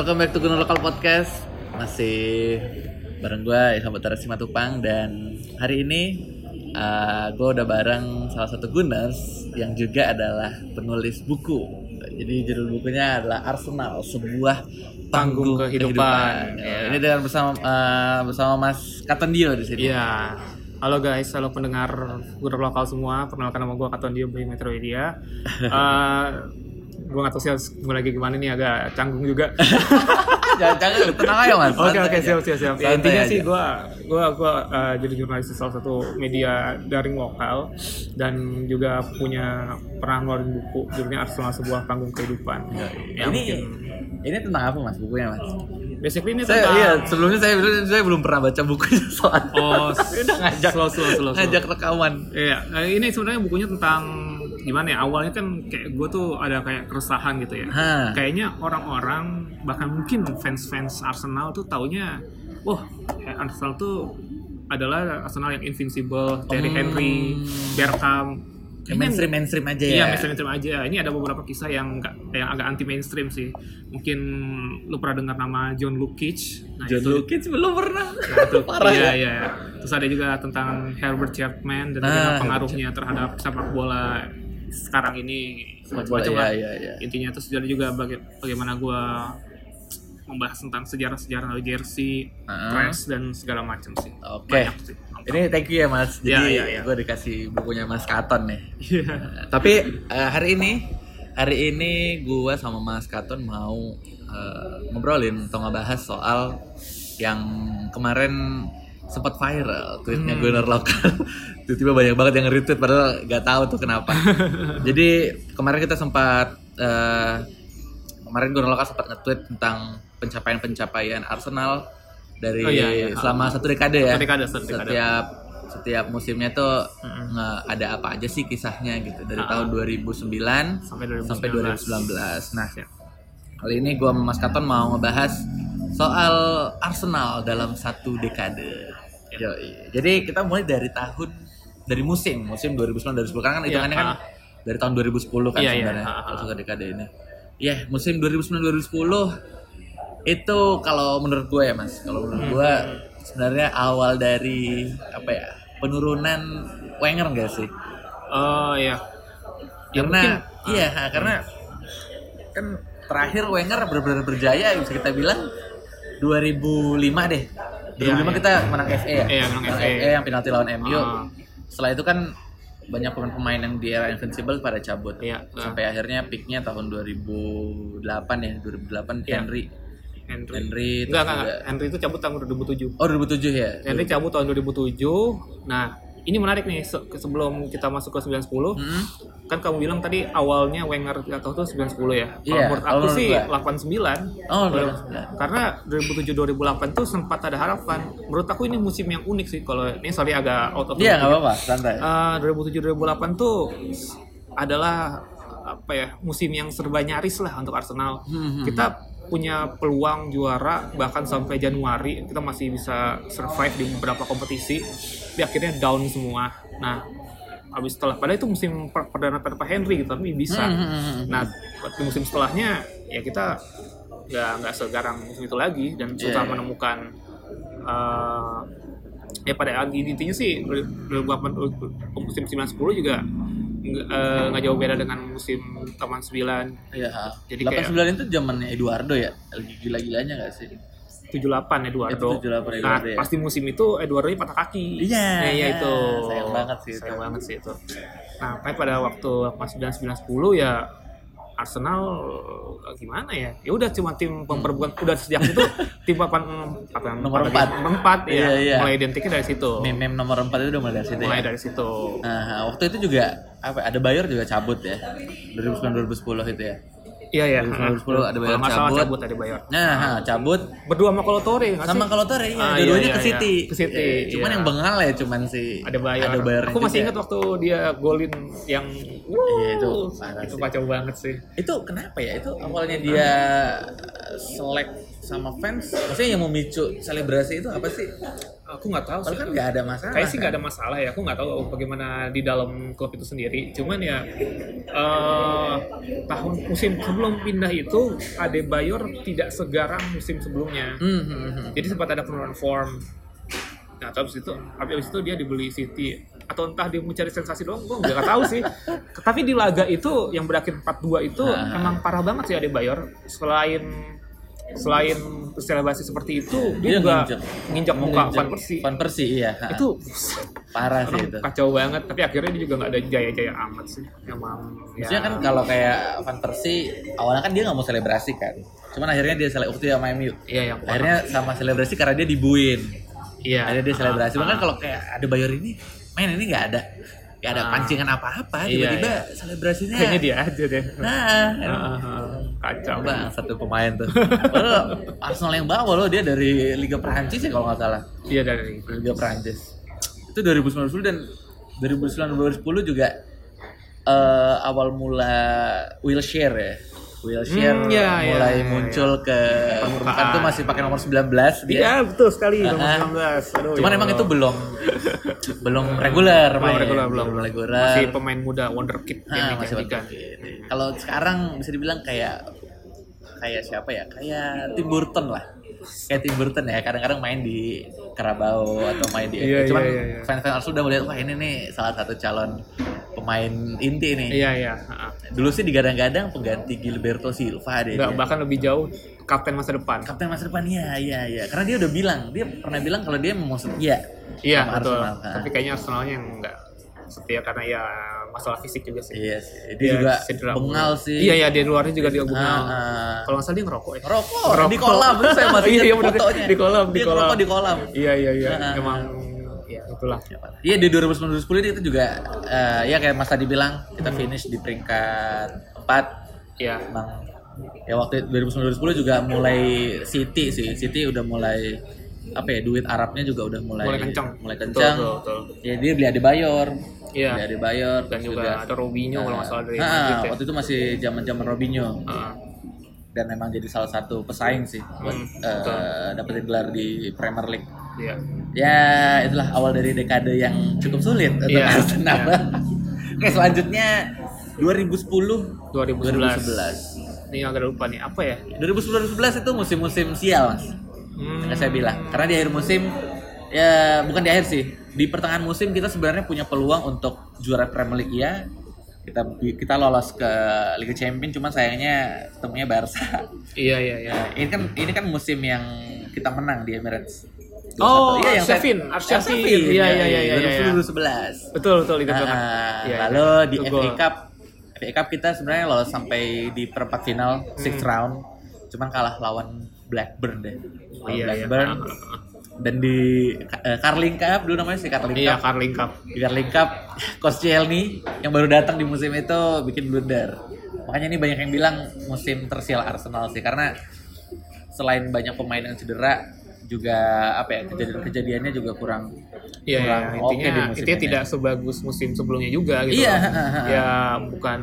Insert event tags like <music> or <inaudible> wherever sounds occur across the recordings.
Welcome back to Gunung Lokal Podcast Masih bareng gue Ilham Batara Simatupang Dan hari ini uh, gue udah bareng salah satu Gunners Yang juga adalah penulis buku Jadi judul bukunya adalah Arsenal Sebuah Panggung kehidupan. Ya, Ya. Ini dengan bersama uh, bersama Mas Katendio di sini Iya. Halo guys, halo pendengar guru lokal semua. Perkenalkan nama gue Katon Dio dari Metro Media. Eh <laughs> gue tahu sih harus mulai lagi gimana nih agak canggung juga. <laughs> Jangan, jangan, tenang aja mas Oke oke siap siap siap. Ya, intinya aja. sih gue gue gue eh, jadi jurnalis di salah satu media daring lokal dan juga punya pernah ngeluarin buku judulnya Arsenal sebuah panggung kehidupan. Ya, Ini mungkin ini tentang apa mas bukunya mas? basically ini Saya tentang iya sebelumnya saya saya belum pernah baca bukunya <laughs> soalnya. Oh, udah ngajak slow slow slow. slow. ngajak rekaman. Iya, nah ini sebenarnya bukunya tentang gimana ya? Awalnya kan kayak gue tuh ada kayak keresahan gitu ya. Kayaknya orang-orang bahkan mungkin fans-fans Arsenal tuh taunya, wah Arsenal tuh adalah Arsenal yang invincible, Thierry Henry, Bergkamp. Ya, mainstream mainstream aja ya. Iya, mainstream aja. Ini ada beberapa kisah yang nggak- yang agak anti mainstream sih. Mungkin lu pernah dengar nama John Lukic. Nah, John itu- Lukic belum pernah. Nah, itu <laughs> Parah iya, ya. iya. Terus ada juga tentang Herbert Chapman dan Nah, bagaimana pengaruhnya terhadap sepak bola sekarang ini macam-macam Iya, lah. iya, iya. Intinya terus ada juga baga- bagaimana gua membahas tentang sejarah-sejarah jersey, Heeh. press dan segala macam sih. Oke. Banyak sih. Ini thank you ya Mas. Jadi Iya, iya, iya. gue dikasih bukunya Mas Katon nih. Iya. Tapi eh, hari ini hari ini gue sama Mas Katon mau eh, ngobrolin atau ngebahas soal yang kemarin sempat viral tweetnya Hmm. Gunner lokal <laughs> tiba-tiba banyak banget yang retweet padahal nggak tahu tuh kenapa <laughs> jadi kemarin kita sempat eh, kemarin Gunner lokal sempat nge-tweet tentang pencapaian-pencapaian Arsenal dari Oh, iya, iya. selama satu dekade ya Satu dekade, satu dekade. setiap setiap musimnya tuh nge- ada apa aja sih kisahnya gitu dari Ah. tahun 2009 Sampai 2019. sampai 2019. Nah, Ya. kali ini gua sama Mas Katon mau ngebahas soal Arsenal dalam satu dekade. Yoi. Jadi kita mulai dari tahun dari musim, musim 2009 2010 karena kan hitungannya kan ah. dari tahun 2010 kan Iya, iya. sebenarnya Ah, ah, kalau ah. satu dekade ini. Ya, musim 2009 2010 itu kalau menurut gue ya Mas, kalau menurut Hmm. gue sebenarnya awal dari apa ya? penurunan Wenger enggak sih? Oh iya. Ya, karena mungkin, iya karena kan terakhir Wenger benar-benar berjaya bisa kita bilang 2005 deh 2005 Iya, iya. kita menang FA ya Iya, menang FA. yang penalti lawan MU Ah. setelah itu kan banyak pemain-pemain yang di era Invincible pada cabut Iya, ah. sampai akhirnya peaknya tahun 2008 ya 2008 Iya. Henry Henry. Henry terus Enggak, enggak, enggak. Henry itu cabut tahun 2007. oh 2007 ya Henry cabut tahun 2007. Nah, ini menarik nih se- sebelum kita masuk ke 910. Mm-mm. Kan kamu bilang tadi awalnya Wenger atau tuh 910 ya. Kalau Iya, menurut aku sih gua. 89. oh 2009 Karena 2007 2008 tuh sempat ada harapan. Menurut aku ini musim yang unik sih kalau ini sorry agak out of iya nggak topic. apa-apa santai Eh, 2007 2008 tuh adalah apa ya musim yang serba nyaris lah untuk Arsenal. Hmm, hmm, Kita punya peluang juara bahkan sampai Januari kita masih bisa survive di beberapa kompetisi. Tapi akhirnya down semua. Nah, habis setelah padahal itu musim per- perdana tanpa Henry gitu tapi bisa. Hmm, hmm, hmm. Nah, di musim setelahnya ya kita nggak nggak segarang musim itu lagi dan susah menemukan eh, ya pada intinya sih 2008 musim 9 10 juga nggak eh, nggak jauh beda dengan musim taman 9 Iya. Jadi 89 itu zamannya Eduardo ya. Lagi gila-gilanya gak sih? 78 Eduardo. Itu 78 Eduardo, nah, ya. pasti musim itu Eduardo patah kaki. Iya, Nah, iya itu. sayang banget sih itu. Sayang banget sih itu. Nah, kayak pada waktu pas 9 10 ya Arsenal eh, gimana ya? Ya udah cuma tim pemperebutkan udah sejak itu <laughs> tim papan papan Nomor empat. nomor empat ya. Iya, iya. Mulai identiknya dari situ. Meme nomor 4 itu udah mulai dari situ Mulai ya. dari situ. Nah, waktu itu juga apa ada Bayer juga cabut ya. 2009 2010 itu ya. Iya ya. 2010 ada Bayar Kalau cabut. cabut ada Bayar. Nah, ha, cabut Berdua sama Kolotore sama sih? kalau Torre ya, Ah, dua-duanya iya, ke iya, City. Ke City, Eh, cuman iya. yang bengal ya cuman si Ada Bayar. Ada Bayar Aku masih ingat waktu dia golin yang Iya, itu itu kacau banget sih. Itu kenapa ya? Itu awalnya dia selek sama fans. Maksudnya yang memicu selebrasi itu apa sih? Aku nggak tahu sih. kan nggak ada masalah. Kayak sih nggak kan? ada masalah ya. Aku nggak tahu bagaimana di dalam klub itu sendiri. Cuman ya eh, tahun musim sebelum pindah itu Adebayor tidak segarang musim sebelumnya. Hmm, hmm. Jadi sempat ada penurunan form. Nah, terus itu, habis itu dia dibeli City atau entah dia mencari sensasi doang, gue nggak tahu sih. Tapi di laga itu yang berakhir 4-2 itu Nah. emang parah banget sih Adebayor. Selain selain selebrasi seperti itu, dia, Dia juga nginjak muka Van Persie. Van Persie iya. Itu parah sih itu. kacau banget. Tapi akhirnya dia juga nggak ada jaya-jaya amat sih. Emang Maksudnya kan kalau kayak Van Persie awalnya kan dia nggak mau selebrasi kan. Cuman akhirnya dia selebrasi waktu sama MU. Iya yang Akhirnya sama selebrasi karena dia dibuin. iya. Akhirnya dia selebrasi. Ah, kan ah. kalau kayak ada Bayor ini main ini nggak ada nggak ada Ah. pancingan apa-apa Iya, tiba-tiba iya. selebrasinya kayaknya dia aja deh. nah Ah, ah, kacau. bang satu pemain tuh Padahal Arsenal yang bawa loh dia dari Liga Prancis ya kalau nggak salah Iya dari Liga Prancis itu 2019 dan 2009 2010 juga eh, awal mula Wilshere ya Wilshere Hmm, iya, iya, mulai iya, muncul ke permukaan Permukaan. tuh masih pakai nomor 19 dia Iya betul sekali Ah, nomor ah. 19. Aduh, Cuman ya emang Allah. itu belum belum reguler belum main. regular belum reguler. masih pemain muda wonderkid Ah, yang masih wonderkid. Kalau sekarang bisa dibilang kayak kayak siapa ya? Kayak Tim Burton lah. Kayak Tim Burton ya, kadang-kadang main di Carabao atau main di Iya, Cuman iya, iya, iya. fans-fans Arsenal udah melihat wah ini nih salah satu calon pemain inti nih. Iya iya. Dulu sih digadang-gadang pengganti Gilberto Silva deh. Nggak, dia. bahkan lebih jauh kapten masa depan. Kapten masa depan iya iya iya. Karena dia udah bilang, dia pernah bilang kalau dia mau setia Iya betul. Arsenal. Ah. Tapi kayaknya Arsenalnya yang nggak setia karena ya masalah fisik juga sih. Iya sih. Dia juga cedera bengal sih. Iya iya di luarnya juga dia bengal. Ah, ah. Kalau nggak salah dia ngerokok ya. Ngerokok, Ngerokok. di kolam itu saya masih Iya, iya, fotonya. Di kolam, di Dia kolam. ngerokok di kolam. Iya iya iya. Ah, Emang ya itulah. Iya di 2010 itu juga eh, ya kayak Mas tadi bilang kita finish di peringkat 4 Iya. Emang ya waktu 2010 juga mulai City sih. City udah mulai apa ya duit Arabnya juga udah mulai Mulai kencang. mulai Betul, kencang. betul, betul. Ya dia beli Adebayor. Iya. Beli Adebayor Dan juga ada Robinho kalau nggak salah dari Ah, Madrid ya. waktu itu masih zaman-zaman Robinho Ah, dan memang jadi salah satu pesaing sih buat Hmm, betul. dapetin gelar di Premier League. Iya. Ya, itulah awal dari dekade yang cukup sulit untuk Iya, Arsenal. iya. <laughs> Oke, selanjutnya 2010 2011. 2011. Ini agak lupa nih apa ya? 2010 2011 itu musim-musim sial, Mas. Hmm, saya bilang. Karena di akhir musim ya bukan di akhir sih. Di pertengahan musim kita sebenarnya punya peluang untuk juara Premier League ya. Kita kita lolos ke Liga Champions cuman sayangnya ketemunya Barca. Iya iya iya. Nah, ini kan ini kan musim yang kita menang di Emirates. 2-1. Oh, iya yang saya- Arshavin. Iya, iya, iya, iya, iya. 2010 2011. Betul betul itu banget. Ah, Iya, lalu iya. di FA. Cup FA Cup kita sebenarnya lolos sampai di perempat final sixth Hmm. round cuman kalah lawan Blackburn deh Lawan Iya iya. Blackburn ah. Dan di eh, Carling Cup dulu namanya sih Carling Iya, Cup Carling Cup. di Carling Cup Coach yang baru datang di musim itu bikin blunder makanya ini banyak yang bilang musim tersial Arsenal sih karena selain banyak pemain yang cedera juga apa ya kejadian-kejadiannya juga kurang Iya, kurang iya. oke intinya di musim intinya ini. tidak sebagus musim sebelumnya juga gitu. Iya. Ya bukan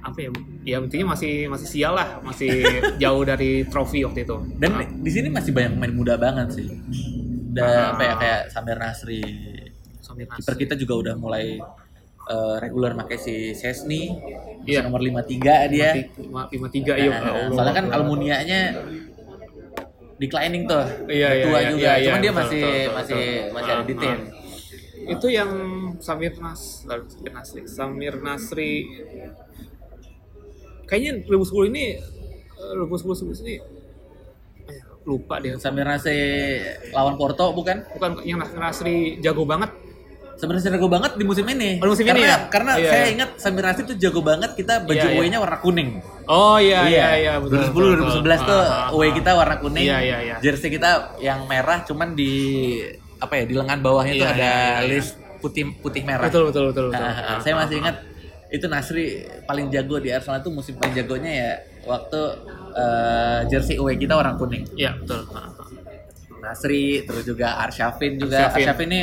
apa ya? Ya intinya masih masih sial lah, masih <laughs> jauh dari trofi waktu itu. Dan Ah, di sini masih banyak pemain muda banget sih. Dan Ah. apa ya kayak Samir Nasri. Samir Nasri. Kiper kita juga udah mulai eh, reguler pakai si Sesni. Iya. Nomor 53 dia. lima lima tiga iya. Nah, soalnya kan Almunia-nya declining tuh. Iya, Udah iya, tua iya, juga. iya, iya, Cuman dia betul, masih betul, betul, masih betul. masih ada di Ah, tim. itu yang Samir Nas Samir Nasri Samir Nasri kayaknya 2010 ini eh, 2010 ini eh, lupa deh Samir Nasri lawan Porto bukan? bukan yang Nasri jago banget Sebenarnya jago banget di musim ini. Oh, musim karena, ini ya? Karena Iya, saya iya. ingat Samir Nasri tuh jago banget kita baju Iya, iya. away-nya warna kuning. oh iya iya iya betul 2010 betul, 2011 betul. tuh Ah, ah, away ah. kita warna kuning. Iya, iya, iya. Jersey kita yang merah cuman di apa ya di lengan bawahnya tuh Iya, ada iya, iya, iya. list putih putih merah. betul betul betul betul Ah, ah, saya masih ingat itu Nasri paling jago di Arsenal tuh musim paling jagonya ya waktu eh, jersey away kita warna kuning. iya betul Ah, ah. Nasri terus juga Arsyafin juga. Arsyafin. Arsyafin ini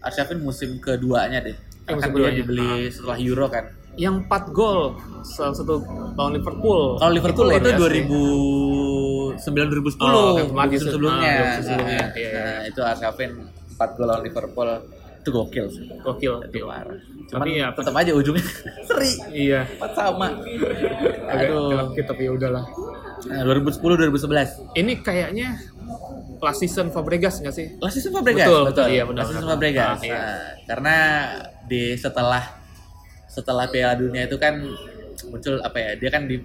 Arsyafin musim keduanya deh. Eh, musim kan dia dibeli setelah Euro kan. Yang 4 gol salah satu lawan Liverpool. Kalau Liverpool itu, biasa. 2009 2010 Oh, yang kemarin musim itu. sebelumnya. Ah, sebelumnya. Nah, Iya, iya. nah, itu Arshavin 4 gol lawan Liverpool. Itu gokil sih. Gokil. Itu parah. Cuman Tapi ya tetap aja ujungnya <laughs> seri. Iya. Empat sama. Agak Aduh. telakit tapi ya udahlah. Nah, 2010 2011. Ini kayaknya last season Fabregas nggak sih? Last season Fabregas, Betul, betul, iya, benar, Last season. Fabregas. Ah, iya. Nah, karena di setelah setelah Piala Dunia itu kan muncul apa ya? Dia kan di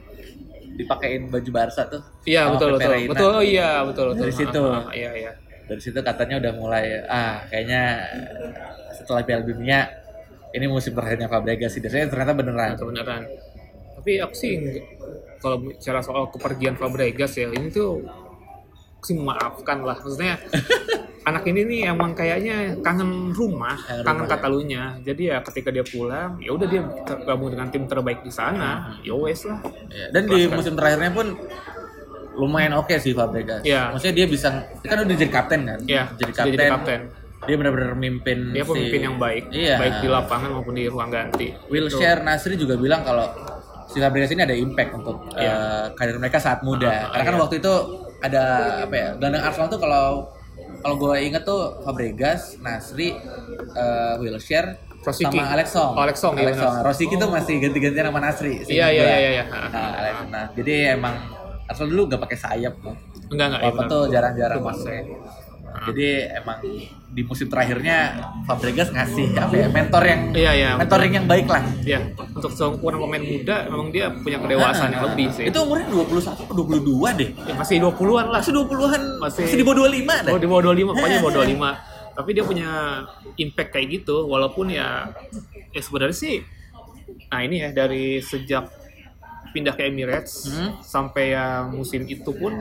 dipakein baju Barca tuh. Iya betul betul betul oh, iya betul betul Dari situ. Ah, ah, iya iya Dari situ katanya udah mulai ah kayaknya setelah Piala Dunia ini musim terakhirnya Fabregas sih. Biasanya ternyata beneran. beneran. Tapi aku sih kalau bicara soal kepergian Fabregas ya ini tuh aku sih memaafkan lah. Maksudnya <laughs> anak ini nih emang kayaknya kangen rumah Kangen kangen rumah, Katalunya. Jadi ya ketika dia pulang ya udah dia gabung dengan tim terbaik di sana. Ya wes lah. Ya, Dan di Kelas, musim terakhirnya pun lumayan oke sih Fabregas. Iya. Maksudnya dia bisa dia kan udah jadi kapten kan? ya Jadi kapten. jadi kapten Dia benar-benar mimpin dia si- pemimpin yang baik Iya. baik di lapangan maupun di ruang ganti Wilshere Nasri juga bilang kalau si Fabregas ini ada impact untuk Iya. eh, karir mereka saat muda. Ah, Karena kan iya. waktu itu ada apa ya? Gelandang Arsenal tuh kalau kalau gue inget tuh Fabregas, Nasri, eh, Wilshere Rosicky. sama Alex Song. Oh, Alex Song, iya Alex. Song. Rosicky tuh masih ganti-gantian sama Nasri. iya iya iya iya iya. Nah, Alex, nah, jadi emang Arsenal dulu gak pakai sayap tuh. enggak enggak ya Walaupun benar. tuh jarang-jarang masuk. masuk. Jadi emang di musim terakhirnya Fabregas ngasih apa ya mentor yang Iya, iya, mentoring yang baik lah. Ya, untuk seukuran pemain muda memang dia punya kedewasaan yang lebih sih. Itu umurnya 21 atau 22 deh. Ya, masih 20-an lah. Masih 20-an, masih, Masih- di bawah 25 deh. Oh, di bawah 25, pokoknya di bawah <laughs> 25. Tapi dia punya impact kayak gitu walaupun ya ya sebenarnya sih nah ini ya dari sejak pindah ke Emirates Hmm. sampai yang musim itu pun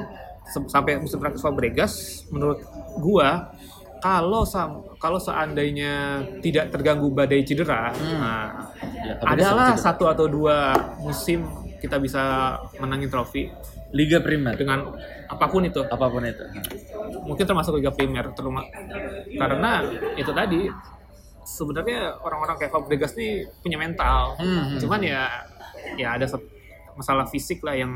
sampai musim terakhir Fabregas menurut gua kalau sam kalau seandainya tidak terganggu badai cedera Hmm. nah Ya, adalah sempat satu atau dua musim kita bisa menangin trofi cedera. Liga Primer dengan apa pun itu apa pun itu. mungkin termasuk Liga Premier teruma karena itu tadi sebenarnya orang-orang kayak Fabregas nih punya mental Hmm, hmm. cuman ya ya ada masalah fisik lah yang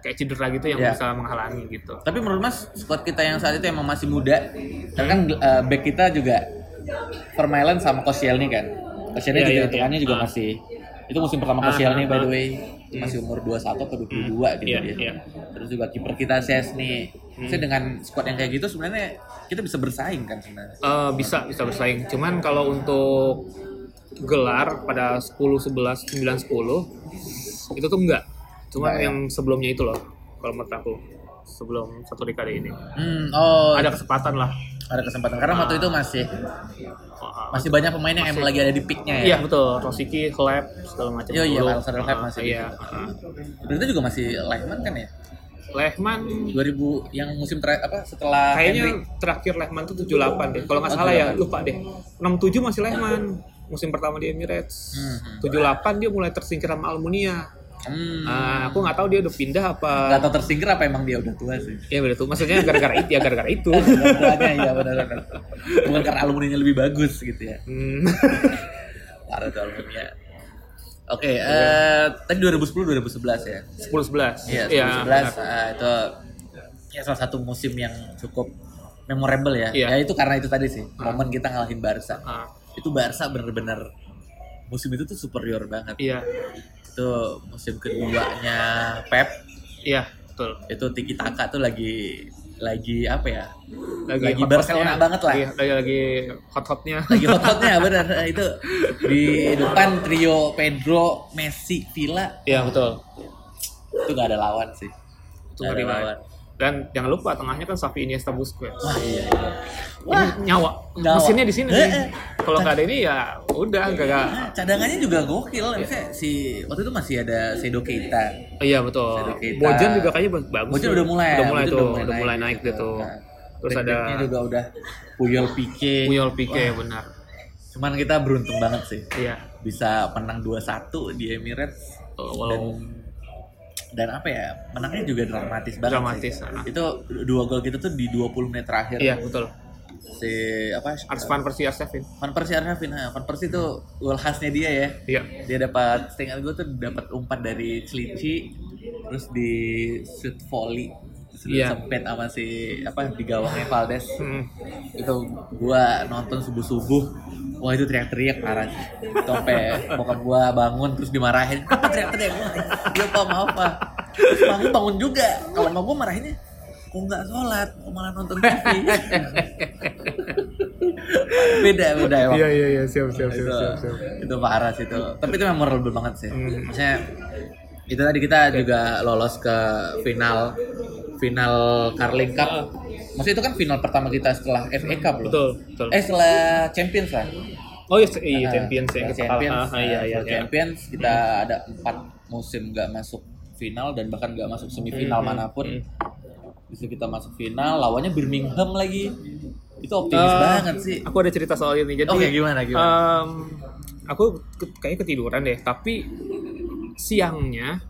kayak cedera gitu yang Ya. bisa menghalangi gitu Tapi menurut Mas, squad kita yang saat itu emang masih muda. Karena kan eh, back kita juga Vermaelen sama Koscielny kan. Koscielny Iya, juga iya, hitungannya iya. juga Ah. masih itu musim pertama Ah, Koscielny ah, by the ah. way masih umur 21 atau 22 gitu Iya, dia. iya. Terus juga kiper kita Chesney. Hmm. Saya dengan squad yang kayak gitu sebenarnya kita bisa bersaing kan sebenarnya. Eh, bisa bisa bersaing cuman kalau untuk gelar pada 10 11 9 10 itu tuh enggak Enggak, ya? yang sebelumnya itu loh kalau menurut aku sebelum satu dekade ini Hmm, oh ada kesempatan lah ada kesempatan karena waktu itu masih Ah, masih banyak pemain yang emang lagi ada di peaknya ya. Iya betul, Rosicky, Klep, segala macam. Iya, iya. Alexander Klep Ah, masih Iya. ah. Berarti juga masih Lehman kan ya? Lehman 2000 yang musim terakhir apa setelah kayaknya Henry? terakhir Lehman tuh 78 deh. Kalau nggak Oh, salah ya, 78. lupa deh. 67 masih Lehman. Musim pertama di Emirates. Hmm, 78 dia mulai tersingkir sama Almunia. Hmm. Nah, aku nggak tahu dia udah pindah apa. Gak tau tersingkir apa emang dia udah tua sih. Ya benar tuh. Maksudnya gara-gara itu ya gara-gara itu. <laughs> Tuanya iya benar-benar. Bukan karena alumninya lebih bagus gitu ya. Hmm. <laughs> Parah tuh alumninya. Oke, eh tadi 2010 2011 ya. 10 11. Iya, 2011 Iya, benar. eh, itu ya salah satu musim yang cukup memorable ya. Iya. Ya itu karena itu tadi sih, momen kita ngalahin Barca. Ah, Itu Barca bener-bener musim itu tuh superior banget. iya. Itu musim keduanya Pep Iya, betul. itu Tiki Taka tuh lagi lagi apa ya? Lagi hot-hotnya. Barcelona banget lah. Iya, lagi lagi hot-hotnya. Lagi hot-hotnya <laughs> bener itu di depan trio Pedro, Messi, Villa Iya, betul. itu gak ada lawan sih. Itu Nggak ada lawan. Dan jangan lupa tengahnya kan Xavi Iniesta Busquets. Wah iya. iya. Ini nyawa. Nyawa. Mesinnya di sini. Eh, eh. Kalau nggak ada ini ya udah nggak nggak. Nah, cadangannya juga gokil. Misalnya si waktu itu masih ada Sedo Keita. Iya betul. Keita. Bojan juga kayaknya ba- bagus. Bojan tuh. udah mulai. Udah mulai Bojan tuh. Udah mulai naik gitu. tuh. Nah, Terus ada juga udah Puyol Pique. Puyol Pique benar. Cuman kita beruntung banget sih Iya. bisa menang 2-1 di Emirates Oh, dan Walau dan apa ya menangnya juga dramatis banget Dramatis, sih. ah. itu dua gol gitu tuh di 20 menit terakhir iya betul. si apa Ars Van Persie Arshavin. Van Persie Arnavin nah, Van Persie itu gol khasnya dia ya Iya. dia dapat setengah gue tuh dapat umpan dari Celici terus di shoot volley Iya. sempet sama si apa di gawangnya Valdes. Hmm. itu gua nonton subuh subuh wah itu teriak-teriak parah sih. Itu sampai bokap gua bangun terus dimarahin. Apa <laughs> teriak-teriak Wah, iya pak maaf pak. Terus bangun bangun juga. Kalau mau gua marahinnya kok nggak sholat? Kok malah nonton TV <laughs> beda beda emang. Iya iya iya. Siap siap itu, siap siap. siap. itu parah sih itu. Tapi itu memorable banget sih. Hmm. maksudnya itu tadi kita juga lolos ke final final Carling Cup maksudnya itu kan final pertama kita setelah FA Cup loh Betul betul. eh setelah Champions lah Oh iya, iya Ah, Champions ya kita Champions. Ah, iya iya. iya. Champions kita ada empat musim nggak masuk final dan bahkan nggak masuk semifinal Hmm, mana pun hmm. bisa kita masuk final lawannya Birmingham lagi itu optimis Eh, banget sih Aku ada cerita soal ini. Jadi Oke, gimana, gimana? em, aku ke- kayaknya ketiduran deh, tapi siangnya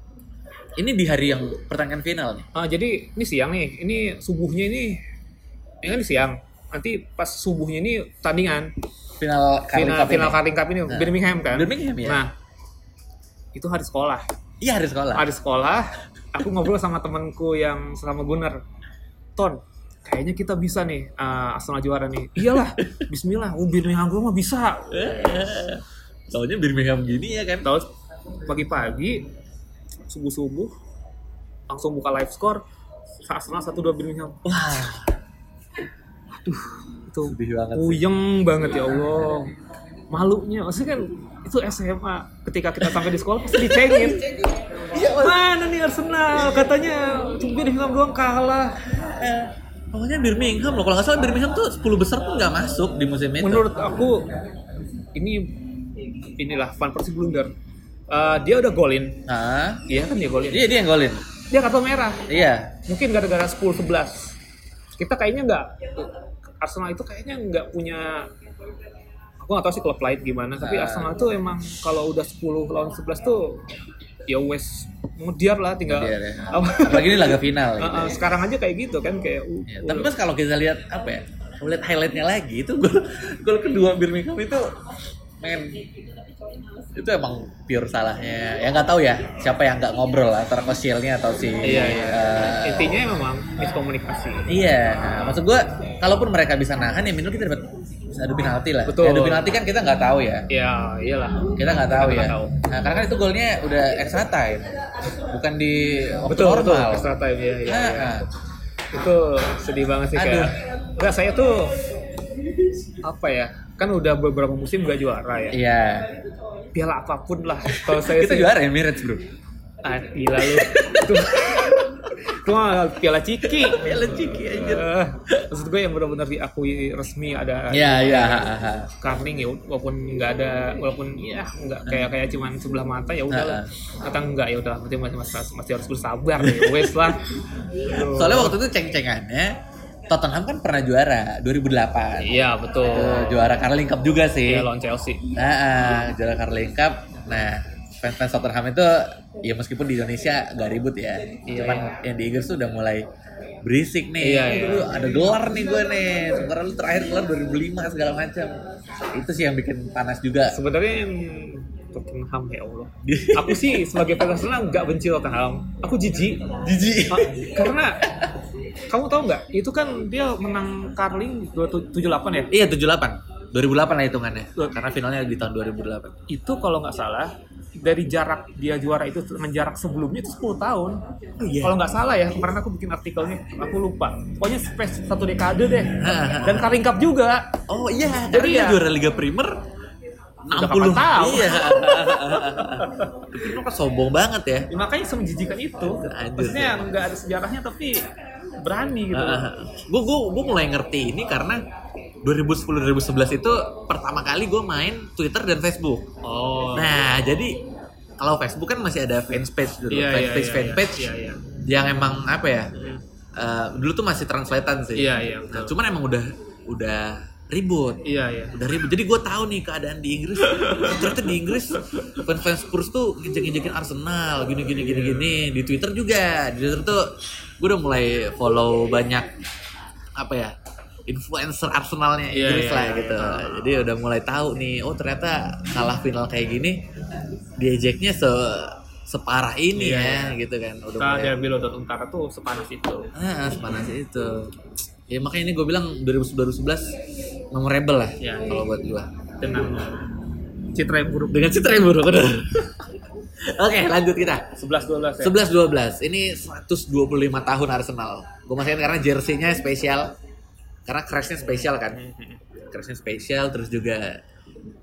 ini di hari yang pertandingan final nih ah, jadi ini siang nih, ini subuhnya ini ini kan siang. Nanti pas subuhnya ini tandingan final Carling final Cup final. Carling Cup ini Nah. Birmingham kan. Birmingham, ya? Nah, itu hari sekolah. iya hari sekolah Hari sekolah, aku ngobrol sama temanku yang sama Gunnar. Ton, kayaknya kita bisa nih uh, Arsenal juara nih. Iyalah, <laughs> Bismillah. Oh, Birmingham gue mah bisa. Soalnya Birmingham gini ya kan. Tahu pagi-pagi subuh-subuh langsung buka live score Arsenal satu dua Birmingham. Wah, Itu sedih banget. sih. puyeng banget ya Allah. Malunya, maksudnya kan itu SMA. Ketika kita sampai di sekolah pasti dicengin. Iya. Mana nih Arsenal? Katanya tuh Birmingham doang kalah. Eh, pokoknya Birmingham loh. Kalau nggak salah Birmingham tuh 10 besar pun nggak masuk di musim itu. Menurut aku ini inilah Van Persie blunder. Eh, dia udah golin. Ah, Iya kan dia golin. iya dia yang golin. Dia kartu merah. Iya. Mungkin gara-gara 10 11. Kita kayaknya nggak Arsenal itu kayaknya nggak punya aku nggak tahu sih klub lain gimana, tapi Ah. Arsenal tuh emang kalau udah 10 lawan 11 tuh ya wes mudiar lah tinggal Dia deh. <laughs> apa Apalagi ini laga final. Gitu. Uh, uh, sekarang aja kayak gitu kan kayak uh, Ya, tapi pas kalau kita lihat apa ya, lihat highlightnya lagi itu gol gol kedua Birmingham itu, men itu emang pure salahnya. Ya nggak tahu ya siapa yang nggak ngobrol lah, antara Koscielny atau si. iya iya eh, intinya memang miskomunikasi Iya, nah, maksud gua kalaupun mereka bisa nahan ya minimal kita dapat adu penalti lah. Betul. Ya, adu penalti kan kita nggak tahu ya. ya iyalah Kita nggak tahu Kita ya. nggak tahu. Nah, karena kan itu golnya udah extra time. Bukan di waktu betul betul normal. extra time ya, ya, Nah, ya. nah. itu sedih banget sih Aduh. kayak enggak saya tuh apa ya kan udah beberapa musim gak juara ya. Iya. piala apa pun lah. <laughs> Kalau saya Kita sih juara Emirates, Bro. ah, gila lu. Itu itu mah piala ciki. Piala Ciki anjir. Eh, maksud gue yang benar-benar diakui resmi ada Iya, iya. Carling ya walaupun nggak ada walaupun ya nggak kayak kayak cuman sebelah mata ya udahlah kata enggak ya udah berarti masih, masih, masih harus bersabar ya wes lah. Soalnya waktu itu ceng-cengannya Tottenham kan pernah juara 2008. iya betul Itu juara Carling Cup juga sih. Iya lawan Chelsea Nah, ah, juara Carling Cup. Nah, fans-fans Tottenham itu ya meskipun di Indonesia gak ribut ya. Iya, Cuman yang di Inggris tuh udah mulai berisik nih. Iya, iya. Lu ada gelar nih gue nih. Sementara lu terakhir gelar 2005 segala macam. Itu sih yang bikin panas juga. sebenarnya yang Tottenham ya Allah aku sih sebagai fans Arsenal nggak benci Tottenham aku jijik Jijik. Ah, karena kamu tahu nggak itu kan dia menang Carling 278 ya Iya 78. 2008 lah hitungannya. Karena finalnya di tahun 2008. itu kalau nggak salah dari jarak dia juara itu dengan jarak sebelumnya itu 10 tahun. iya. Kalau nggak salah ya, kemarin aku bikin artikelnya, aku lupa. Pokoknya space satu dekade deh. <laughs> Dan Carling Cup juga. Oh iya, Jadi jadi ya juara Liga Primer Udah 60 kapan tahu. Iya. <laughs> Primer kan sombong banget ya. Ya, makanya semenjijikan itu. Anjir, Maksudnya nggak ada sejarahnya tapi berani gitu. gue gue gue mulai ngerti ini karena 2010 2011 itu pertama kali gue main Twitter dan Facebook. Oh. Nah, jadi kalau Facebook kan masih ada fanpage dulu, iya, fanpage iya, fanpage iya, iya. yang emang apa ya? eh, dulu tuh masih translatean sih. Iya, iya, Nah, cuman emang udah udah ribut. Iya, iya. Udah ribut. Jadi gue tahu nih keadaan di Inggris. Ternyata di Inggris fans-fans Spurs tuh injek-injekin Arsenal, gini gini gini gini. Di Twitter juga. Di Twitter tuh gue udah mulai follow banyak apa ya influencer Arsenalnya Iya, Inggris iya, lah iya, gitu. iya. Jadi udah mulai tahu nih, oh ternyata kalah final kayak gini diejeknya se separah ini Iya, ya gitu kan. Udah mulai derby London Utara tuh sepanas itu. ah, sepanas itu. Ya makanya ini gue bilang 2011 memorable lah Iya, iya. kalau buat gue. dengan citra yang buruk. Dengan citra yang buruk. <laughs> Oke lanjut kita. 11 12 ya. 11 12 ini 125 tahun Arsenal. Gue masih ingat karena jersey-nya spesial. Karena crashnya spesial kan. Crashnya spesial terus juga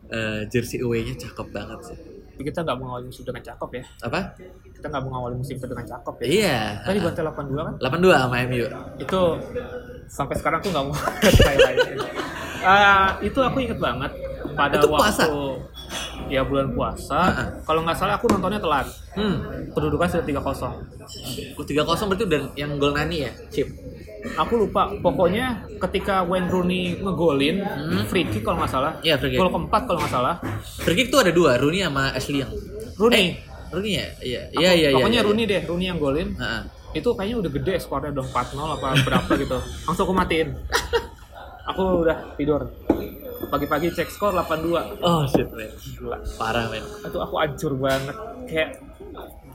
eh, jersey away-nya cakep banget sih. Kita nggak mengawali musim dengan cakep ya. Apa? Kita nggak mengawali musim dengan cakep ya. Iya. Tadi bantai 82 kan? 82 sama MU. Itu sampai sekarang tuh nggak mau highlight. Ah, itu aku inget banget pada Itu waktu puasa? ya bulan puasa. Ah. Kalau nggak salah aku nontonnya telat. Hmm. Kedudukan sudah 3-0. Oh, 3-0 berarti udah yang gol Nani ya? Chip. Aku lupa. Pokoknya ketika Wayne Rooney ngegolin Hmm. free kick kalau nggak salah. Iya, free kick. Gol keempat kalau nggak salah. Free kick tuh ada dua, Rooney sama Ashley Young. Rooney. Eh, Rooney ya? Iya. Iya, iya, iya. Pokoknya iya. Rooney deh, Rooney yang golin. Heeh. Itu kayaknya udah gede skornya udah 4-0 apa berapa gitu. Langsung aku matiin. <laughs> Aku udah tidur. Pagi-pagi cek skor 82. Oh shit, man. Gila. Parah, men. Itu aku hancur banget. Kayak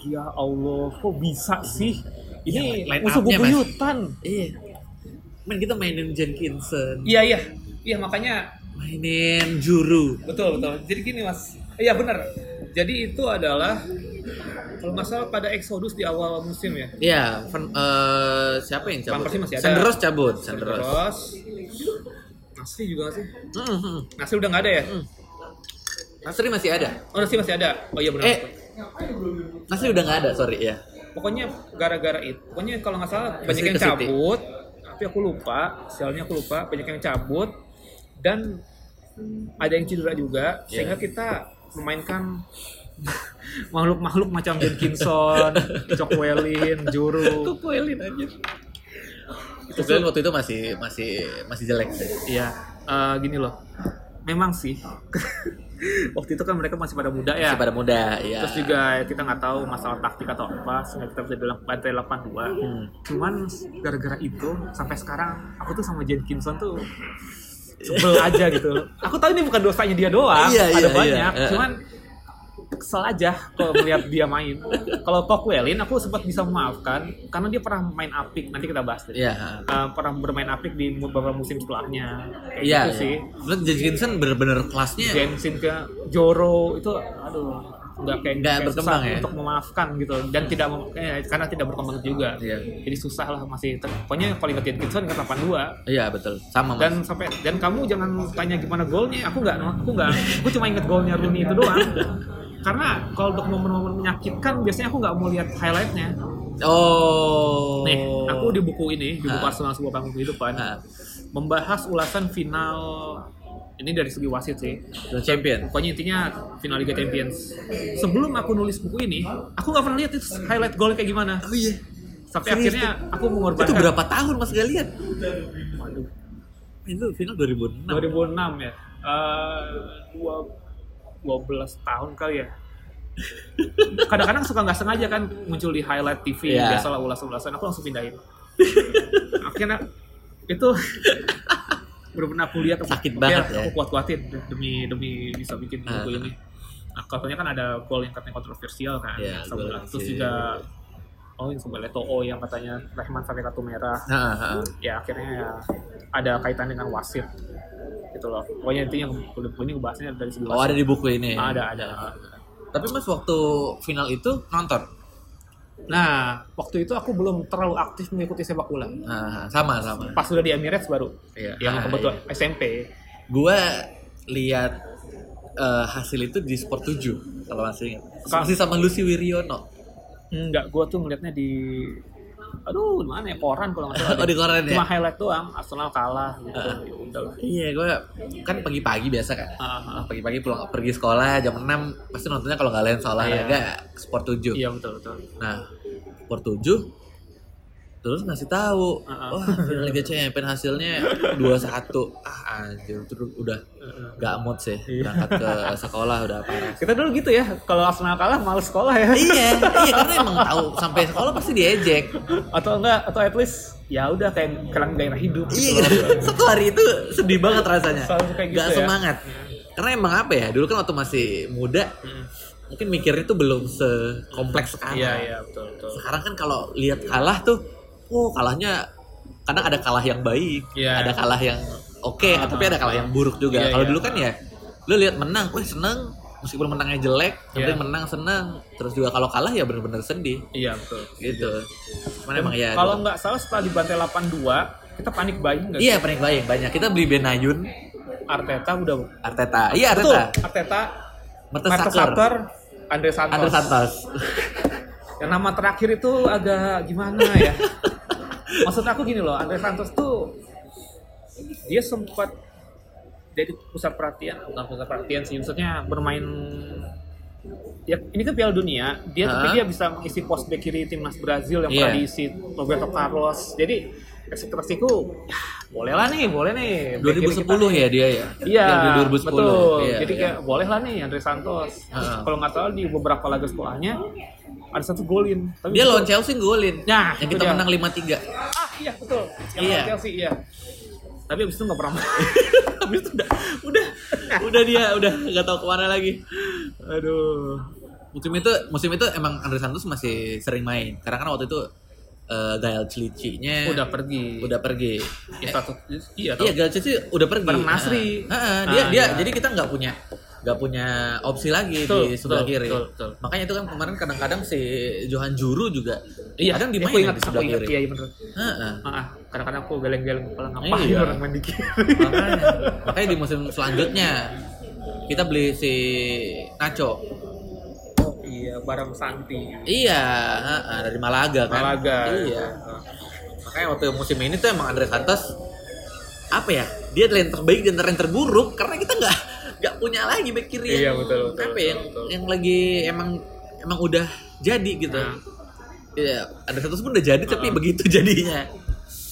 ya Allah, kok bisa sih? Ini Iya, line musuh up-nya, Mas. bubuyutan. Iya. Men kita mainin Jenkinson, Iya, iya. Iya, makanya mainin Juru. betul betul jadi gini mas iya benar jadi itu adalah kalau nggak salah pada Exodus di awal musim ya Iya, eh, siapa yang cabut? Masih ada. Sandros cabut, Sandros. terus Nasri juga sih Hmm, hmm. Nasri udah nggak ada ya Nasri masih ada. oh Nasri masih ada oh iya benar Eh, Nasri udah nggak ada, sorry ya. Pokoknya gara-gara itu pokoknya kalau nggak salah banyak yang cabut tapi aku lupa sialnya aku lupa banyak yang cabut dan ada yang cedera juga Iya. sehingga kita memainkan <laughs> makhluk-makhluk macam Jenkinson, Cockwellin, <laughs> Juru, Kuelin aja. Itu kan waktu itu masih masih masih jelek sih. Iya, eh, gini loh. Memang sih. Waktu itu kan mereka masih pada muda ya. Masih pada muda, ya. Terus juga kita nggak tahu masalah taktik atau apa, sehingga kita bisa bilang bantai 82. Hmm. Cuman gara-gara itu sampai sekarang aku tuh sama Jenkinson tuh sebel aja gitu. <laughs> Aku tahu ini bukan dosanya dia doang, Iya, ada iya, banyak. iya. Cuman kesel aja kalau melihat dia main. Kalau Cockwellin aku sempat bisa memaafkan karena dia pernah main apik. Nanti kita bahas deh. Iya. Uh, pernah bermain apik di beberapa musim setelahnya. Kayak Iya, gitu iya. sih. Jenkinson bener-bener kelasnya Jensen ke Joro itu aduh nggak kayak Nggak berkembang ya? untuk memaafkan gitu dan tidak eh, karena tidak berkembang juga Iya. jadi susah lah masih ter- pokoknya kalau ingat Jenkinson ingat 82 Iya, betul. Sama, Mas. dan sampai dan kamu jangan tanya gimana golnya aku nggak aku nggak aku cuma ingat golnya Rooney itu doang karena kalau untuk momen-momen menyakitkan biasanya aku nggak mau lihat highlightnya Oh. nih aku di buku ini di buku Ah. Arsenal sebuah panggung kehidupan Ah. membahas ulasan final ini dari segi wasit sih The champion. pokoknya intinya final Liga Champions sebelum aku nulis buku ini aku nggak pernah lihat itu highlight gol kayak gimana Oh iya. sampai Serius, akhirnya aku Itu mengorbankan berapa tahun Mas gak lihat? Waduh, Itu final 2006. 2006 ya Eh, dua 12 tahun kali ya kadang-kadang suka nggak sengaja kan muncul di highlight TV Iya. biasalah ulas-ulasan aku langsung pindahin akhirnya itu <laughs> benar-benar aku lihat aku, Sakit oke, banget ya. aku kuat-kuatin demi demi bisa bikin Ah. buku ini nah, katanya kan ada gol yang katanya kontroversial kan gol terus juga oh yang sebelah To'o yang katanya Rahman sampai kartu merah Nah, ah. ya akhirnya ya ada kaitan dengan wasit gitu loh pokoknya intinya buku ini ngebahasnya dari segi Oh, ada di buku ini. ada ada Tapi Mas waktu final itu nonton. nah waktu itu aku belum terlalu aktif mengikuti sepak bola Nah, sama sama. pas sudah di Emirates baru Iya. yang Ah, kebetulan SMP Gua lihat eh, hasil itu di Sport 7 kalau masih ingat. Masih sama Lucy Wiryono. Enggak gua tuh ngeliatnya di aduh mana ya koran kalau nggak salah <laughs> Oh, di koran ya? cuma highlight doang Arsenal kalah gitu ya udah lah Iya, gua kan pagi-pagi biasa kan. Ah, Nah, pagi-pagi pulang pergi sekolah jam 6 pasti nontonnya kalau nggak lain soal olahraga Sport 7. iya betul betul Nah, Sport 7 tuh terus ngasih tahu Heeh. wah final Liga Champions hasilnya 2-1 ah anjir terus udah gak mood sih berangkat ke sekolah udah parah Kita dulu gitu ya, kalau Arsenal kalah males sekolah ya. iya iya karena emang tahu sampai sekolah pasti diejek atau enggak atau at least ya udah kayak kelang gairah hidup iya gitu loh. <laughs> satu hari itu sedih banget rasanya Selalu kayak gitu gak ya. semangat karena emang apa ya dulu kan waktu masih muda mungkin mikirnya tuh belum sekompleks sekarang Iya iya betul betul. sekarang kan kalau lihat kalah tuh oh kalahnya kadang ada kalah yang baik Iya. ada kalah yang oke Ah, tapi ada kalah yang buruk juga Iya, kalau iya. dulu kan ya lu lihat menang wih seneng meskipun menangnya jelek yang Iya. penting menang seneng terus juga kalau kalah ya bener-bener sedih Iya betul. gitu cuman emang ya Kalau nggak salah setelah dibantai 8-2 kita panik buying nggak? iya panik baik banyak kita beli Benayun Arteta udah Arteta iya betul. Arteta Arteta, Mertesacker Mertesacker, Andre Santos. Andre Santos Yang nama terakhir itu agak gimana ya? <laughs> Maksud aku gini loh, Andre Santos tuh dia sempat jadi pusat perhatian, bukan pusat perhatian sih, maksudnya bermain ya ini kan Piala Dunia, dia tapi Hah? dia bisa mengisi pos bek kiri timnas Brazil yang Iya. pernah diisi Roberto Carlos. Jadi ekspektasiku ya boleh lah nih, boleh nih. bek kiri kita 2010 ya dia ya Iya, di 2010 betul. Iya, Jadi iya. kayak boleh lah nih Andre Santos. Heeh. kalau nggak salah di beberapa laga sekolahnya ada satu golin. Tapi dia lawan Chelsea golin Nah, yang kita dia. menang 5-3 Ah iya betul. Yang Iya. Chelsea iya. Tapi abis itu nggak pernah. habis <laughs> itu udah udah udah dia udah nggak tahu ke mana lagi aduh musim itu musim itu emang Andre Santos masih sering main karena kan waktu itu eh, Gael Clichy-nya Udah pergi. udah pergi Ya, satu, iya, iya Gael Clichy udah pergi Bareng Nasri. Heeh. Heeh, dia Ah, dia iya. jadi kita nggak punya nggak punya opsi lagi Betul, di sebelah betul, kiri betul, betul. makanya itu kan kemarin kadang-kadang si Johan Juru juga Iya, kadang aku dimainin ingat, di sebelah kiri iya, iya bener. Ah, kadang-kadang aku geleng-geleng kepala ngapain Iya. orang main di kiri. makanya makanya di musim selanjutnya kita beli si Nacho bareng Santi. iya dari Malaga kan Malaga. iya makanya waktu musim ini tuh emang Andre Santos apa ya dia adalah yang terbaik dan yang terburuk karena kita nggak nggak punya lagi back kiri Iya, yang betul, betul, apa betul, yang betul. yang lagi emang emang udah jadi gitu Nah. Iya, Andre Santos pun udah jadi tapi begitu jadinya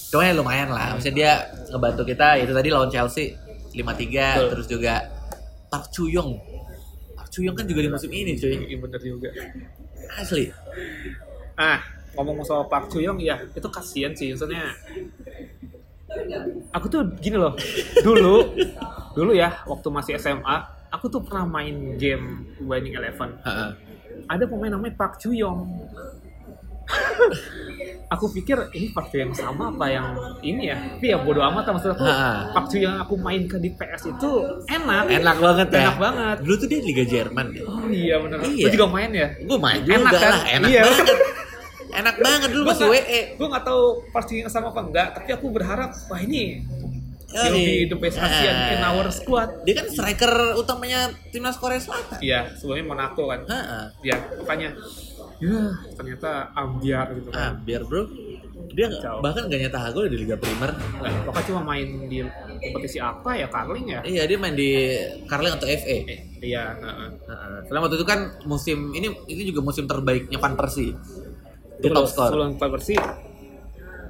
cuma ya lumayan lah maksudnya dia ngebantu kita itu tadi lawan Chelsea 5-3 Betul. terus juga Park Chuyong Chuyong kan juga di musim ini cuy Iya bener juga. asli Ah, ngomong soal Park Chuyong ya, itu kasihan sih maksudnya. Aku tuh gini loh. Dulu <laughs> dulu ya waktu masih SMA, aku tuh pernah main game Winning Eleven. Ada pemain namanya Park Chuyong. <laughs> aku pikir ini Park Chuyong sama apa yang ini ya? Tapi ya bodo amat maksud aku. Ha. Yang aku mainkan di PS itu enak. enak banget ya Enak banget. dulu tuh dia Liga Jerman ya Oh iya bener. Iya. Lu juga main ya? gue main juga Enak kan? lah enak Iya. banget enak banget dulu Gua masih WE Gue nggak tahu pasti sama apa enggak, tapi aku berharap wah ini will be the best Asian Ah. in our squad. dia kan striker utamanya timnas Korea Selatan Iya, sebelumnya Monaco kan. Heeh. Ya, makanya ya ternyata ambiar gitu kan. biar bro dia Kacau. bahkan gak nyetak gol di Liga Primer Pokoknya cuma main di kompetisi apa ya, Carling ya? iya dia main di Carling atau FA Eh, iya. Heeh. Soalnya waktu itu kan musim ini ini juga musim terbaiknya Van Persie Sebelum- top score Sebelum Pak bersih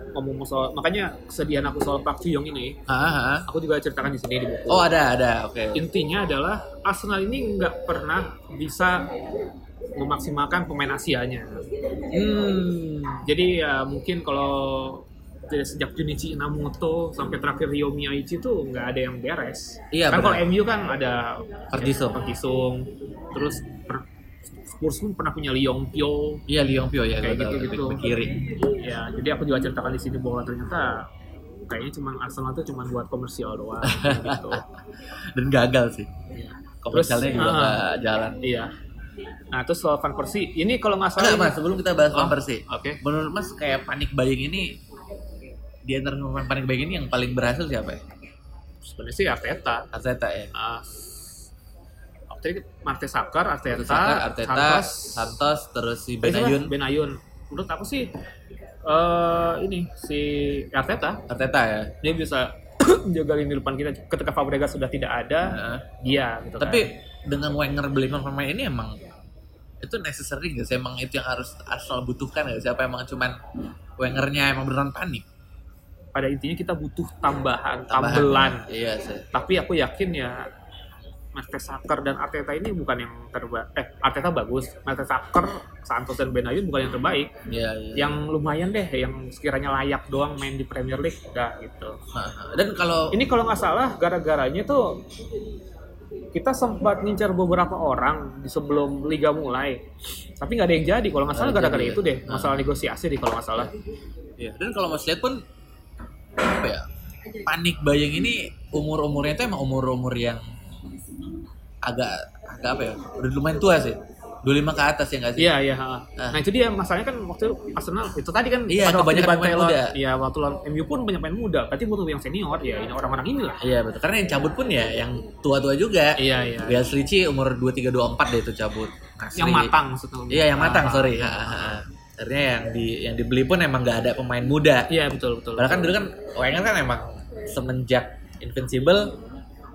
ngomong soal makanya kesedihan aku soal Park Ji-young ini, heeh. aku juga ceritakan di sini di buku. oh ada ada oke intinya adalah Arsenal ini nggak pernah bisa memaksimalkan pemain Asianya. hmm Jadi ya mungkin kalau dari sejak Junichi Inamoto sampai terakhir Ryo Miyaichi itu nggak ada yang beres. Iya, kan kalau MU kan ada Park-ji-sung. Park-ji-sung, terus per- Spurs pun pernah punya Lee Yong Pyo. iya Liong Pio ya Kayak gitu-gitu. bek kiri Ya, jadi aku juga ceritakan di sini bahwa ternyata kayaknya cuma Arsenal itu cuma buat komersial doang gitu. <laughs> dan gagal sih Iya. komersialnya juga ah. nggak jalan Iya. Nah, terus soal Van Persie, ini kalau nggak salah Enggak mas, sebelum kita bahas Van Oh, Persie Oke. Menurut mas kayak panik buying ini Di antara pemain panik buying ini yang paling berhasil siapa ya? Sebenarnya sih Arteta. Arteta ya? Uh, tadi Marte Sakar, Arteta, Arteta, Arteta Santos, Santos, terus si siapa? Benayoun Benayoun. Menurut aku sih eh ini si Arteta Arteta ya? dia bisa <clears throat> jaga lini depan kita ketika Fabregas sudah tidak ada Heeh. dia gitu kan. Dengan Wenger beli pemain ini emang itu necessary nggak sih? Emang itu yang harus Arsenal butuhkan nggak sih? Apa emang cuman Wengernya emang beneran panik. pada intinya kita butuh tambahan, Tambahan. tambelan Iya sih. tapi aku yakin ya Mertesacker dan Arteta ini bukan yang terbaik eh Arteta bagus Mertesacker Santos dan Benayoun bukan yang terbaik Iya, iya. yang lumayan deh yang sekiranya layak doang main di Premier League udah gitu Dan kalau ini kalau nggak salah gara-garanya tuh kita sempat ngincar beberapa orang di sebelum liga mulai tapi nggak ada yang jadi kalau nggak salah gara-gara ya? itu deh Ah. masalah negosiasi deh kalau nggak salah Iya, dan kalau Mas lihat pun apa ya? Panik bayang ini umur-umurnya itu emang umur-umur yang agak agak apa ya? Udah lumayan tua sih. 25 ke atas ya nggak sih? Iya iya. Ah. Nah itu dia masalahnya kan waktu Arsenal itu tadi kan Iya, waktu kebanyakan dibantai pemain muda. Iya waktu lawan MU pun banyak pemain muda. Berarti butuh yang senior ya ini orang-orang inilah. Iya betul. Karena yang cabut pun ya yang tua-tua juga. Iya iya. Bias Ricci umur 23 24 deh itu cabut. Asli. Yang matang maksudnya. Iya, yang matang, Ah, sorry. ah, ha, ha. Artinya yang di yang dibeli pun emang nggak ada pemain muda. Iya betul betul. Padahal kan dulu kan Wenger kan emang semenjak Invincible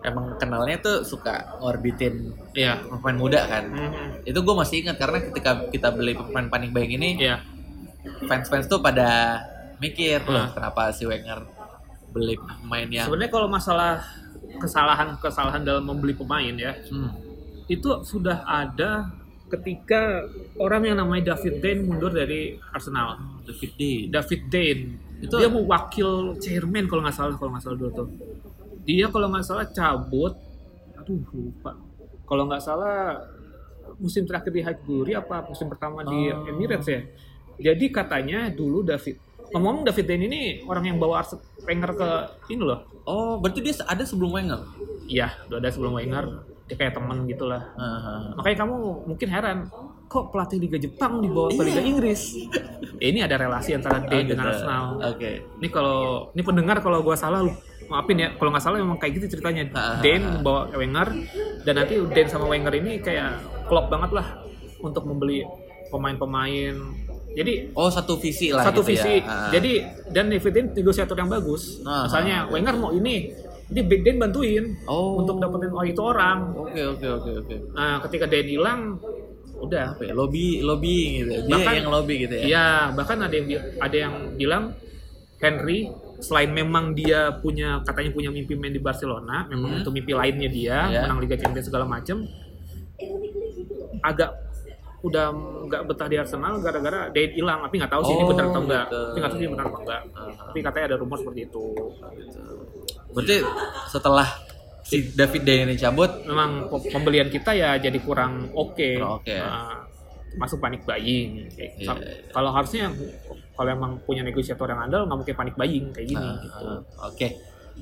emang kenalnya tuh suka ngorbitin Iya. pemain muda kan. Mhm. Itu gue masih ingat karena ketika kita beli pemain panik bayang ini Iya. fans-fans tuh pada mikir Ah. kenapa si Wenger beli pemain yang Sebenarnya kalau masalah kesalahan-kesalahan dalam membeli pemain ya hmm, itu sudah ada ketika orang yang namanya David Dane mundur dari Arsenal. David Dean. David Dane Itu- dia mau wakil chairman kalau nggak salah kalau nggak salah dulu tuh dia kalau nggak salah cabut aduh lupa. Kalau nggak salah musim terakhir di Highbury apa musim pertama di Oh. Emirates ya? Jadi katanya dulu David ngomong David Dane ini orang yang bawa Ars Wenger ke ini loh. Oh, berarti dia ada sebelum Wenger. iya udah ada sebelum Wenger. Dia kayak temen gitulah Ah, makanya kamu mungkin heran kok pelatih Liga Jepang dibawa ke Liga Inggris? Ya, <laughs> ini ada relasi antara oh, Dane dengan. Arsenal. Oke. Ini kalau ini pendengar kalau gua salah lu maafin ya. Kalau nggak salah memang kayak gitu ceritanya. Ah. Dane membawa Wenger dan nanti Dane sama Wenger ini kayak klop banget lah untuk membeli pemain-pemain. Jadi Oh, satu visi lah satu gitu visi. ya. Jadi dan David negosiator yang bagus. Ah. Misalnya Wenger mau ini, ini Dane bantuin Oh. untuk dapetin oh, itu orang. Oke, oke, oke, oke. Nah, ketika Dane hilang udah Apa ya? Lobby, lobby gitu. Dia Bahkan- yang lobby gitu ya. Iya, bahkan ada yang ada yang bilang Henry selain memang dia punya katanya punya mimpi main di Barcelona, memang Hmm. itu mimpi lainnya dia Iya. menang Liga Champions segala macem agak udah nggak betah di Arsenal gara-gara Dane hilang, tapi nggak tahu sih ini Oh, benar atau enggak. gitu. Tapi nggak tahu sih ini benar atau enggak. Ah. Tapi katanya ada rumor seperti itu. Berarti setelah si David Dane ini cabut, Memang pe- pembelian kita ya jadi kurang oke. Kurang oke. Nah, masuk panik buying. Kayak- Iya, iya. Kalau harusnya kalau emang punya negosiator yang andal nggak mungkin panik buying kayak gini ah, gitu. ah, oke.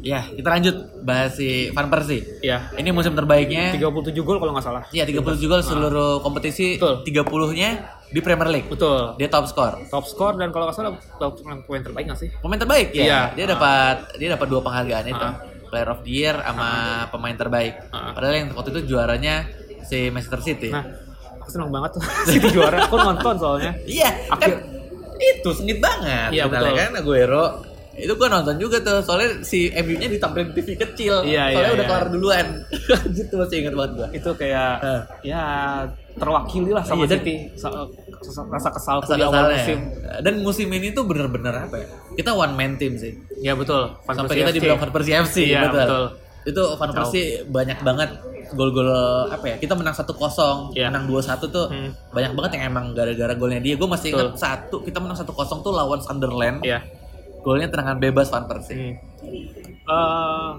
Ya, kita lanjut bahas si Van Persie. Ya, Ini musim terbaiknya. 37 gol kalau nggak salah. Iya, 37 gol seluruh kompetisi, Betul. 30-nya di Premier League. Betul. Dia top skor. Top skor dan kalau nggak salah top pemain terbaik nggak sih? Pemain terbaik ya. Iya. Dia dapat dia dapat dua penghargaan itu. Ah. Player of the Year sama pemain terbaik. Ah. Padahal yang waktu itu juaranya si Manchester City. Nah, aku seneng banget tuh <laughs> City juara. Aku nonton soalnya. Iya, kan Akhir- itu sengit banget. Iya, betul. kan Aguero. Itu gua nonton juga tuh, soalnya si MU-nya ditampilin di TV kecil. Iya, soalnya iya, udah iya. kelar duluan. <laughs> gitu masih ingat banget gua. Itu kayak Ah. ya terwakili lah sama Iya, City. Rasa Asal di awal musim. Dan musim ini tuh bener-bener apa ya? Kita one man team sih. Ya betul. Van Sampai Persie kita FC. dibilang Van Persie FC, Iya, betul. Itu Van Persie banyak banget gol-gol apa ya? Kita menang 1-0, Iya. menang 2-1 tuh Hmm. banyak banget yang emang gara-gara golnya dia. Gue masih ingat Betul. satu, kita menang 1-0 tuh lawan Sunderland. Iya. Golnya tendangan bebas Van Persie. Hmm. Eh,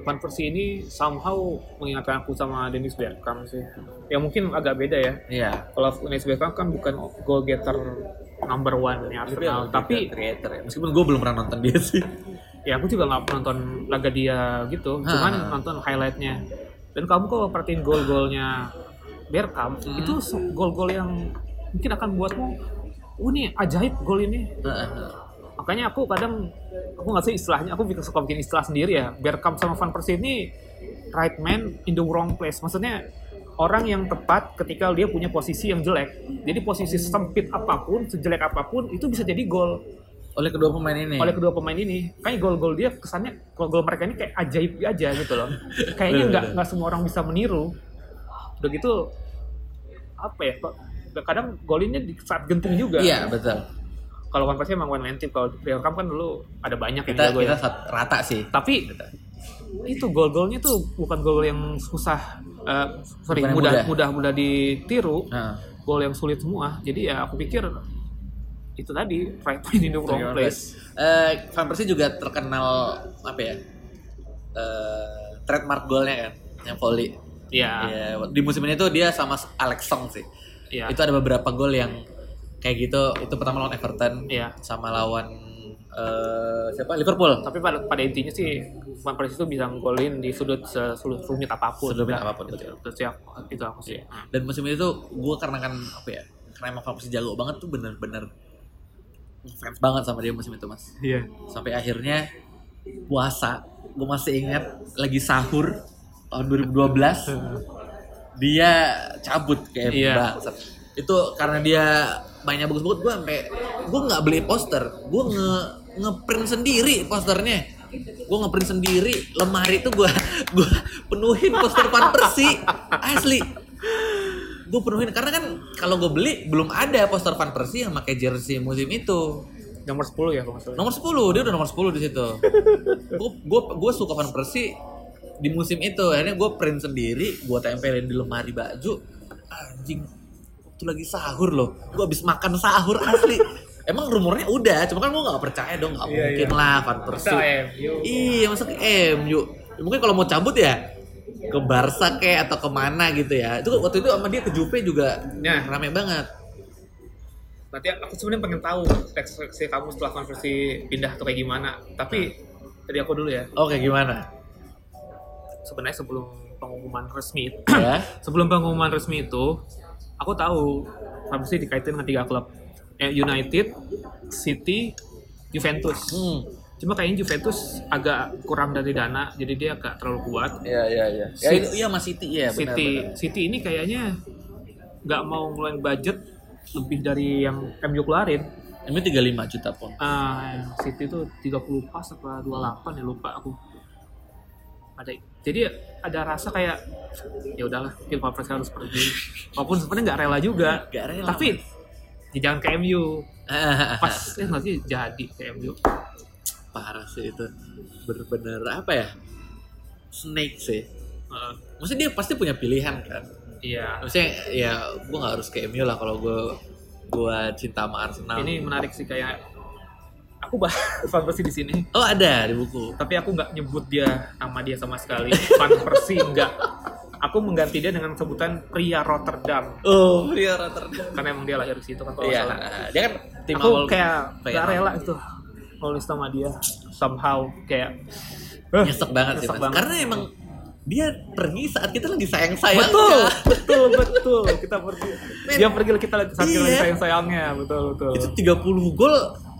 Van Persie ini somehow mengingatkan aku sama Dennis Bergkamp sih. Ya mungkin agak beda ya. Iya. Kalau Dennis Bergkamp kan bukan goal getter number one nya Arsenal, tapi creator ya. Meskipun gue belum pernah nonton dia sih. ya aku juga nggak nonton laga dia gitu, cuman nonton highlightnya. Dan kamu kalau perhatiin gol-golnya Bergkamp, Hmm. itu gol-gol yang mungkin akan buatmu, oh ini ajaib gol ini. Makanya aku kadang aku nggak sih istilahnya, aku bikin suka bikin istilah sendiri ya. Bergkamp sama Van Persie ini right man in the wrong place. Maksudnya orang yang tepat ketika dia punya posisi yang jelek. Jadi posisi sempit apa pun, sejelek apa pun itu bisa jadi gol Oleh kedua pemain ini. oleh kedua pemain ini. Kayak gol-gol dia kesannya gol-gol mereka ini kayak ajaib aja gitu loh. Kayaknya nggak nggak semua orang bisa meniru. Udah gitu apa ya? kok Kadang golinnya di saat genting juga. Iya betul. kalau Van Persie emang one man team kalau Camp kan dulu ada banyak yang kita jago kita ya rata sih tapi itu gol-golnya tuh bukan gol yang susah eh, sorry yang mudah mudah. mudah mudah ditiru Nah, gol yang sulit semua jadi ya aku pikir itu tadi right point in the wrong place Eh, Van Persie juga terkenal apa ya? Eh, trademark golnya kan, yang volley. ya Iya, di musim ini tuh dia sama Alex Song sih. ya Itu ada beberapa gol yang kayak gitu. Itu pertama lawan Everton, Iya. sama lawan eh, siapa? Liverpool. tapi pada pada intinya sih Van Persie itu bisa golin di sudut sesulit rumit apa pun Serumit apa pun, itu, betul. itu, ya, itu aku sih Hmm. Dan musim ini tuh gue karena kan apa ya? Karena emang Van Persie jago banget tuh bener-bener fans banget sama dia musim itu mas. iya Sampai akhirnya puasa, gue masih ingat lagi sahur tahun 2012 dia cabut kayak bangsat. Itu karena dia mainnya bagus-bagus gue sampai gue nggak beli poster, gue nge ngeprint sendiri posternya. Gue ngeprint sendiri lemari itu gue <laughs> gue penuhin poster Van Persie asli. Gue penuhin karena kan kalau gue beli belum ada poster Van Persie yang pakai jersey musim itu. nomor 10 ya kalau salah Nomor 10, dia udah nomor 10 di situ. Gue gue gue suka Van Persie di musim itu. Akhirnya gue print sendiri, gue tempelin di lemari baju. Anjing, waktu lagi sahur loh. Gue habis makan sahur asli. Emang rumornya udah, cuma kan gue gak percaya dong, gak Iya, mungkin iya. lah Van Persie. Iya, MU. Ya, mungkin kalau mau cabut ya ke Barca kayak atau ke mana gitu ya. Itu waktu itu sama dia ke Juve juga Nah. rame banget. Nanti aku sebenarnya pengen tahu ekspektasi kamu setelah Van Persie pindah atau kayak gimana. Tapi tadi aku dulu ya. Oke, gimana? Sebenarnya sebelum pengumuman resmi ya. <coughs> sebelum pengumuman resmi itu aku tahu Persie dikaitin dengan tiga klub. Eh, United, City, Juventus. Hmm. Cuma kayaknya Juventus agak kurang dari dana, jadi dia agak terlalu kuat. Iya, iya, iya. Ya, itu iya Mas City ya, benar. City benar. City ini kayaknya nggak mau ngeluarin budget lebih dari yang MU keluarin. Ini 35 juta pon. Ah, City itu 30 pas apa 28 ya lupa aku. Ada jadi ada rasa kayak ya udahlah Phil Van Persie harus pergi. <laughs> Walaupun sebenarnya nggak rela juga. Gak rela. Tapi ya jangan ke MU. Mas. <laughs> Pas eh nanti jadi ke MU. Parah sih itu. Bener-bener apa ya? Snake sih. Heeh. Maksudnya dia pasti punya pilihan kan. Iya. Maksudnya ya gue nggak harus ke MU lah kalau gue gue cinta sama Arsenal. Ini menarik sih kayak aku bahas <laughs> Van Persie di sini. Oh ada di buku. tapi aku nggak nyebut dia nama dia sama sekali Van Persie enggak aku mengganti dia dengan sebutan pria Rotterdam Oh dia Rotterdam. karena emang dia lahir di situ kan kalau Iya. salah Dia kan tim aku awal kayak gak rela gitu nulis sama dia somehow kayak <sighs> eh, nyesek banget sih nyesek mas. banget. Karena emang dia pergi saat kita lagi sayang sayang. betul <laughs> betul betul kita pergi Men. dia pergi kita lagi saat kita lagi Iya. sayang sayangnya betul betul Itu 30 gol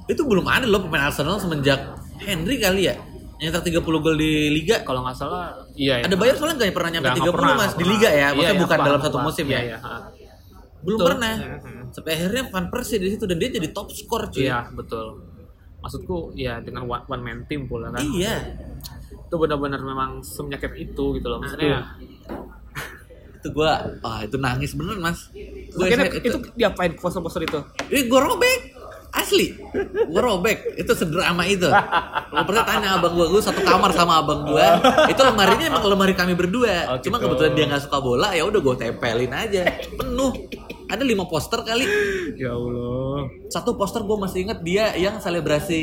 itu belum ada loh pemain Arsenal semenjak Henry kali ya. Nyetak 30 gol di liga. kalau nggak salah iya Ada Bayern soalnya nggak pernah nyampe Nggak, 30 nggak pernah, mas di liga ya. Iya, Maksudnya iya, bukan paham, dalam satu paham. musim iya, ya. iya, ha. Belum Betul. pernah. Mhm. Sampai akhirnya Van Persie di situ dan dia jadi top skor cuy. iya betul maksudku ya dengan one, one man team pula kan. Iya. itu benar-benar memang semenyakit itu gitu loh maksudnya <laughs> Itu gua ah itu nangis beneran mas. Gue itu, itu, diapain poster-poster itu? Ini gue robek. Asli. Gue robek. Itu sedrama itu. Lu pernah tanya abang gue gue satu kamar sama abang gue itu lemarinya emang lemari kami berdua. Oh, cuma gitu. kebetulan dia nggak suka bola ya udah gue tempelin aja. Penuh ada lima poster kali. Ya Allah. Satu poster gue masih inget dia yang selebrasi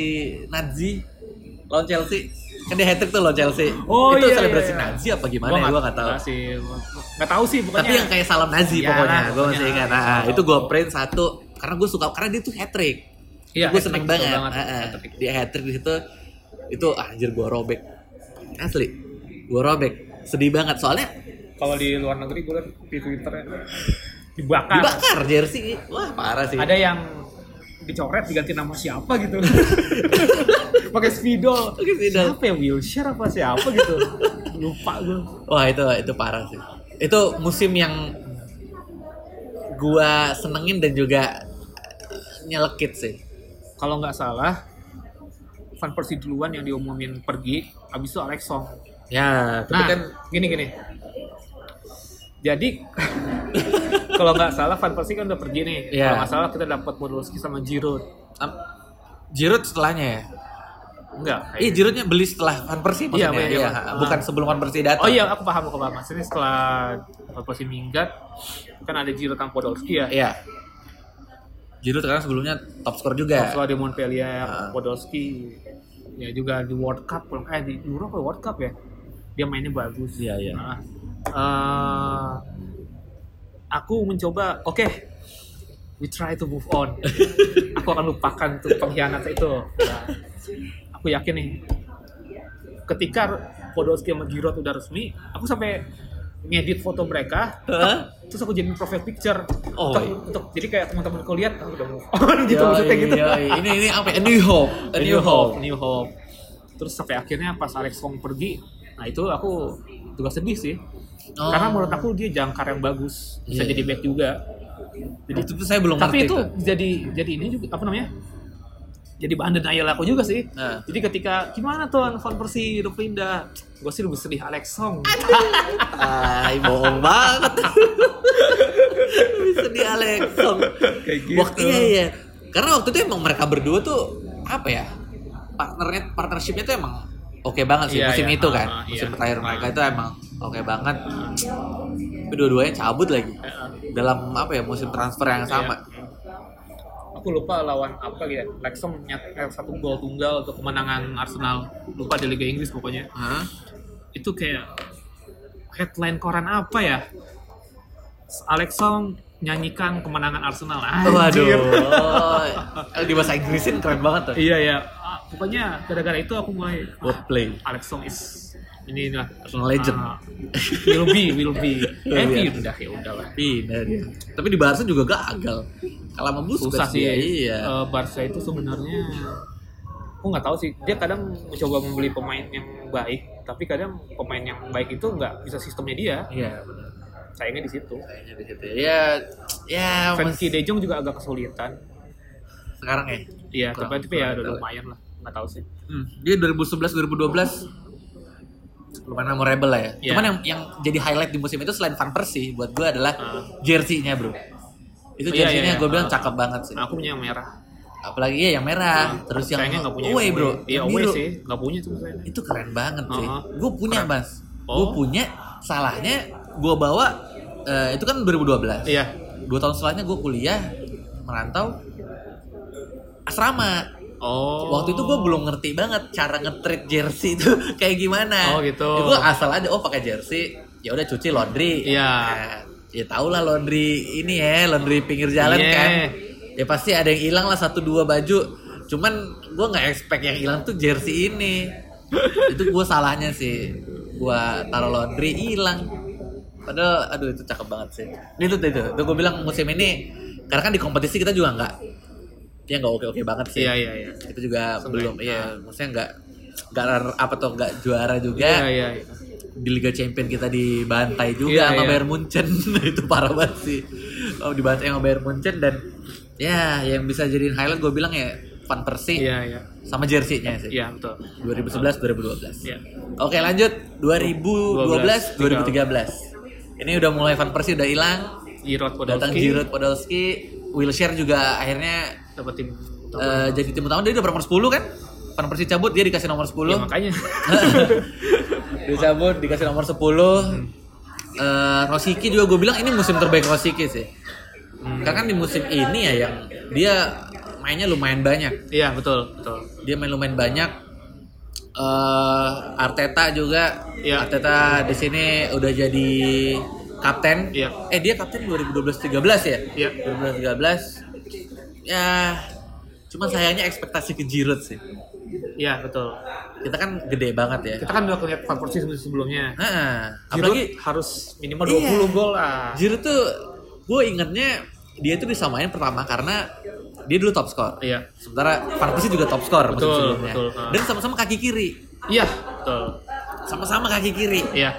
Nazi lawan Chelsea. Kan dia hat trick tuh lawan Chelsea. Oh, itu iya, selebrasi iya, iya. Nazi apa gimana ya? gue nggak tahu. sih nggak tahu sih pokoknya. Tapi yang kayak salam Nazi Ya, pokoknya gue masih ingat. Nah, itu gue print satu karena gue suka karena dia tuh hat trick Iya, gue hat-trick, seneng banget, banget, Ah, ah. hat-trick. dia hat trick di situ. Itu ah, anjir gue robek. Asli. Gue robek. Sedih banget. Soalnya kalau di luar negeri gue liat di Twitter dibakar. Dibakar jersey. Wah parah sih. Ada yang dicoret diganti nama siapa gitu. <laughs> Pakai spidol Pakai spidol. siapa ya Wilshire apa siapa gitu? Lupa gue wah itu itu parah sih. Itu musim yang gua senengin dan juga nyelekit sih. Kalau nggak salah Van Persie duluan yang diumumin pergi habis itu Alex Song. Ya tapi Nah, kan gini gini. Jadi <laughs> kalau nggak salah Van Persie kan udah pergi nih. Iya. Kalau nggak salah kita dapat Podolski sama Giroud. am- Giroud setelahnya ya? Enggak. Iya, kayaknya. Giroudnya beli setelah Van Persie Iya, maksudnya. iya, Iya, iya. bukan sebelum Van Persie datang. Oh iya, aku paham, aku paham. Maksudnya setelah posisi minggat, kan ada Giroud sama Podolski ya. Iya. Giroud sekarang sebelumnya top skor juga. Setelah di Montpellier, Ah. Podolski, ya juga di World Cup, eh di Euro apa World Cup ya? Dia mainnya bagus. Iya, iya. Nah, eh, aku mencoba, oke, we try to move on. <laughs> aku akan lupakan tuh pengkhianat itu. Nah, aku yakin nih, ketika Podolski sama Giroud udah resmi, aku sampai ngedit foto mereka, Hah? terus aku jadiin profile picture Oh, untuk, iya. untuk jadi kayak teman-temanku lihat aku udah move on gitu Yoi, maksudnya gitu yoi. Ini ini apa? A new hope. A new, hope. New Hope. Terus sampai akhirnya pas Alex Wong pergi, nah itu aku juga sedih sih. Oh. Karena menurut aku dia jangkar yang bagus, bisa Iya. jadi back juga. Jadi itu saya belum tapi itu tuh. jadi jadi ini juga apa namanya? Jadi bahan denial aku juga sih. Nah. Jadi ketika gimana tuh Van Persie udah pindah, gue sih lebih sedih Alex Song. <laughs> Ah, bohong banget. <laughs> Bisa di Alexong. Kayak gitu. Waktu iya iya. Karena waktu itu emang mereka berdua tuh apa ya? Partnernya partnershipnya tuh emang oke banget sih Iya, musim iya. itu kan. Ah, musim iya. terakhir mereka itu emang oke banget. Tapi dua-duanya cabut lagi. Dalam apa ya musim transfer yang sama. Aku lupa lawan apa gitu. Lexom nyetak satu gol tunggal untuk kemenangan Arsenal. Lupa di Liga Inggris pokoknya. Hah? Itu kayak headline koran apa ya? Alex Song nyanyikan kemenangan Arsenal. Waduh. Anjir. <laughs> Oh, di bahasa Inggrisin keren banget tuh. Iya ya. Ah, pokoknya gara-gara itu aku mulai ah, Wordplay. Alex Song is ini lah Arsenal legend. Ah, will be, will be. Luar <laughs> Eh, biasa. udah ya udahlah. Pindah dia. Tapi di Barca juga gagal. Kalah sama Busquets susah sih dia, Iya. Eh, Barca itu sebenarnya aku nggak tahu sih dia kadang mencoba membeli pemain yang baik tapi kadang pemain yang baik itu nggak bisa sistemnya dia Iya, benar. sayangnya di situ Kayaknya di situ. Ya, ya mas- Frankie De Jong juga agak kesulitan sekarang ya. iya tapi ya udah lumayan lah nggak tahu sih Hmm, dia 2011 2012 lumayan memorable lah ya. Iya. Cuman yang yang jadi highlight di musim itu selain Van Persie buat gue adalah Ah. jersey-nya, Bro. Itu Oh, iya, jersey-nya iya, gue iya. bilang Ah. cakep banget sih. aku punya yang merah Apalagi ya yang merah, terus yang nggak punya away, Bro. iya away sih nggak punya tuh Itu keren banget sih. Uh-huh. Gue punya, Keren. Mas. Gue Oh. punya salahnya gue bawa eh, itu kan 2012. iya Dua tahun setelahnya gue kuliah merantau asrama. Oh Waktu itu gue belum ngerti banget cara nge-treat jersey itu <laughs> kayak gimana. Oh, gitu. Ya, gue asal aja oh pakai jersey, ya udah cuci laundry. Iya. Nah, ya tau lah laundry ini ya, laundry pinggir jalan Iya. kan. Ya pasti ada yang hilang lah satu dua baju. Cuman gue nggak expect yang hilang tuh jersey ini. <laughs> itu gue salahnya sih. Gue taruh laundry hilang. Padahal aduh itu cakep banget sih. Itu tuh itu. Tuh gue bilang musim ini karena kan di kompetisi kita juga nggak ya nggak oke oke banget sih. Iya iya iya. Itu juga belum iya. Maksudnya nggak nggak apa tuh nggak juara juga. Iya iya iya. di Liga Champion kita dibantai juga Iya, sama iya. Bayern Munchen. <laughs> Itu parah banget sih. Oh, dibantai sama Bayern Munchen dan ya yang bisa jadiin highlight gue bilang ya Van Persie iya iya. sama jersey-nya sih. Iya betul. 2011 2012 iya. Oke lanjut. 2012 2013 ini udah mulai Van Persie udah hilang. Giroud datang Podolski Giroud Podolski. Wilshere juga akhirnya dapat tim eh, jadi tim utama dia udah nomor 10 kan? Van Persie cabut dia dikasih nomor 10 ya, makanya. <laughs> Dia cabut dikasih nomor 10 Eh, Rosiki juga gue bilang ini musim terbaik Rosiki sih. Hmm. karena kan di musim ini ya yang dia mainnya lumayan banyak. Iya betul betul. Dia main lumayan banyak. Eh Arteta juga. Iya. Arteta di sini udah jadi kapten. Iya. eh dia kapten 2012-13 ya? Iya. 2013 ya cuman sayangnya ekspektasi ke Giroud sih iya betul kita kan gede banget ya kita kan udah ngeliat Van Persie sebelumnya Giroud apalagi harus minimal Iya. 20 gol lah Giroud tuh gue ingetnya dia itu disamain pertama karena dia dulu top skor. iya Sementara Van Persie juga top skor Betul, sebelumnya. betul. Ah. Dan sama-sama kaki kiri. iya betul Sama-sama kaki kiri. iya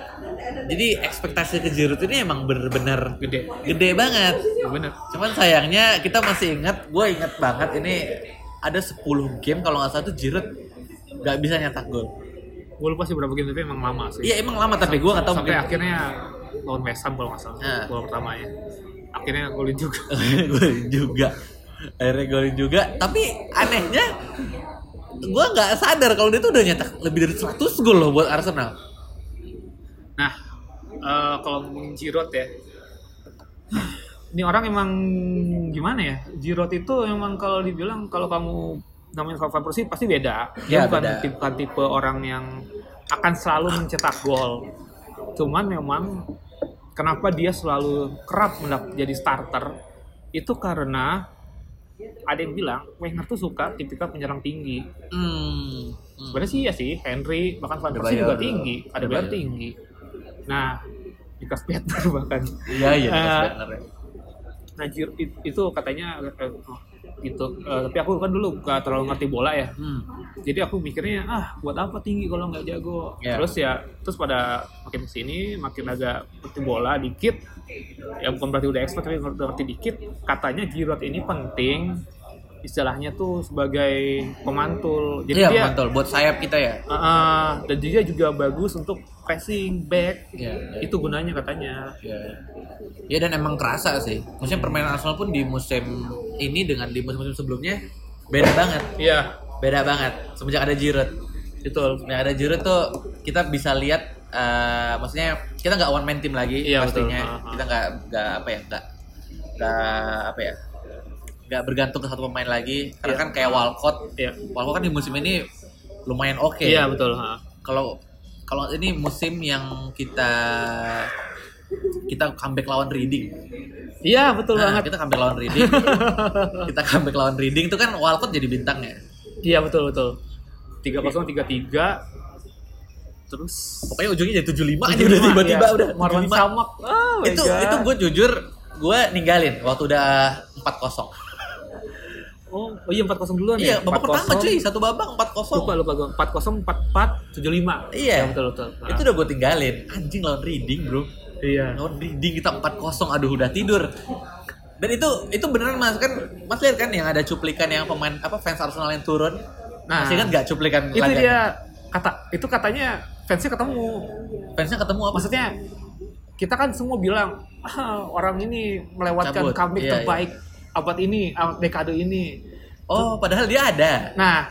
Jadi ekspektasi ke Giroud ini emang bener-bener gede. gede banget. bener. Cuman sayangnya kita masih ingat, gue inget banget ini ada 10 game kalau nggak salah tuh Giroud nggak bisa nyetak gol. gue lupa sih berapa game tapi emang lama sih. Iya emang lama tapi gue nggak tahu sampai mungkin. akhirnya lawan West Ham kalau nggak salah Nah. gol pertamanya akhirnya golin juga. <laughs> Gue juga. Akhirnya golin juga. Tapi anehnya gue nggak sadar kalau dia tuh udah nyetak lebih dari 100 gol loh buat Arsenal Nah, eh, kalau ngomongin Giroud ya, ini orang emang gimana ya? Giroud itu emang kalau dibilang kalau kamu namanya Van Persie pasti beda. Dia Ya, bukan beda. tipe, bukan tipe orang yang akan selalu mencetak gol. Cuman memang kenapa dia selalu kerap mendap- jadi starter itu karena ada yang bilang Wenger tuh suka tipikal penyerang tinggi. hmm. hmm. Sebenarnya sih ya sih, Henry bahkan Van Persie juga tinggi, ada bayar. tinggi. Nah, Lukas Peter <laughs> bahkan. iya iya. Nah, it- itu katanya eh, gitu. Eh, tapi aku kan dulu gak terlalu ngerti bola ya. Hmm. Jadi aku mikirnya ah buat apa tinggi kalau nggak jago. Ya. Terus ya terus pada makin ke sini makin agak ngerti bola dikit. Ya bukan berarti udah expert tapi ngerti, ngerti dikit. Katanya Giroud ini penting istilahnya tuh sebagai pemantul. Jadi Iya dia mantul buat sayap kita ya Uh, uh, dan dia juga bagus untuk pressing back. Iya, iya. Itu gunanya katanya. Ya. ya dan emang kerasa sih. Maksudnya permainan Arsenal pun di musim ini dengan di musim-musim sebelumnya beda banget. Iya, Beda banget. Semenjak ada Giroud. betul. Semenjak ada Giroud tuh kita bisa lihat eh, maksudnya kita nggak one man team lagi Iya, betul. pastinya. Ah, ah. Kita nggak nggak apa ya nggak nggak apa ya nggak bergantung ke satu pemain lagi. Karena Iya. kan kayak Walcott. Iya. Walcott kan di musim ini lumayan oke. Iya, betul. ha. kalau kalau ini musim yang kita kita comeback lawan Reading. Iya, betul Nah, banget. kita comeback lawan Reading. <laughs> kita comeback lawan Reading itu kan Walcott jadi bintangnya. Iya, betul, betul. 3-0 3-3 terus Pokoknya ujungnya jadi 75 aja udah tiba-tiba Iya. udah Marwan 75. Samak. Oh itu God. itu gue jujur gue ninggalin waktu udah 4-0. Oh, oh iya 4-0 duluan Iya, ya. babak pertama 4-0. cuy, satu babak 4-0. Lupa lupa gue. 4-0 4-4 7-5. Iya. Ya, betul betul. Nah, Itu udah gue tinggalin. Anjing lawan Reading, Bro. iya. lawan Reading kita 4-0 aduh udah tidur dan itu itu beneran mas kan mas lihat kan yang ada cuplikan yang pemain apa fans Arsenal yang turun Nah, masih kan nggak cuplikan Itu dia kata itu katanya fansnya ketemu. fansnya ketemu apa Maksudnya kita kan semua bilang ah, orang ini melewatkan Cabut. comeback Iya, terbaik abad ini, abad dekade ini. oh padahal dia ada Nah,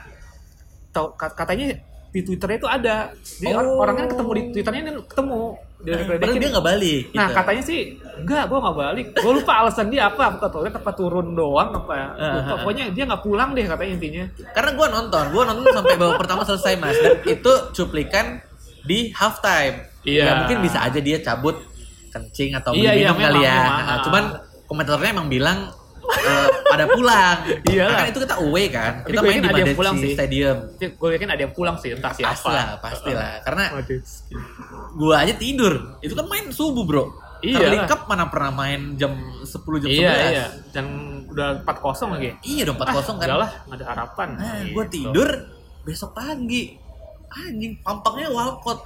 tau, ka- katanya di Twitternya itu ada. Jadi Oh. orangnya ketemu di Twitternya ini ketemu. Dia padahal diledekin. dia nggak balik Nah, gitu. katanya sih enggak, gua nggak balik. Gua lupa alasan dia apa. Apa katanya apa turun doang apa. Lupa. Pokoknya dia nggak pulang deh katanya intinya. karena gue nonton gue nonton sampai babak pertama selesai mas dan itu cuplikan di halftime Iya. Ya, mungkin bisa aja dia cabut kencing atau Iya, beli iya, minum kali ya. Nah, cuman komentatornya emang bilang eh, pada pulang Iyalah. karena itu kita away kan Tapi kita gue main di ada yang pulang sih. Stadium Gue yakin ada yang pulang sih, entah siapa. pasti lah pasti lah karena gua aja tidur itu kan main subuh bro Iya. Carling Cup mana pernah main jam 10 jam 11 Iya, iya. Dan udah 4-0 lagi. iya dong 4 kosong kan Udahlah, ada harapan. nah Gitu. gue tidur besok pagi anjing pampangnya Walcott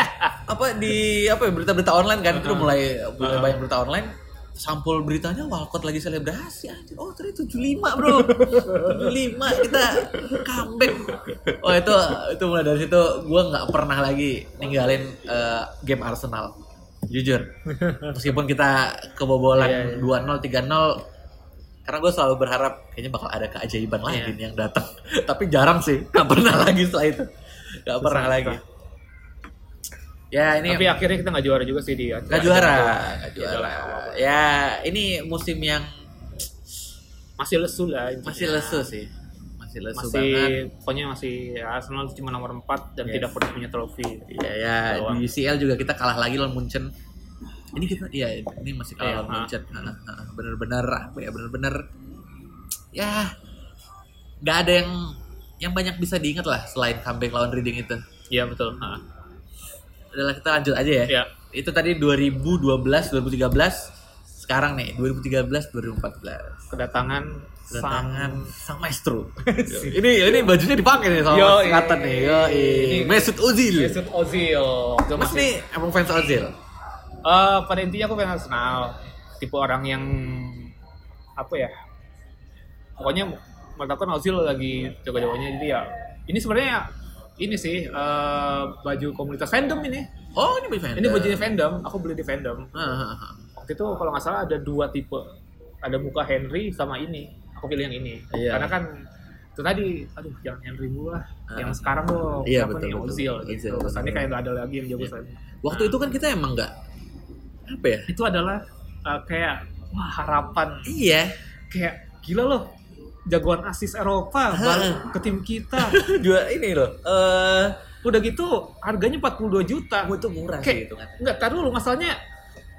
<laughs> apa di apa ya berita-berita online kan itu udah mulai mulai banyak berita online sampul beritanya Walcott lagi selebrasi anjing. Oh ternyata 75 bro. 75 kita comeback. Oh itu itu mulai dari situ gue nggak pernah lagi ninggalin eh, game Arsenal. Jujur. Meskipun kita kebobolan Iya, iya. 2-0 3-0 karena gue selalu berharap kayaknya bakal ada keajaiban lagi Iya. nih yang datang. Tapi jarang sih nggak pernah lagi setelah itu. Nggak pernah lagi. Ya ini Tapi akhirnya kita nggak juara juga sih di nggak juara nggak Ya juara apa-apa. ya ini musim yang Masih lesu lah. intinya. masih lesu sih masih lesu Masih banget pokoknya masih ya, Arsenal cuma nomor 4 dan Yes. tidak pernah punya trofi. Iya ya Doang. di UCL juga kita kalah lagi lawan Munchen. Ini kita iya ini masih kalah Iya, lawan. Munchen. Bener-bener apa ya bener-bener ya nggak ada yang yang banyak bisa diingat lah selain comeback lawan Reading itu. Iya betul. Ha. Adalah kita lanjut aja ya. Ya. Itu tadi 2012 2013 sekarang nih 2013 2014 Kedatangan kedatangan sang, maestro. <laughs> ini ini bajunya dipakai nih sama Yo, nih. Yo, ini- Mesut Ozil. Mesut Ozil. Mas nih emang fans Ozil. Eh, pada intinya aku fans Arsenal. Tipe orang yang apa ya? Pokoknya menurut aku Ozil lagi jago-jagonya jadi ya. Ini sebenarnya ini sih eh, baju komunitas fandom ini. Oh, ini baju fans. Ini bajunya fandom. Aku beli di fandom. Ah. Waktu itu kalau nggak salah ada dua tipe. Ada muka Henry sama ini aku pilih yang ini Iya. karena kan itu tadi aduh jangan Henry mulu lah Ah. yang sekarang dong Iya, betul, nih betul. Ozil Ozil, gitu betul. kesannya kayak nggak ada lagi yang jago Iya. selain Waktu itu kan kita emang nggak apa ya? itu adalah uh, kayak wah harapan Iya. kayak gila loh jagoan asis Eropa balik ke tim kita <laughs> Dua ini loh. Eh, udah gitu harganya 42 juta itu murah Kayak- sih itu kan. nggak taruh dulu masalahnya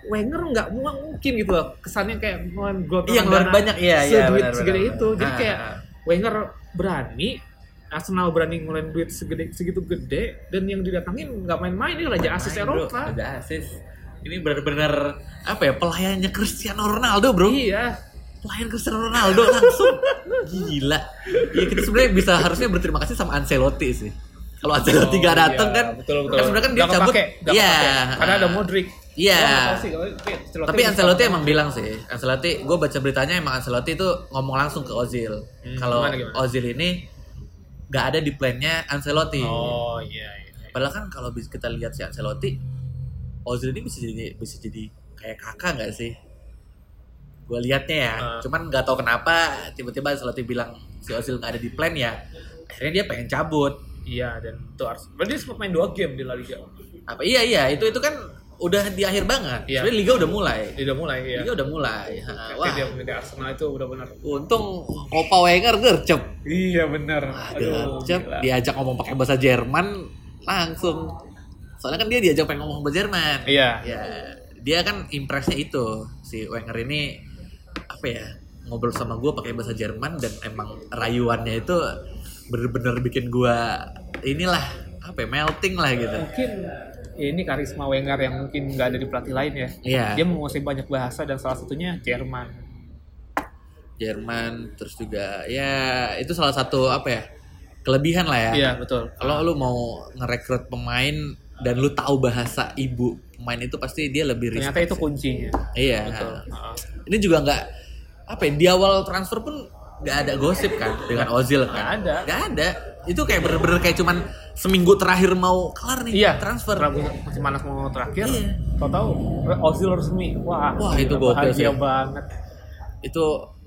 Wenger nggak mungkin gitu loh kesannya kayak ngeluarin gol Iya, ngeluarin banyak, iya, iya, seduit benar, segede benar, itu jadi benar. kayak Ah, Wenger berani Arsenal berani ngeluarin duit segede segitu gede dan yang didatangin nggak main-main ini raja asis main, bro. Eropa Raja asis. Ini benar-benar apa ya pelayannya Cristiano Ronaldo bro. iya Pelayan Cristiano Ronaldo langsung. Gila. Ya kita sebenarnya bisa harusnya berterima kasih sama Ancelotti sih. Kalau Ancelotti Oh, nggak datang iya, kan, betul betul kan sebenarnya kan dia cabut. Iya. karena ada Modric Iya. Kalau- tapi Ancelotti emang bilang sih, Ancelotti, gue baca beritanya emang Ancelotti itu ngomong langsung ke Ozil. Hmm, Kalau? Ozil ini nggak ada di plannya Ancelotti. oh iya iya Padahal kan kalau kita lihat si Ancelotti, Ozil ini bisa jadi bisa jadi kayak kakak nggak sih? Gue liatnya ya, Ah. cuman nggak tahu kenapa tiba-tiba Ancelotti bilang si Ozil nggak ada di plan ya. Akhirnya dia pengen cabut. iya dan itu Arsenal berarti sempat main dua game di La Liga Apa? Iya iya, itu itu kan udah di akhir banget. Iya. Sebenarnya liga udah mulai. udah mulai ya Liga udah mulai. Ha, Wah. Dia menjadi Arsenal itu udah benar untung Opa Wenger gercep. iya benar Gercep, diajak ngomong pakai bahasa Jerman langsung. Soalnya kan dia diajak pengen ngomong bahasa Jerman. iya ya dia kan impresnya itu si Wenger ini apa ya ngobrol sama gue pakai bahasa Jerman dan emang rayuannya itu bener-bener bikin gue inilah apa ya, melting lah gitu. Mungkin ini karisma Wenger yang mungkin nggak ada di pelatih lain ya. Iya. Dia menguasai banyak bahasa dan salah satunya Jerman. Jerman terus juga ya itu salah satu apa ya kelebihan lah ya. Iya betul. Kalau lu mau ngerekrut pemain dan lu tahu bahasa ibu pemain itu pasti dia lebih ternyata respect itu sih. kuncinya. Iya. Betul. Ini juga nggak apa ya di awal transfer pun nggak ada gosip kan dengan Ozil kan? Nggak ada. nggak ada. Itu kayak bener-bener kayak cuman seminggu terakhir mau kelar nih iya. transfer. Rabu masih panas mau terakhir. Iya. tau tahu Ozil resmi. Wah Wah, itu gokil sih. banget. Itu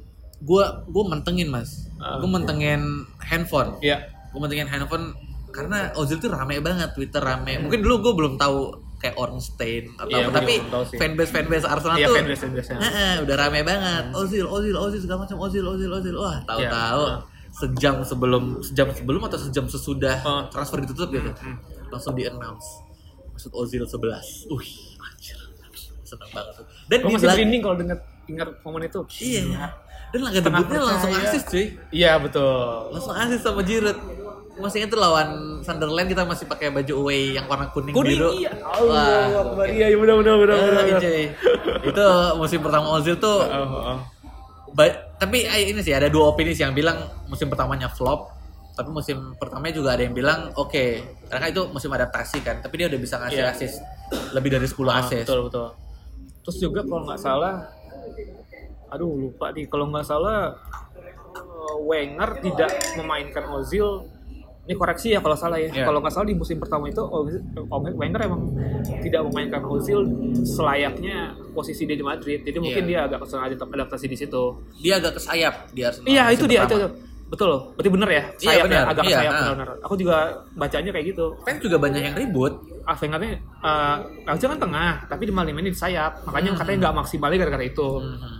gua gua mentengin mas. Ah. gua mentengin handphone. Iya. Gua mentengin handphone karena Ozil tuh rame banget Twitter rame. Mungkin dulu gua belum tahu kayak Ornstein atau Iya, apa gua tapi fanbase fanbase Arsenal iya tuh fanbase fanbase Heeh, udah rame banget. Ozil, Ozil, Ozil segala macam Ozil, Ozil, Ozil. Wah, tahu-tahu Iya. sejam sebelum sejam sebelum atau sejam sesudah Oh. transfer ditutup gitu. Hmm. Langsung di announce. Maksud Ozil 11. Wih, anjir. Seneng banget. Dan di masih merinding kalau denger ingat momen itu Iya. Dan laga debutnya langsung asis cuy. iya betul Langsung asis sama Giroud. Ingat tuh lawan Sunderland kita masih pakai baju away yang warna kuning, kuning biru. iya Wah. Akbar. iya iya benar benar benar Eh, benar. Itu musim pertama Ozil tuh Oh, oh. Ba- tapi eh, ini sih ada dua opini sih yang bilang musim pertamanya flop tapi musim pertamanya juga ada yang bilang oke karena itu musim adaptasi kan tapi dia udah bisa ngasih Iya. assist lebih dari 10 Ah, assist betul betul terus juga kalau nggak salah aduh lupa nih kalau nggak salah eh, Wenger tidak memainkan Ozil ini koreksi ya kalau salah ya Iya. kalau nggak salah di musim pertama itu Wenger emang tidak memainkan Ozil selayaknya posisi dia di Madrid jadi mungkin Iya. dia agak sengaja adaptasi di situ dia agak ke sayap di Arsenal iya itu dia itu, pertama. itu. betul loh berarti bener ya Iya, sayapnya benar. agak Iya, sayap ah. benar-benar aku juga bacanya kayak gitu fans juga banyak yang ribut ah Wengernya uh, kan tengah tapi di malam ini di sayap makanya Hmm. katanya nggak maksimalnya gara-gara itu Mhm.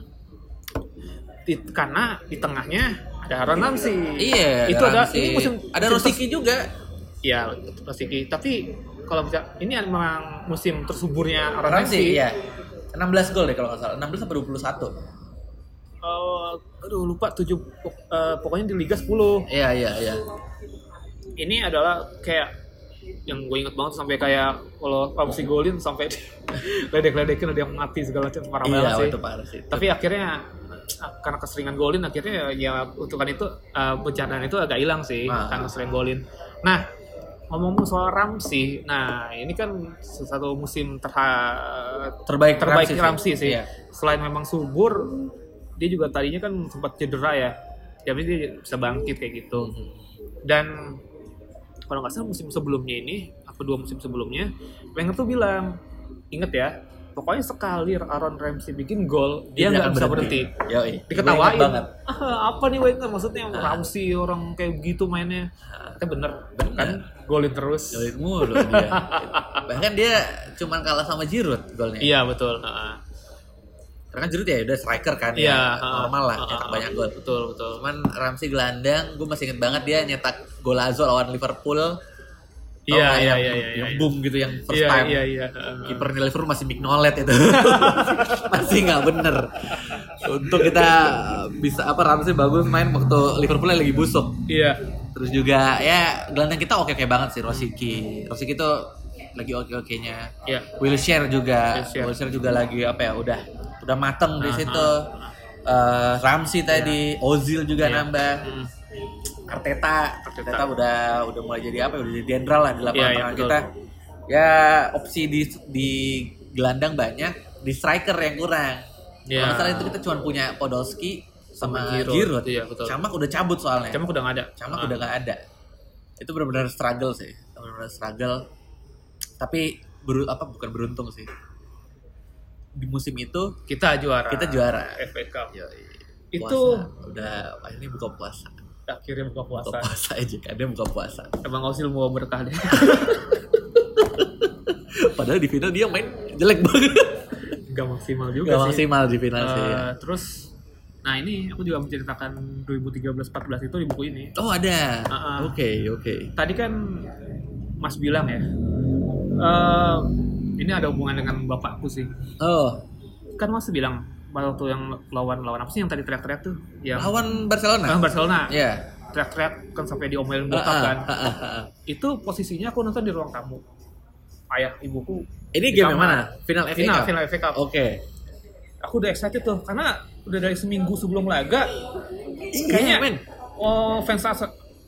Di- karena di tengahnya ada Aaron Ramsey. Iya itu ada ini musim ada Rosiki juga. Iya Rosiki tapi kalau bisa ini memang musim tersuburnya Ramsey Ramsey. iya. 16 gol deh kalau nggak salah. 16 sampai 21 Eh, aduh lupa tujuh eh, pokoknya di Liga 10 iya iya iya. Ini adalah kayak yang gue inget banget sampai kayak kalau Ramsey golin sampai <laughs> ledek-ledekin ada yang mati segala macam. Parah banget iya sih. itu parah sih tapi akhirnya karena keseringan golin akhirnya ya untukan itu uh, bencana itu agak hilang sih Ah. karena sering golin. Nah ngomong-ngomong soal Ramsey, nah ini kan satu musim terha- terbaik terbaik Ramsey Ramsey, sih. Iya. Selain memang subur, dia juga tadinya kan sempat cedera ya. Tapi dia bisa bangkit kayak gitu. Mhm. Dan kalau nggak salah musim sebelumnya ini, apa dua musim sebelumnya, Wenger tuh bilang, inget ya, pokoknya sekali Aaron Ramsey bikin gol dia tidak nggak bisa berhenti, Yoi. diketawain banget. ah, apa nih Wenger maksudnya Ramsey orang kayak gitu mainnya tapi bener, Bener. kan golin terus Jolit mulu dia. Bahkan dia cuman kalah sama Giroud golnya. iya betul Heeh. Karena kan Giroud ya udah striker kan iya ya. heeh. Normal lah nyetak banyak gol. betul betul Cuman Ramsey gelandang, gue masih inget banget dia nyetak gol Azo lawan Liverpool. Iya, nggak iya, yang, iya, iya, yang iya. boom gitu yang first iya time. iya iya heeh. Kipernya Liverpool masih Mignolet itu. <laughs> masih nggak bener. Untuk kita bisa apa Ramsey bagus main waktu Liverpoolnya lagi busuk. iya Terus juga ya gelandang kita oke-oke banget sih Rosiki. Rosiki tuh lagi oke-okenya. iya Wilshere juga, Wilshere. Wilshere juga lagi apa ya udah udah mateng di Nah, situ. Eh, Ramsey tadi, Ozil juga Iya. nambah. Hmm. Arteta, Arteta. Arteta udah udah mulai jadi apa? ya, Udah jadi jenderal lah di lapangan Iya, iya, tengah betul. kita. Ya opsi di di gelandang banyak, di striker yang kurang. Iya. Kalau nggak salah itu kita cuma punya Podolski sama, Giroud. Giroud. Iya, betul. Camak udah cabut soalnya. Camak udah nggak ada Camak Ah. udah nggak ada. Itu benar-benar struggle sih, benar-benar struggle. Tapi beru apa bukan beruntung sih. Di musim itu kita juara kita juara. FA Cup Yoi. Itu- Puasa. udah ini buka puasa. Akhirnya buka Buka puasa puasa aja kan dia buka puasa. emang Osil mau berkah deh <laughs> Padahal di final dia main jelek banget. nggak maksimal juga Gak sih maksimal di final sih. Eh, ya. terus nah ini aku juga menceritakan 2013-14 itu di buku ini Oh ada. Ah, ah. Oke oke. tadi kan Mas bilang ya eh, ini ada hubungan dengan bapakku sih Oh kan Mas bilang waktu yang lawan lawan apa sih yang tadi teriak-teriak tuh yang lawan Barcelona. lawan Barcelona Ya. teriak-teriak kan sampai diomelin Ah, bokap ah, kan ah, ah, ah. itu posisinya aku nonton di ruang tamu ayah ibuku Ini game yang mana? Final FA final Cup? final FA Cup Oke. aku udah excited tuh karena udah dari seminggu sebelum laga Iya, kayaknya men. oh fans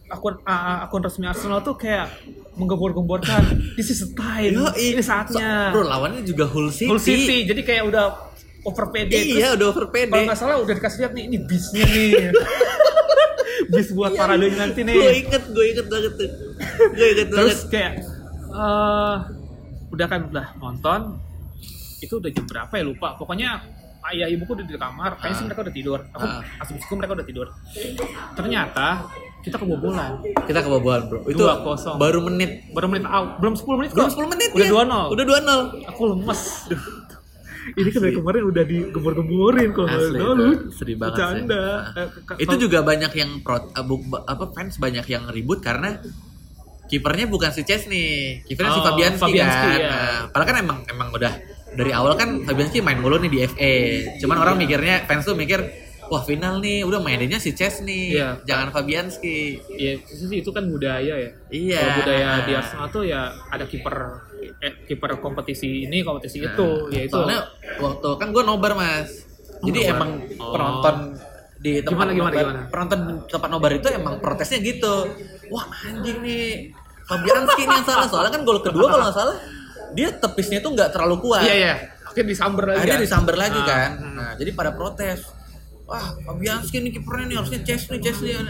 akun a- akun resmi Arsenal tuh kayak menggembor-gemborkan this is the time Yo, ini saatnya Bro, lawannya juga Hull City. Hull City jadi kayak udah over PD Iya, terus udah over PD. kalau nggak salah udah dikasih lihat nih ini bisnya nih <laughs> bis buat paradenya nanti nih Gue inget, gue inget banget tuh. Gue inget banget. terus kayak eh udah kan udah nonton itu udah jam berapa ya lupa pokoknya ayah ibuku udah di kamar kayaknya sih Ah. mereka udah tidur aku Ah. asumsiku mereka udah tidur ternyata kita kebobolan Kita kebobolan, Bro. Itu 2-0. baru menit. baru menit out belum 10 menit Belum kok. 10 menit udah ya. 2-0 Udah 2-0. aku lemes ini kan dari kemarin udah digembor-gemborin kalau nggak tahu itu lu sedih banget bercanda sih. Ke- Itu juga banyak yang pro, eh, apa fans banyak yang ribut karena kipernya bukan si Chesney, kipernya si Oh, Fabianski, Fabianski, kan. ya. Nah, padahal kan emang emang udah dari awal kan Fabianski main mulu nih di FA. Cuman orang mikirnya fans tuh mikir wah final nih udah mainnya si Chesney, Iya. jangan Fabianski. ya sih itu kan budaya ya Iya. Kalau budaya di Arsenal tuh ya ada kiper eh, kiper kompetisi ini kompetisi Nah, itu ya itu Soalnya waktu kan gue nobar mas. Oh, Jadi nobar. emang Oh. penonton di tempat Gimana, gimana, nobar, gimana? penonton tempat nobar itu emang protesnya gitu. Wah anjing nih Fabianski nih yang salah. Soalnya kan gol kedua kalau nggak salah dia tepisnya tuh nggak terlalu kuat. iya iya akhirnya disamber lagi Akhirnya kan? disamber lagi Ah, kan. Nah jadi pada protes. Wah Fabianski nih kipernya nih harusnya Chesney Chesney. <laughs>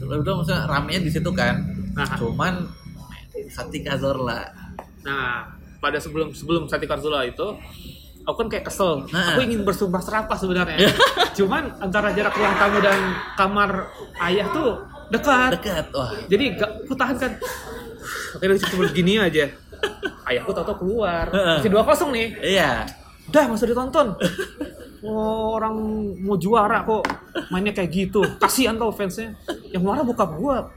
Udah maksudnya ramenya di situ kan. Nah. Cuman Sati Cazorla. Nah pada sebelum sebelum Santi Cazorla itu aku kan kayak kesel. Nah. aku ingin bersumpah serapah sebenarnya. <laughs> Cuman antara jarak ruang tamu dan kamar ayah tuh dekat. Dekat. Wah. jadi gak aku tahan kan. Akhirnya cuma begini aja. Ayahku tau-tau keluar. Masih dua kosong nih. Iya. udah masa ditonton. <laughs> Oh, orang mau juara kok. Mainnya kayak gitu. Kasihan tau fansnya. Yang marah bokap gua.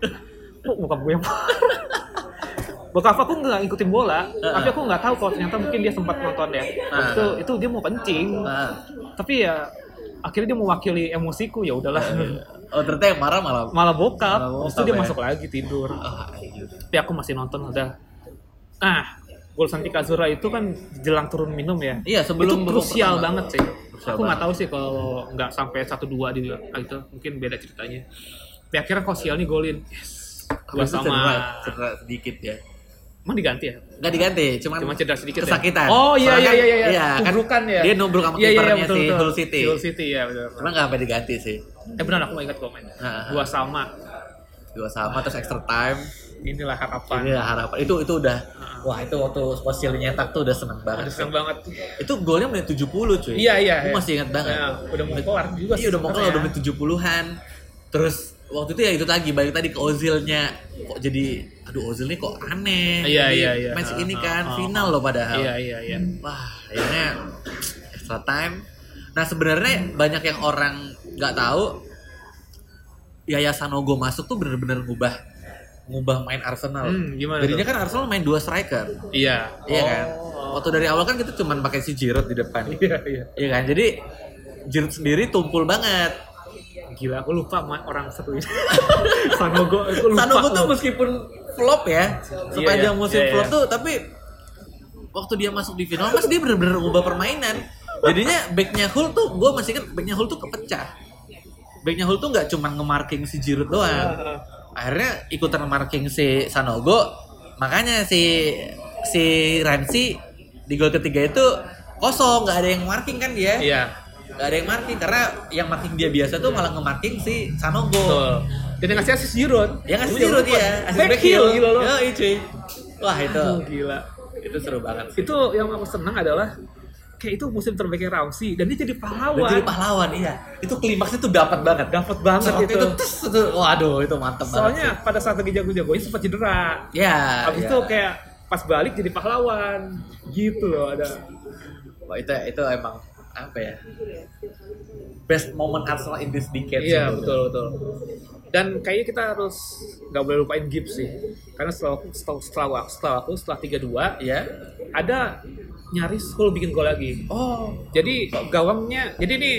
Kok bokap gua yang marah bokap aku nggak ngikutin bola tapi aku nggak tahu kalau ternyata mungkin dia sempat nonton ya Waktu itu itu dia mau kencing. Nah. tapi ya akhirnya dia mewakili emosiku ya udahlah. Oh ternyata yang marah malah malah bokap. Malah bokap itu dia ya. masuk lagi tidur. Ah, iya. tapi aku masih nonton udah. Nah gol Santi Cazorla itu kan jelang turun minum ya. Iya, sebelum itu krusial banget sih. Krusial aku nggak tahu sih kalau nggak sampai satu dua di itu mungkin beda ceritanya. Tapi akhirnya Kosial nih golin. Yes. Cedera, sama cedera sedikit ya. Emang diganti ya Nggak diganti, cuman cuma cedera sedikit kesakitan. ya? oh iya Soalnya iya iya iya Iya, kan ya dia nubruk sama Iya, iya, iya, kipernya betul, si betul. Hull City. Hull City ya benar Cuma nggak sampai diganti sih. eh benar aku ingat kok main Ah, ah. dua sama dua sama terus extra time inilah harapan ini lah harapan itu itu udah wah itu waktu Ozil nyetak tuh udah seneng banget Aduh, seneng banget itu golnya menit 70 cuy iya iya Aku iya. masih ingat banget Ya, udah mau kelar juga iya udah mau kelar sebenarnya. udah menit 70-an terus waktu itu ya itu lagi balik tadi ke Ozilnya kok jadi aduh Ozil ini kok aneh. Iya, iya, iya. match Ah, ini ah, kan ah, final loh padahal. Iya iya iya. Wah akhirnya extra time. Nah sebenarnya banyak yang orang nggak tahu Yaya Sanogo masuk tuh bener-bener ngubah ngubah main Arsenal. Hmm, gimana jadinya kan Arsenal main dua striker. Iya. Iya kan? Oh. waktu dari awal kan kita cuman pakai si Giroud di depan. Iya iya. Iya kan? Jadi Giroud sendiri tumpul banget. Gila aku lupa orang satu ini. <laughs> Sanogo aku lupa. Sanogo tuh meskipun flop ya. Sepanjang iya. musim Iya, iya. flop tuh tapi waktu dia masuk di final mas dia bener-bener ngubah permainan. Jadinya backnya Hull tuh gue masih kan backnya Hull tuh kepecah. Backnya Hull tuh nggak cuma nge-marking si Giroud doang. Akhirnya ikutan marking si Sanogo. Makanya si si Ramsey di gol ketiga itu kosong nggak ada yang marking kan dia. Iya. Nggak ada yang marking karena yang marking dia biasa tuh malah nge-marking si Sanogo. Betul dan yang ngasih asis Giroud yang ngasih lupa. ya asist back back heel gila lo Yoi, cuy. Wah itu. Aduh, gila. Itu seru banget. Sih itu yang aku senang adalah kayak itu musim terbaiknya Ramsey dan dia jadi pahlawan. Dan jadi pahlawan iya. Itu klimaksnya tuh dapat banget. Dapat banget itu, itu tes, itu waduh itu mantep banget soalnya pada saat lagi jago-jagonya sempat cedera. Sih. ya habis ya. itu kayak pas balik jadi pahlawan. Gitu loh ada. Wah, itu itu emang apa ya best moment Arsenal in this decade iya betul betul dan kayaknya kita harus nggak boleh lupain Gibbs sih. Karena setelah setelah setelah, aku- setelah aku setelah tiga dua ya ada nyaris Hull bikin gol lagi. Oh. Jadi gawangnya jadi ini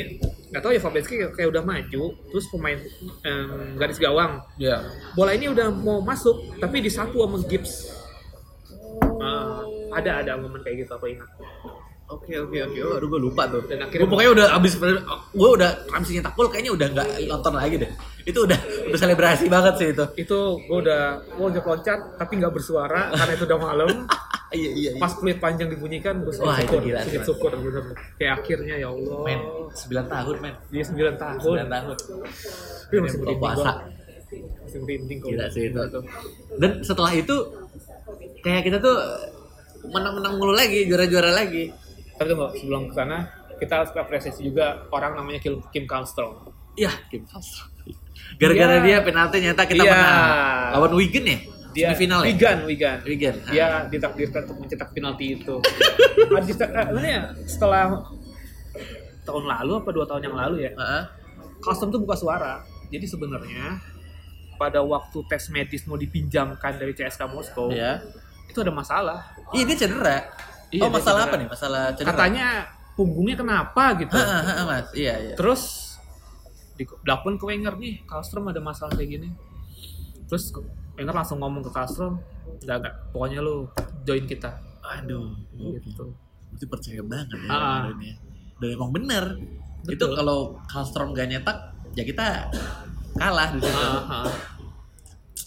nggak tahu ya Fabianski kayak, kayak udah maju terus pemain em, garis gawang. Ya. Bola ini udah mau masuk tapi disapu sama Gibbs. Ah, ada ada momen kayak gitu aku ingat oke oke oke. Oh, aduh gue lupa tuh. Dan akhirnya- gue pokoknya udah abis gue udah Ramsey nyetak gol kayaknya udah nggak nonton lagi deh. Itu udah udah selebrasi banget sih itu. Itu gue udah gue loncat loncat tapi nggak bersuara karena itu udah malam. <laughs> Iya iya iya. pas peluit panjang dibunyikan gue Wah, itu syukur gila, sedikit syukur bener kayak akhirnya ya Allah. Men 9 tahun men. Dia 9 tahun. 9 tahun. Tapi masih puasa. masih merinding kalau Gila sih itu. dan setelah itu kayak kita tuh menang-menang mulu lagi juara-juara lagi tapi tunggu sebelum ke sana kita harus apresiasi juga orang namanya Kim, Kim Armstrong Iya, Kim Armstrong. Gara-gara Iya. dia penalti nyata kita Iya. menang. Lawan Wigan ya? dia Semifinal ya? Wigan Wigan Wigan. dia ditakdirkan untuk mencetak penalti itu <laughs> Habis- eh, ya setelah tahun lalu apa dua tahun yang lalu ya Heeh. custom tuh buka suara jadi sebenarnya pada waktu tes medis mau dipinjamkan dari CSKA Moskow Iya. itu ada masalah Iya, dia cedera. Iya, oh, masalah cedera. apa nih? Masalah cedera. katanya punggungnya kenapa gitu Heeh, heeh, Mas. Iya, iya. terus di dilakukan ke Wenger nih Kallstrom ada masalah kayak gini terus Wenger langsung ngomong ke Kallstrom enggak enggak pokoknya lu join kita Aduh. gitu Itu percaya banget ya Ah. orang ini. Dan emang bener. Betul. Itu kalau Kallstrom gak nyetak, ya kita kalah di situ. Ah, ah.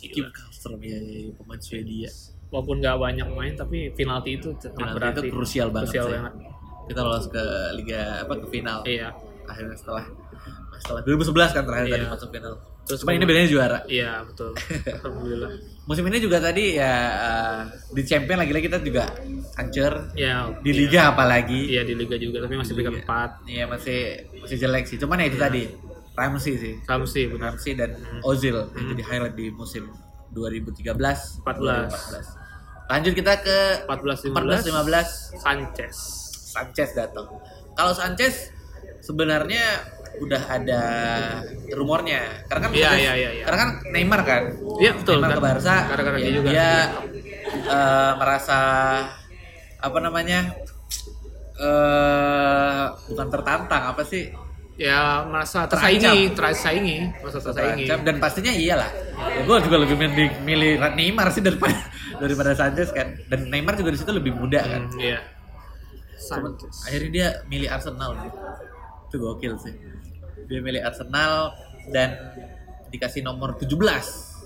Kim Kallstrom ya, ya, ya, pemain Swedia. Walaupun nggak banyak main tapi penalti itu sangat Penalti berarti itu krusial banget Krusial sih. banget Kita lolos ke liga apa ke final. iya Akhirnya setelah setelah 2011 kan terakhir Iya. tadi masuk final. Terus Cuma ini bedanya juara. iya betul <laughs> alhamdulillah Musim ini juga tadi ya uh, di champion lagi-lagi kita juga hancur. ya Di iya. liga apalagi. iya di liga juga tapi masih peringkat Liga. empat Iya masih masih jelek sih. Cuman ya itu Iya. tadi Ramsey sih. Ramsey benar Ramsey dan Hmm. Ozil yang Hmm. jadi highlight di musim 2013 14. 2014. Lanjut kita ke 14 14 15 15 Sanchez Sanchez datang. Kalau Sanchez sebenarnya udah ada rumornya. Karena kan Iya, Sanchez- iya, iya, iya. Karena kan Neymar kan. Iya betul Neymar kan? ke Barca. Gara-gara ya, dia juga. eh, merasa apa namanya? eh bukan tertantang apa sih? Ya merasa tersaingi, tersaingi, merasa tersaingi. Terancam dan pastinya iyalah. Ya, gue juga lebih mending milih Neymar sih daripada <laughs> daripada Sanchez kan. Dan Neymar juga di situ lebih muda kan. Hmm, iya. Sanchez. akhirnya dia milih Arsenal itu gokil sih dia milih Arsenal dan dikasih nomor 17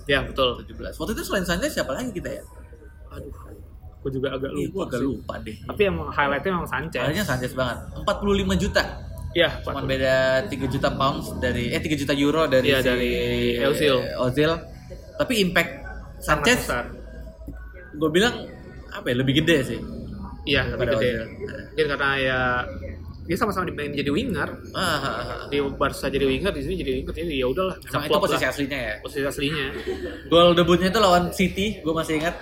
Ya betul. 17 waktu itu selain Sanchez siapa lagi kita ya Aduh, aku juga agak Ih, lupa. gua agak sih. lupa deh Tapi emang highlightnya memang Sanchez. Akhirnya Sanchez banget 45 juta Iya, cuman Pak. beda 3 juta pounds dari eh 3 juta euro dari Iya, si dari Ozil. Ozil Tapi impact Sanchez besar. gue bilang apa ya lebih gede sih. Iya, lebih gede. Ozil. Mungkin karena ya dia sama-sama dimainin jadi winger. Ah, ah, ah, ah. Di Barca jadi winger, di sini jadi winger. Jadi ya udahlah. Sama itu posisi lah. aslinya ya. posisi aslinya. Gol debutnya itu lawan City, gue masih ingat.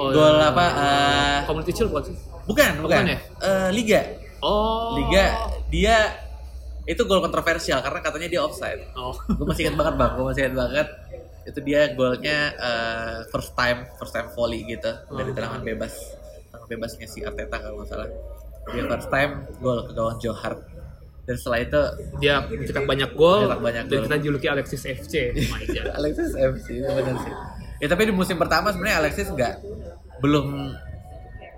Oh, Gol iya. apa? eh, Community Shield bukan sih? bukan, bukan. Bukan ya? Eh, Liga. Oh. Liga dia itu gol kontroversial karena katanya dia offside. Oh. gue masih ingat banget bang, gue masih ingat banget. Itu dia golnya eh, first time, first time volley gitu dari Oh. tendangan bebas, tendangan bebasnya si Arteta kalau nggak salah. Dia first time gol ke gawang Joe Hart. Dan setelah itu Dia mencetak banyak gol. Mencetak banyak dan gol. kita juluki Alexis FC. Oh my God. <laughs> Alexis FC benar sih. Ya tapi di musim pertama sebenarnya Alexis nggak belum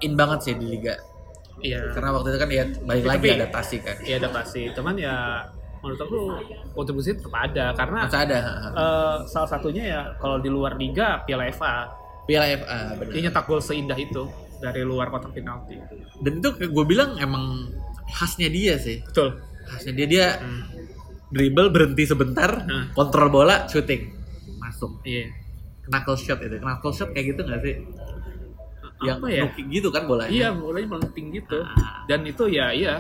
in banget sih di liga. Iya. Karena waktu itu kan dia balik Ya, lagi tapi- adaptasi kan. Iya adaptasi. Cuman ya menurut aku kontribusi tetap ada karena Masa ada. eh, salah satunya ya kalau di luar liga Piala FA Piala FA benar. dia nyetak gol seindah itu dari luar kotak penalti. Dan itu gue bilang emang khasnya dia sih. Betul. Khasnya dia dia Hmm. dribble berhenti sebentar, Hmm. kontrol bola, shooting, masuk. Iya. Knuckle shot itu, knuckle shot kayak gitu nggak sih? Yang Apa ya? looking gitu kan bolanya. Iya, bolanya melengking gitu. Ah. Dan itu ya iya.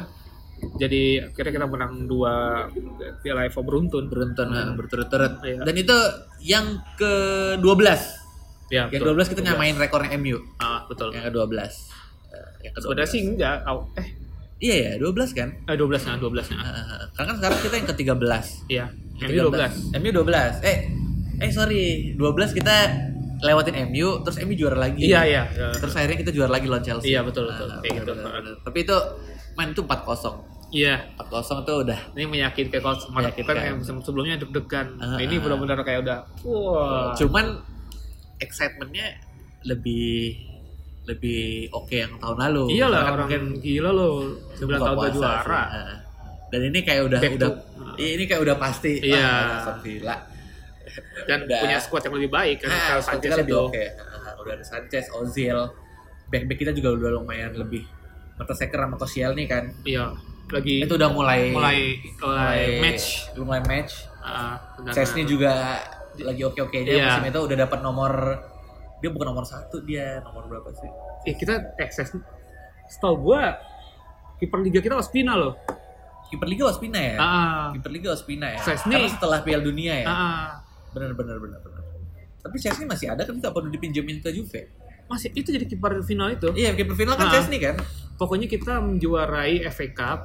Jadi akhirnya kita menang dua Piala FA beruntun. Beruntun ha, berturut-turut. Iya. Dan itu yang ke-12. Ya, Yang betul. ke-12 kita nyamain rekornya MU. Ah, betul. Yang ke-12. Eh, Yang ke-12. Sebenarnya sih enggak. Aw, Eh, Iya ya, 12 kan? eh 12 nah, 12 nah. Eh, karena kan sekarang kita yang ke-13. Iya. Yang MU 12. MU 12. Eh, eh sorry, 12 kita lewatin MU, terus MU juara lagi. Iya, iya. Terus akhirnya kita juara lagi lawan Chelsea. Iya, betul, betul. Ah, Kayak gitu. Tapi itu main itu 4-0. Iya. 4-0 tuh udah Ini menyakitkan kalau mana kita yang sebelumnya deg-degan. Ah, Nah, ini benar-benar kayak udah wah. cuman excitementnya lebih lebih oke yang tahun lalu. Karena kan orang mungkin gila loh. 9 buka tahun puasa juara. sih. Nah, Dan ini kayak udah Back udah to- iya, ini kayak udah pasti. Iya. Ah, Villa. Dan Udah. punya squad yang lebih baik kan. Ah, Kalau Sanchez itu. oke. Ah, udah ada Sanchez, Ozil. Back-back kita juga udah lumayan lebih Mertesacker sama Koscielny kan. Iya. Lagi Itu udah mulai mulai mulai match. Mulai match. Ah, benar. Chesney juga lagi oke-oke-nya Iya. musim itu udah dapat nomor dia bukan nomor satu dia nomor berapa sih? Eh, kita eh Chesney. Setahu gua kiper liga kita Ospina loh. Kiper Liga Ospina ya? Ah. Kiper Liga Ospina ya? Chesney. Karena setelah Piala Dunia ya? Ah. Bener bener bener bener. Tapi Chesney masih ada kan nggak perlu dipinjemin ke Juve? Masih itu jadi kiper final itu. Iya kiper final kan Ah. Chesney kan? Pokoknya kita menjuarai FA Cup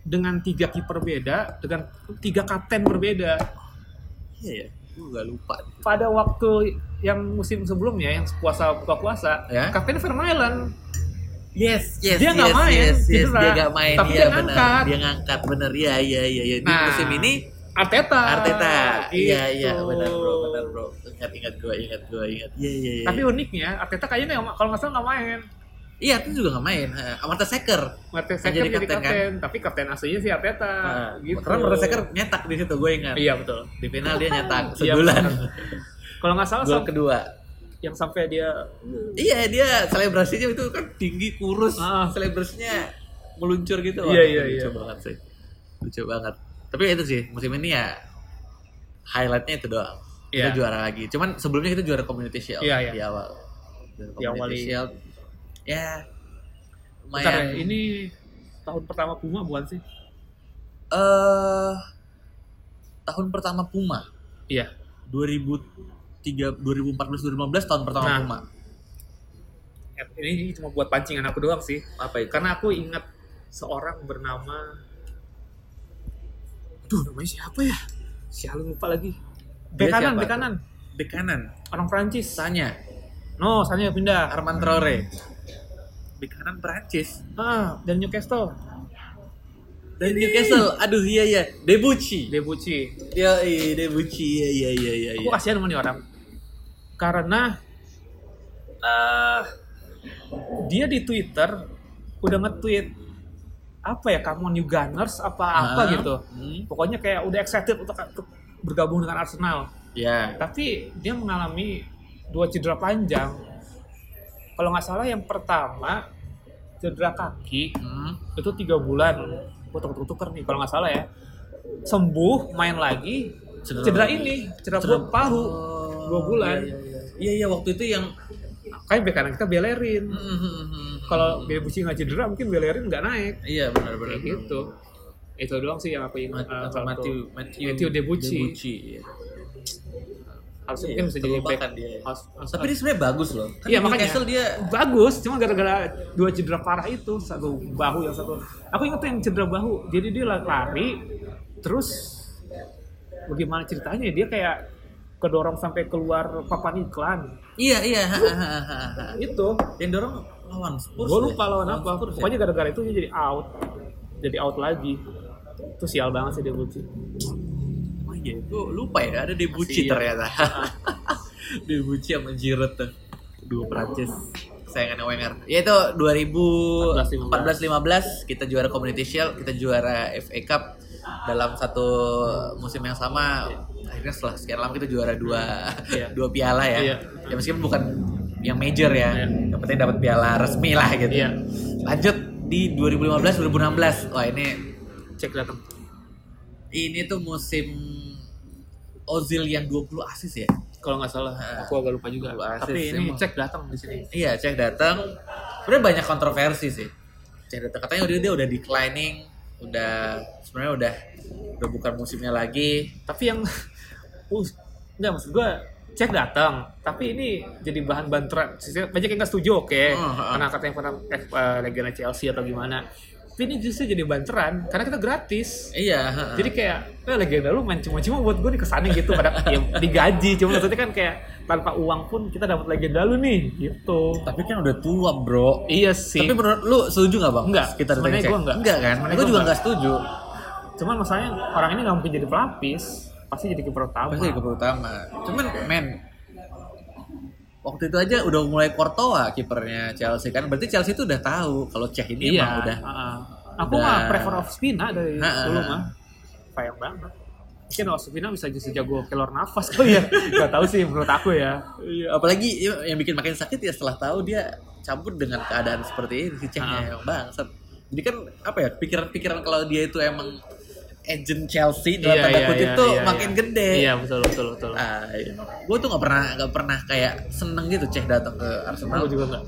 dengan tiga kiper beda, dengan tiga kapten berbeda. Iya ya. Gue gak lupa. Pada waktu yang musim sebelumnya, yang puasa buka puasa, Ya. kapten Vermaelen. Yes, yes, Dia nggak yes, main, yes, yes, cedera. dia nggak main, Tapi iya, dia bener. ngangkat. Dia ngangkat, bener, iya, iya, iya, iya. Di Nah, musim ini Arteta. Arteta, iya, iya, Gitu. benar bro, benar bro. Ingat, ingat gue, ingat gue, ingat. Iya, iya, iya. Tapi uniknya, Arteta kayaknya nggak- kalau nggak salah nggak main. iya, itu juga nggak main. Amartya Seker. Martin Yang Seker jadi kapten, kapten, kan? tapi kapten aslinya si Arteta. Nah, gitu. Karena Amartya Seker nyetak di situ, gue ingat. Iya betul. Di final dia nyetak Iya, sebulan. Kalau nggak salah Gol kedua. yang sampai dia Iya, dia selebrasinya itu kan tinggi, kurus. Ah. Selebrasinya meluncur gitu. Iya, iya, lucu iya. banget sih. Lucu banget. Tapi itu sih, musim ini ya highlightnya itu doang. Kita Iya. juara lagi. Cuman sebelumnya kita juara Community Shield Iya, iya. di awal. Juara Di awal Shield. Ya, Bentar lumayan. ya, ini tahun pertama Puma bukan sih? eh tahun pertama Puma Iya. 2003 2014 2015 tahun pertama Nah. Puma. Ini cuma buat pancingan aku doang sih. Apa itu? Karena aku ingat seorang bernama Duh, namanya siapa ya? Sialan lupa lagi. Bek kanan, siapa bek tuh? kanan. Bek kanan. Orang Prancis. Tanya No, saya pindah. Arman Traore. Bek kanan Prancis. Ah, dan Newcastle. Dan Newcastle. Aduh iya iya. Debuchy. Debucci. Ya iya Debuchy. Iya iya iya iya. Aku iya. kasihan sama nih orang. Karena eh dia di Twitter udah nge-tweet apa ya, on you Gunners apa-apa Ah, gitu. hmm. Pokoknya kayak udah excited untuk, untuk bergabung dengan Arsenal. Ya. Tapi dia mengalami dua cedera panjang. Kalau nggak salah yang pertama cedera kaki Hmm. itu tiga bulan. Gue tuker-tuker nih kalau nggak salah ya. Sembuh, main lagi, cedera, lagi. ini, cedera, Cedera- pahu. Oh, dua bulan. Iya, iya, iya, iya, waktu itu yang Kayak kanan kita Bellerin. Hmm, Kalau Debucci nggak cedera mungkin Bellerin nggak naik. iya benar-benar gitu. Itu doang sih yang aku ingat. Mat- kalau Matthew. Matthew Matthew Debucci. iya. Harusnya Iya, mungkin bisa jadi back. dia. Harus- harus- Tapi dia sebenarnya bagus loh. Kan Iya, makanya. Newcastle dia bagus cuma gara-gara dua cedera parah itu satu bahu yang satu aku inget tuh yang cedera bahu jadi dia lari terus bagaimana ceritanya dia kayak kedorong sampai keluar papan iklan Iya, iya. itu Yang dorong lawan Spurs. gue ya? lupa lawan apa Spurs, ya? pokoknya gara-gara itu dia jadi out jadi out lagi itu sial banget sih dia Buci Oh iya, gue lupa ya ada Masih, iya. ternyata. <laughs> Debucci sama Giroud tuh. Dua Prancis kesayangannya Wenger. Ya itu 2014-15 kita juara Community Shield, kita juara FA Cup dalam satu musim yang sama. Akhirnya setelah sekian lama kita juara dua Iya. <laughs> dua piala ya. Iya. Ya meskipun bukan yang major ya. Iya. Yang penting dapat piala resmi lah gitu. Iya. Lanjut di 2015-2016. Wah ini cek datang ini tuh musim Ozil yang 20 asis ya. kalau nggak salah aku agak lupa juga tapi ini emang. cek datang di sini Iya, cek datang. Sebenarnya banyak kontroversi sih. Cek datang katanya udah dia udah declining, udah sebenarnya udah udah bukan musimnya lagi. tapi yang <laughs> uh nggak maksud gue cek datang tapi ini jadi bahan bantuan banyak yang nggak setuju oke Oh, ha. karena katanya pernah eh, eh, legenda Chelsea atau gimana tapi ini justru jadi banteran karena kita gratis Iya, ha-ha. jadi kayak eh, legenda lu main cuma-cuma buat gue nih kesannya gitu pada <laughs> ya, digaji cuma maksudnya kan kayak tanpa uang pun kita dapat legenda lu nih gitu tapi kan udah tua, Bro. iya sih Tapi menurut lu setuju nggak bang? Enggak, Kita sebenarnya cek. gua enggak. Enggak kan? Gue juga enggak. nggak setuju. cuman masalahnya orang ini nggak mungkin jadi pelapis pasti jadi kiper utama Pasti keeper utama. Cuman men waktu itu aja udah mulai Courtois kipernya Chelsea kan. Berarti Chelsea itu udah tahu kalau Cech ini iya emang udah uh-uh. aku udah- mah prefer Ospina dari Ha-ha. dulu mah sayang banget mungkin Ospina bisa jadi jago kelor nafas kali ya <laughs> nggak tahu sih menurut aku ya Iya, apalagi yang bikin makin sakit ya setelah tahu dia campur dengan keadaan seperti ini si Cechnya yang bangsat. Jadi kan apa ya pikiran-pikiran kalau dia itu emang agent Chelsea dalam Iya, tanda iya, kutip iya, tuh iya, makin iya. gede. iya betul betul betul Ah, gue tuh nggak pernah nggak pernah kayak seneng gitu Cech datang ke Arsenal. aku juga nggak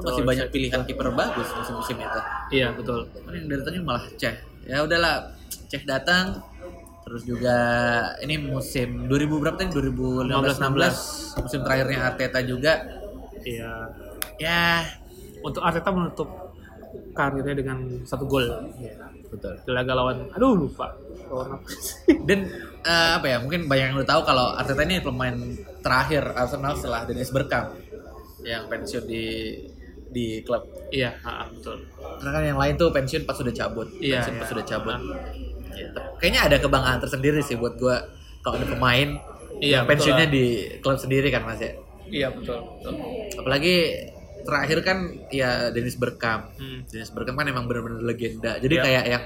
masih banyak pilihan kiper bagus musim-musim itu. iya betul Cuman yang datangnya malah Cech. Ya udahlah, Cech datang. Terus juga ini musim 2000 berapa tadi? 2015 16 musim terakhirnya Arteta juga. iya Ya, untuk Arteta menutup karirnya dengan satu gol betul. di laga lawan aduh lupa lawan apa sih Dan eh, apa ya? Mungkin banyak yang udah tahu kalau Arteta ini pemain terakhir Arsenal setelah Dennis Bergkamp yang pensiun di di klub. iya ah, betul Karena kan yang lain tuh pensiun pas sudah cabut. Iya, pensiun iya. pas sudah cabut. Ah. Ya, kayaknya ada kebanggaan tersendiri sih buat gua kalau ada pemain Iya, yang pensiunnya betul di klub sendiri kan Mas ya. iya betul betul Apalagi terakhir kan ya Dennis Bergkamp. Hmm. Dennis Bergkamp kan emang benar-benar legenda. Jadi Iya. kayak yang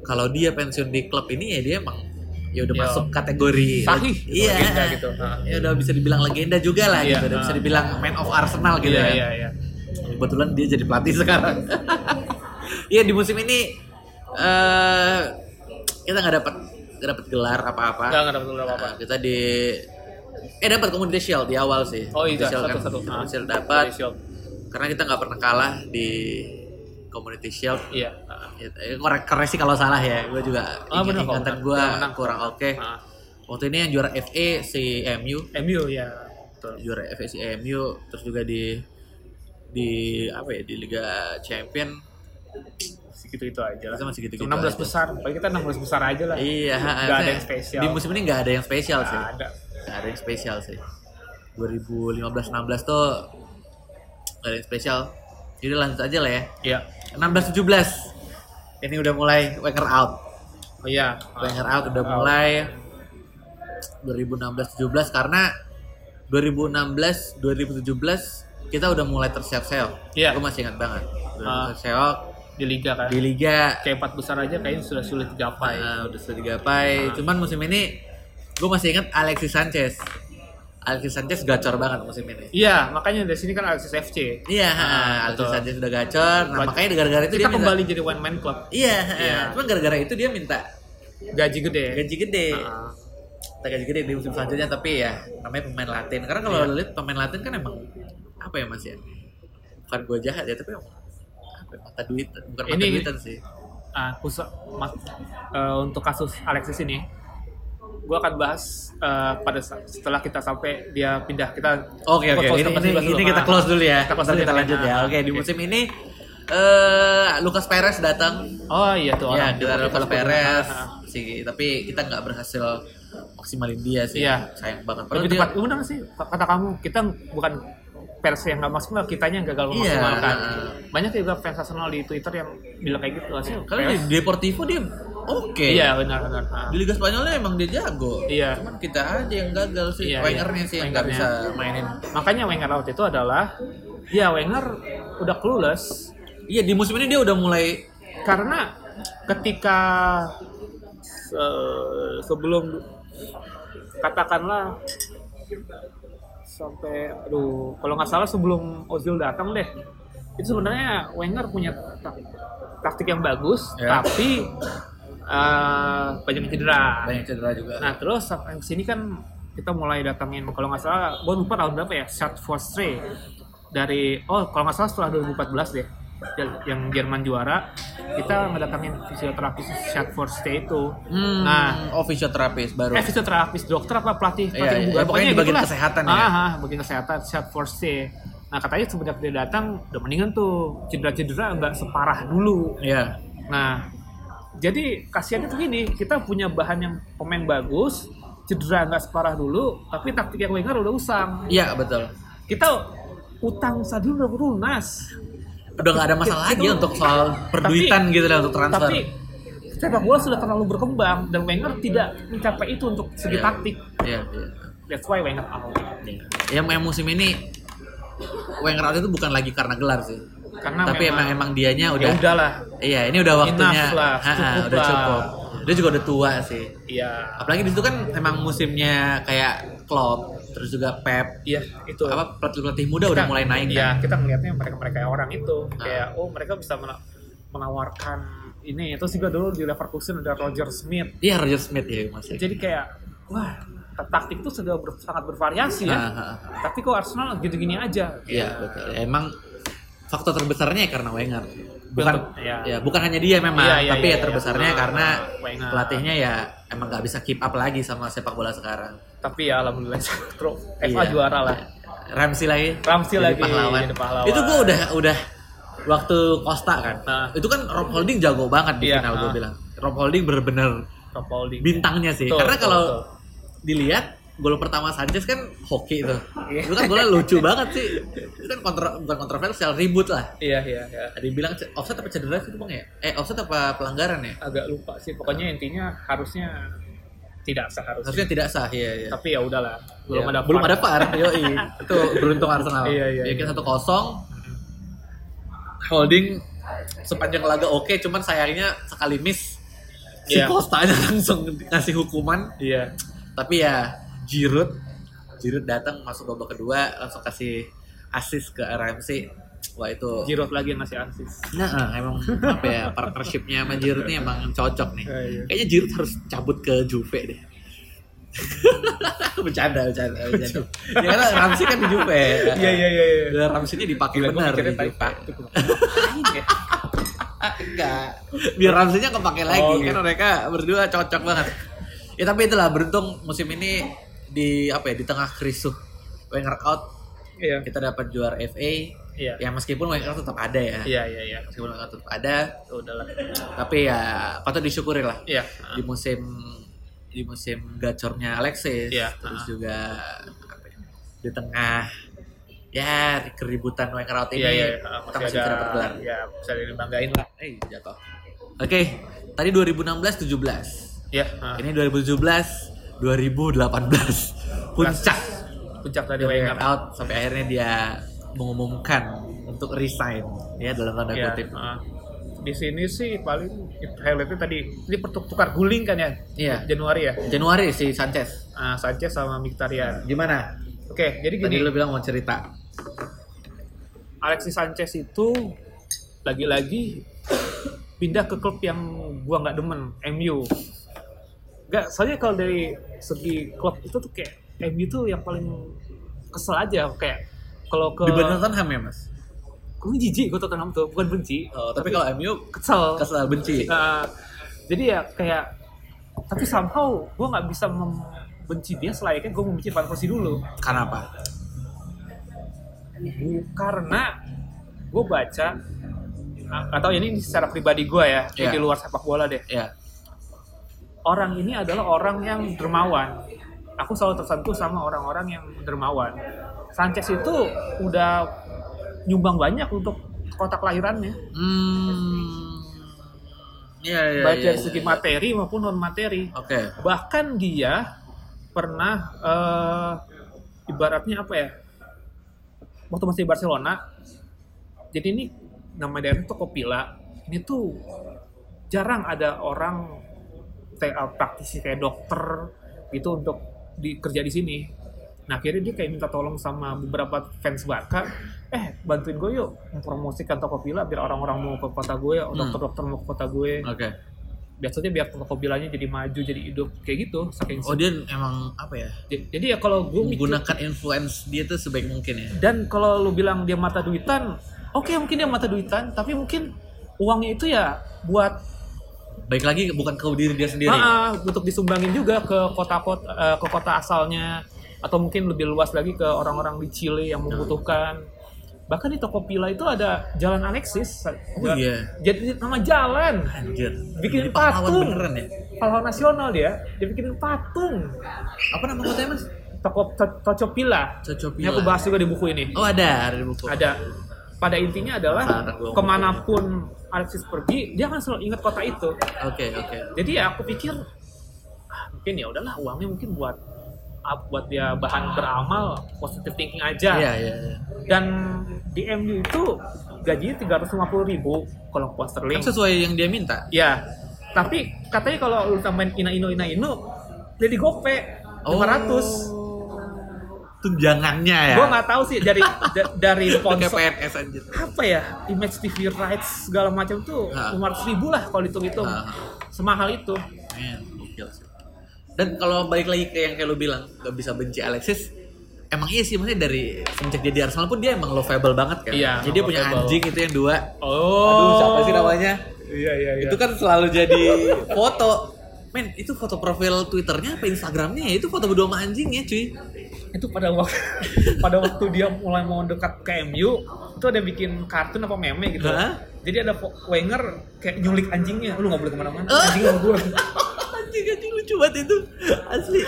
kalau dia pensiun di klub ini ya dia emang ya udah Iya. masuk kategori Sahih, gitu, iya legenda gitu. Ha. ya udah bisa dibilang legenda juga lah Iya, gitu udah ha. bisa dibilang man of Arsenal gitu iya kan iya iya kebetulan dia jadi pelatih sekarang <laughs> Iya di musim ini eh kita nggak dapat nggak dapat gelar apa-apa nggak dapat apa apa Nah, kita di eh dapat community shield di awal sih Oh, iya, Shield kan. satu-satu. Community shield dapat. Karena kita nggak pernah kalah di community shield. Iya. Korek koreksi kalau salah ya. Gue juga kok, ingatan gue kurang oke. Ah. waktu ini yang juara FA si MU MU ya betul. Juara FA si MU terus juga di di apa ya di Liga Champion. Segitu itu aja lah. Kita masih gitu-gitu 16 aja. besar. Paling kita 16 besar aja lah. Iya, ada yang spesial. Di musim ini nggak ada yang spesial sih. Nggak ada. Nggak ada yang spesial sih. 2015-16 tuh nggak ada yang spesial. Jadi lanjut aja lah ya. iya 16-17 ini udah mulai Wenger out. oh iya Wenger out udah Out. mulai 2016-17 karena 2016 2017 kita udah mulai terseok-seok. Iya. Gue masih ingat banget. Ah. terseok di liga kan di liga kayak empat besar aja kayaknya sudah sulit digapai Nah, udah sudah digapai. Ah. Cuman musim ini gue masih ingat Alexis Sanchez. Alexis Sanchez gacor banget musim ini. iya makanya dari sini kan Alexis FC Iya, Ah, Alexis. Sanchez udah gacor. Nah, makanya gara-gara itu kita dia minta, kembali jadi one man club Iya, Iya. cuman gara-gara itu dia minta gaji gede gaji gede. Tak gaji gede di musim selanjutnya tapi ya namanya pemain Latin. Karena kalau lo lihat pemain Latin kan emang apa ya Mas ya? Bukan gue jahat ya, tapi emang apa ya, mata duit bukan mata Ini- duitan sih. Ah, khusus mas, eh, untuk kasus Alexis ini, gue akan bahas eh, pada setelah kita sampai dia pindah kita. Oke oke, close ini, ini, 19 dulu. ini kita close dulu ya. Kita close dulu kita ya. lanjut ya. Oke, di musim ini eh Lucas Perez datang. Oh iya tuh Ya, orang. kita ada Lucas Perez sih, tapi kita nggak berhasil maksimalin dia sih. Iya. Sayang banget. Padahal dia- tepat, benar sih kata kamu. Kita bukan pers yang nggak maksimal, kitanya yang gagal Iya. memaksimalkan. Banyak juga fans Arsenal di Twitter yang bilang kayak gitu. Hasil Karena di Deportivo dia oke. Iya benar benar. Ah. Di Liga Spanyolnya emang dia jago. Iya. Cuman kita aja yang gagal sih. Iya, Wengernya iya. sih yang nggak bisa mainin. Makanya Wenger out itu adalah ya Wenger udah clueless Iya di musim ini dia udah mulai karena ketika se- sebelum katakanlah sampai aduh kalau nggak salah sebelum Ozil datang deh itu sebenarnya Wenger punya tak- taktik yang bagus Ya. tapi eh, banyak yang cedera banyak cedera juga. Nah terus sini kan kita mulai datangin kalau nggak salah, gue lupa tahun berapa ya, Shot for Stray dari oh kalau nggak salah setelah 2014 deh yang- Jerman juara kita ngedatangin fisioterapis Shot for Stay itu. Hmm, Nah, oh fisioterapis baru. eh fisioterapis dokter apa pelatih Iya, pelatih iya, bukan. pokoknya di bagian gitulah. kesehatan ya. Ah, ah, bagian kesehatan Shot for Stay. Nah katanya semenjak dia datang udah mendingan tuh cedera-cedera nggak separah dulu. Iya. Nah, jadi kasihannya tuh gini, kita punya bahan yang pemain bagus, cedera nggak separah dulu, tapi taktik yang Wenger udah usang. Iya betul. Kita utang stadion udah lunas. Udah nggak ada masalah lagi untuk soal perduitan gitu lah untuk transfer. Tapi sepak bola sudah terlalu berkembang dan Wenger tidak mencapai itu untuk segi Iya. taktik. Iya, iya. That's why Wenger out. Iya. Yang yang musim ini Wenger out itu bukan lagi karena gelar sih. Karena Tapi emang emang dianya ya udah udahlah. Iya, ini udah waktunya. Lah, Ha-ha, cukup udah lah. cukup. Dia juga udah tua sih. Iya. Apalagi di situ kan emang musimnya kayak Klopp, terus juga Pep. Iya, itu. Apa pelatih-pelatih muda udah Kita- mulai naik Iya, kan. kita ngelihatnya mereka-mereka orang itu Ah. kayak oh mereka bisa mena- menawarkan ini. Terus juga dulu di Leverkusen ada Roger Smith. Iya, Roger Smith ya Mas. Jadi kayak wah ta- taktik itu sudah ber- sangat bervariasi ya. Ah, ah, ah. Tapi kok Arsenal gitu-gini aja. Iya, betul. Emang faktor terbesarnya ya karena Wenger. Bukan Betul, iya. ya, bukan hanya dia memang, Iya, iya, tapi iya, ya terbesarnya iya. karena Wenger. pelatihnya ya emang nggak bisa keep up lagi sama sepak bola sekarang. Tapi ya alhamdulillah <laughs> Tro- FA Iya. juara lah. Ramsey lagi. Ramsey jadi lagi pahlawan. jadi pahlawan. Itu gua udah udah waktu Costa kan. Nah. Itu kan Rob Holding jago banget di Iya, final gue ah. bilang. Rob Holding bener-bener Top Holding. bintangnya sih. Betul, Karena kalau dilihat gol pertama Sanchez kan hoki itu. Iya. Itu kan golnya lucu banget sih. Itu kan kontro, bukan kontroversial, ribut lah. Iya iya iya. Ada yang bilang offset apa cedera sih bang ya? Eh offset apa pelanggaran ya? Agak lupa sih. Pokoknya intinya harusnya tidak seharusnya. Harusnya tidak sah ya. ya. Tapi ya udahlah. Belum Ya, ada belum ada VAR. Yoi. itu beruntung Arsenal. Iya, iya, Bikin iya. satu kosong. Holding sepanjang laga oke, cuman sayangnya sekali miss si Iya. Costanya <laughs> langsung ngasih hukuman. Iya. Tapi ya Giroud, Giroud datang masuk babak kedua langsung kasih assist ke RMC. Wah itu. Giroud lagi yang ngasih asis. Nah, emang apa ya partnershipnya sama Giroud ini emang cocok nih. Iya, iya. Kayaknya Giroud harus cabut ke Juve deh. <laughs> bercanda, bercanda, bercanda. ya karena Ramsey kan di Juve. Iya iya iya. iya. Ramsey ini dipakai gue benar di Juve. <laughs> Enggak. Biar Ramsey-nya kepake lagi Oh, kan gitu. mereka berdua cocok banget. Ya tapi itulah beruntung musim ini di apa ya di tengah kerisuh Wenger out Iya. kita dapat juara FA. Iya. Ya meskipun Wenger tetap ada ya. Iya iya iya. Meskipun Wenger tetap ada, Ya Udahlah. tapi ya patut disyukuri lah Iya. di musim di musim gacornya Alexis Iya, terus ah. juga apa ya, di tengah ya keributan Wenger out ini Iya iya. kita masih bisa dapat gelar. Ya bisa dibanggain lah. Eh jatuh. Oke, tadi 2016 17. Iya. ah. Ini 2017 2018. Puncak Puncak tadi Wenger out sampai akhirnya dia mengumumkan untuk resign ya dalam tanda Iya. kutip. ah. Di sini sih paling highlightnya tadi ini pertukar guling kan ya Iya. Januari ya. Januari si Sanchez. Ah, Sanchez sama Mkhitaryan. Gimana? Oke, jadi Tadi gini. lu bilang mau cerita. Alexis Sanchez itu lagi-lagi pindah ke klub yang gua nggak demen, MU. Enggak, soalnya kalau dari segi klub itu tuh kayak MU tuh yang paling kesel aja kayak kalau ke Dibanding Tottenham ya mas? gue jijik gue Tottenham tuh bukan benci Oh, tapi kalau MU kesel kesel benci. Nah, jadi ya kayak tapi somehow gue nggak bisa membenci dia selayaknya gue membenci Van Persie dulu Kenapa? karena gue baca atau ini secara pribadi gue ya ini Iya. di luar sepak bola deh Ya. Orang ini adalah orang yang dermawan aku selalu tersentuh sama orang-orang yang dermawan Sanchez itu udah nyumbang banyak untuk kota kelahirannya Hmm. Iya iya. baik iya, dari segi iya. materi maupun non materi Oke. bahkan dia pernah eh, ibaratnya apa ya waktu masih di Barcelona jadi ini nama daerah itu Kopila ini tuh jarang ada orang kayak praktisi kayak dokter gitu untuk di, kerja di sini nah akhirnya dia kayak minta tolong sama beberapa fans Barca eh bantuin gue yuk mempromosikan Tokopila biar orang-orang mau ke kota gue Hmm. dokter-dokter mau ke kota gue Oke. biasanya biar Tokobilanya jadi maju jadi hidup kayak gitu saking Oh dia emang apa ya? J- jadi ya kalau gue mikir Menggunakan influence dia tuh sebaik mungkin ya. dan kalau lu bilang dia mata duitan oke mungkin dia mata duitan tapi mungkin uangnya itu ya buat Baik lagi bukan ke diri dia sendiri. ah, ah, untuk disumbangin juga ke kota-kota eh, ke kota asalnya atau mungkin lebih luas lagi ke orang-orang di Chile yang membutuhkan bahkan di Tokopila itu ada jalan Alexis Oh iya. jadi nama jalan Anjir. Bikin pahlawan patung. beneran ya. pahlawan nasional dia dia bikin patung Apa nama kotanya mas? Toko To- Tocopila Cocopila. Ini aku bahas juga di buku ini. Oh ada ada di buku. Ada. Pada intinya adalah ke mana pun Alexis pergi, dia akan selalu ingat kota itu. Oke oke. Jadi ya aku pikir ah, mungkin ya udahlah uangnya mungkin buat buat dia bahan beramal, positive thinking aja. Iya iya. iya. Dan di MU itu gajinya 350 ribu kalau pound sterling. Kan sesuai yang dia minta. Ya. Tapi katanya kalau lu tambahin ina ino ina ino, jadi gope 500. Tunjangannya ya. Gue nggak tahu sih dari da- dari Kayak sponsor PNS anjir. apa ya image TV rights segala macam tuh lima ratus ribu lah kalau dihitung hitung Ah. semahal itu gokil sih. Dan kalau balik lagi ke yang kayak lu bilang, gak bisa benci Alexis, emang iya sih, maksudnya dari semenjak jadi Arsenal pun dia emang lovable banget kan. Iya, Jadi dia punya anjing itu yang dua. oh Aduh, siapa sih namanya? iya iya iya Itu kan selalu jadi foto. Men, itu foto profil Twitternya apa Instagramnya ya? Itu foto berdua sama anjingnya cuy. Itu pada waktu <laughs> pada waktu dia mulai mau dekat ke MU itu ada bikin kartun apa meme gitu Hah? jadi ada Wenger kayak nyulik anjingnya lu nggak boleh ke mana-mana anjing sama gue <laughs> anjing anjing lucu banget itu. Asli.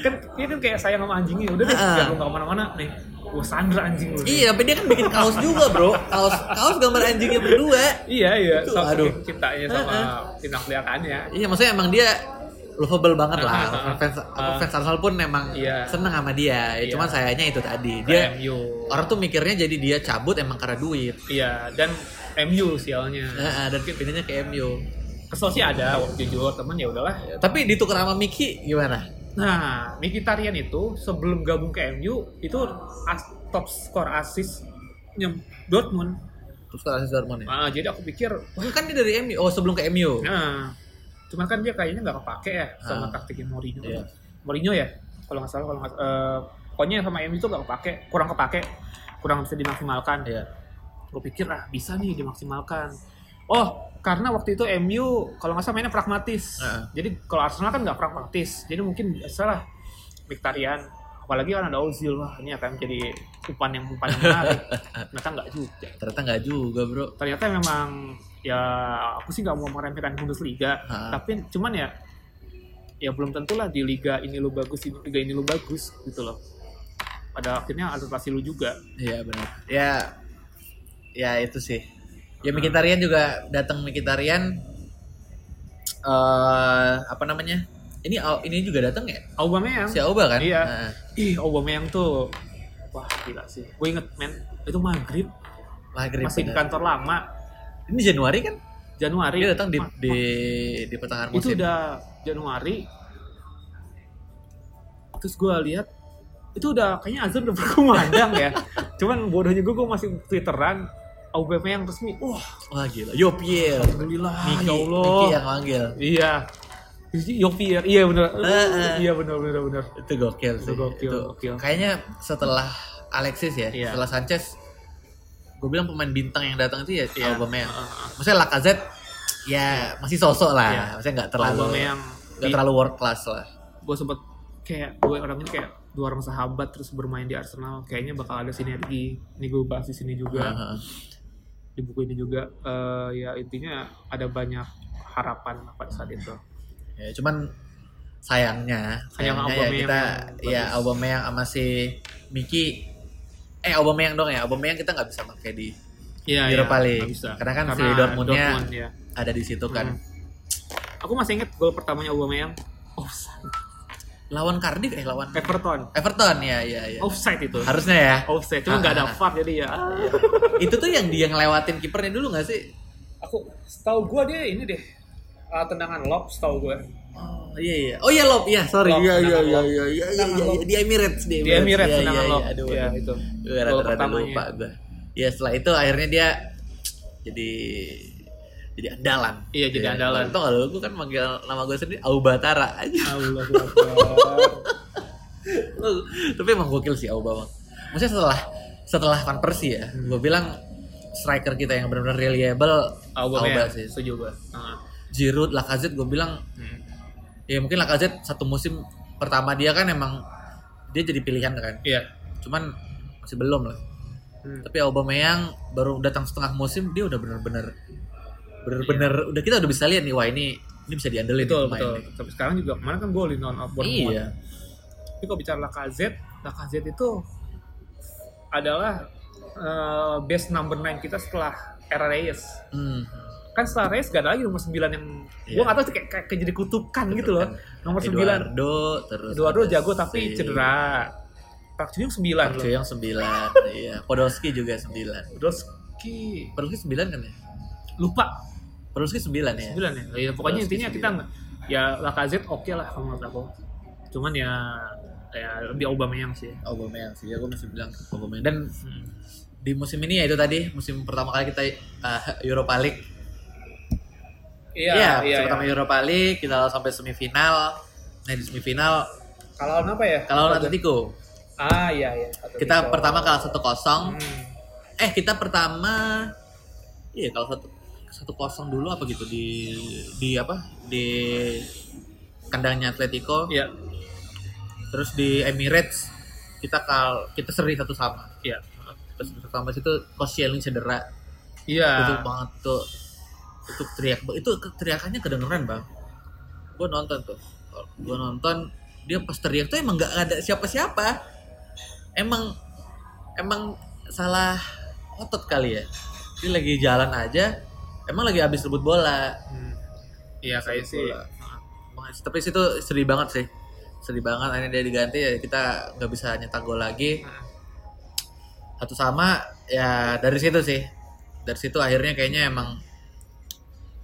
kan dia kan kayak sayang sama anjingnya udah deh Ah. biar lu nggak ke mana-mana nih gue sandra anjing lu Iya, tapi dia kan bikin kaos juga, Bro. Kaos kaos gambar anjingnya berdua. iya iya Itu, sama aduh. cintanya sama tindak peliharaannya Iya, maksudnya emang dia lovable banget lah. Ah, ah, ah. Fans Ah. fans Arsenal pun emang Iya. seneng sama dia. Ya, Iya. Cuman sayangnya itu tadi. Dia MU orang tuh mikirnya jadi dia cabut emang karena duit. iya dan MU sialnya Nah, dan pindahinnya ke MU. kesel sih ada jujur temen ya udahlah Tapi ditukar sama Miki gimana? nah Mkhitaryan itu sebelum gabung ke MU itu as, top skor assist Dortmund Terus ke Asis Dortmund ya? ah, jadi aku pikir Oh, kan dia dari MU. Oh, sebelum ke MU. nah cuman kan dia kayaknya nggak kepake ya sama Ah. taktiknya Mourinho Iya. Mourinho ya kalau nggak salah kalau nggak eh, pokoknya sama MU itu nggak kepake kurang kepake kurang bisa dimaksimalkan Iya. gue pikir ah bisa nih dimaksimalkan oh karena waktu itu MU kalau nggak salah mainnya pragmatis Heeh. jadi kalau Arsenal kan nggak pragmatis jadi mungkin salah Mkhitaryan apalagi kan ada Ozil wah ini akan jadi umpan yang umpan yang menarik <laughs> ternyata nggak juga Ternyata nggak juga, Bro. ternyata memang ya aku sih nggak mau meremehkan Bundesliga Ha. tapi cuman ya ya belum tentu lah di liga ini lu bagus di liga ini lu bagus gitu loh pada akhirnya adaptasi lu juga Iya, benar. Ya ya itu sih. Ya Mkhitaryan juga datang Mkhitaryan eh apa namanya? Ini ini juga datang ya? Aubameyang Si Auba kan? Iya. Heeh. Ih, Aubameyang tuh wah gila sih. Gue inget men, itu maghrib Maghrib. masih di benar. kantor lama Ini Januari kan? Januari. Dia datang di di di pertengahan itu musim. udah Januari. Terus gue lihat itu udah kayaknya azan udah <laughs> berkumandang ya. Cuman bodohnya gue gue masih twitteran Aubameyang resmi. Wah, Wah gila. Yo Pierre. alhamdulillah Miki, ya Allah. Miki yang manggil. Iya. Yovier, iya bener. Heeh. Iya bener bener bener. Itu gokil sih. Itu gokil, Itu gokil. Kayaknya setelah Alexis ya, Iya. setelah Sanchez, gue bilang pemain bintang yang datang itu ya Iya. Aubameyang. Heeh. Maksudnya Lacazette ya masih sosok lah, Iya. maksudnya nggak terlalu Aubameyang nggak terlalu world class lah. gue sempet kayak dua orang ini kayak dua orang sahabat terus bermain di Arsenal kayaknya bakal ada sinergi ini gue bahas di sini juga Heeh. di buku ini juga Eh, ya intinya ada banyak harapan pada saat itu Ya, cuman sayangnya, Sayang sayangnya ya Aubameyang kita yang ya. Aubameyang sama si Miki eh Aubameyang dong ya, Aubameyang kita nggak bisa pakai di Iya, Europa iya, League. bisa. Karena kan si Dortmundnya Dortmund, ya. ada di situ kan. Hmm. Aku masih inget gol pertamanya Aubameyang offside. Lawan Cardiff eh lawan Everton. Everton ya ya ya. Offside itu. Harusnya ya. Offside. Cuma nggak ada Ah, VAR jadi ya. ah. <laughs> itu tuh yang dia ngelewatin kipernya dulu nggak sih? Aku setahu gua dia ini deh. ah, tendangan lob setahu gua. Oh iya iya. Oh iya lob iya sorry. Lob, Iya iya iya iya iya iya iya, lob. di Emirates di Di Emirates Iya, iya, lob. iya. Aduh. Iya, aduh. itu. Gue rada-rada lupa gue. Ya setelah itu akhirnya dia jadi jadi andalan. Iya, jadi andalan. Gak lu, gue kan manggil nama gue sendiri Aubatara aja. Allah Akbar. Tapi emang gokil sih Auba bang. Maksudnya setelah setelah Van Persie ya, Hmm. gue bilang striker kita yang benar-benar reliable Auba Aubameyang sih. setuju gua. Ah. Giroud, Lacazette gue bilang Hmm. Ya mungkin Lacazette satu musim pertama dia kan emang dia jadi pilihan kan. Iya. Cuman masih belum lah. Hmm. Tapi Aubameyang baru datang setengah musim dia udah bener-bener bener-bener udah kita udah bisa lihat nih wah ini ini bisa diandelin Betul, betul. nih. Tapi sekarang juga kemarin kan golin on Bournemouth. Iya. Tapi kalau bicara Lacazette, Lacazette itu adalah eh, best number 9 kita setelah era Reyes. Hmm. Kan setelah Reyes gak ada lagi nomor 9 yang Iya. gua gak tahu tuh kayak, kayak, kayak jadi kutukan gitu loh. Nomor 9 Eduardo terus Eduardo jago tapi si cedera. Park Ji-young 9 Park loh. Ji-young 9 <laughs> iya Podolski juga 9 Broski Podolski 9 kan ya lupa Podolski 9 ya 9 ya. Ya, pokoknya Broski intinya kita nggak ya Lacazette oke lah kalau menurut aku. Cuman ya ya lebih Aubameyang sih. Aubameyang sih ya gue masih bilang Aubameyang dan Hmm. di musim ini ya itu tadi musim pertama kali kita uh, Europa League Iya, Iya, iya. musim iya. pertama Europa League kita sampai semifinal nah di semifinal Kalau apa ya? kalau Atletico Ah iya iya. kita Atletico. pertama kalah satu kosong Hmm. eh kita pertama iya kalau satu satu kosong dulu apa gitu di di apa di kandangnya Atletico Iya. terus di Emirates kita kal kita seri satu sama Iya. terus satu sama situ Koscielny cedera Iya. itu banget tuh itu teriak itu teriakannya kedengeran bang gue nonton tuh gue nonton dia pas teriak tuh emang nggak ada siapa-siapa emang emang salah otot kali ya dia lagi jalan aja emang lagi habis rebut bola Hmm. Iya kayak Rebut sih. bola. Emang- tapi situ sedih banget sih sedih banget akhirnya dia diganti ya kita nggak bisa nyetak gol lagi Hmm. satu sama ya dari situ sih dari situ akhirnya kayaknya emang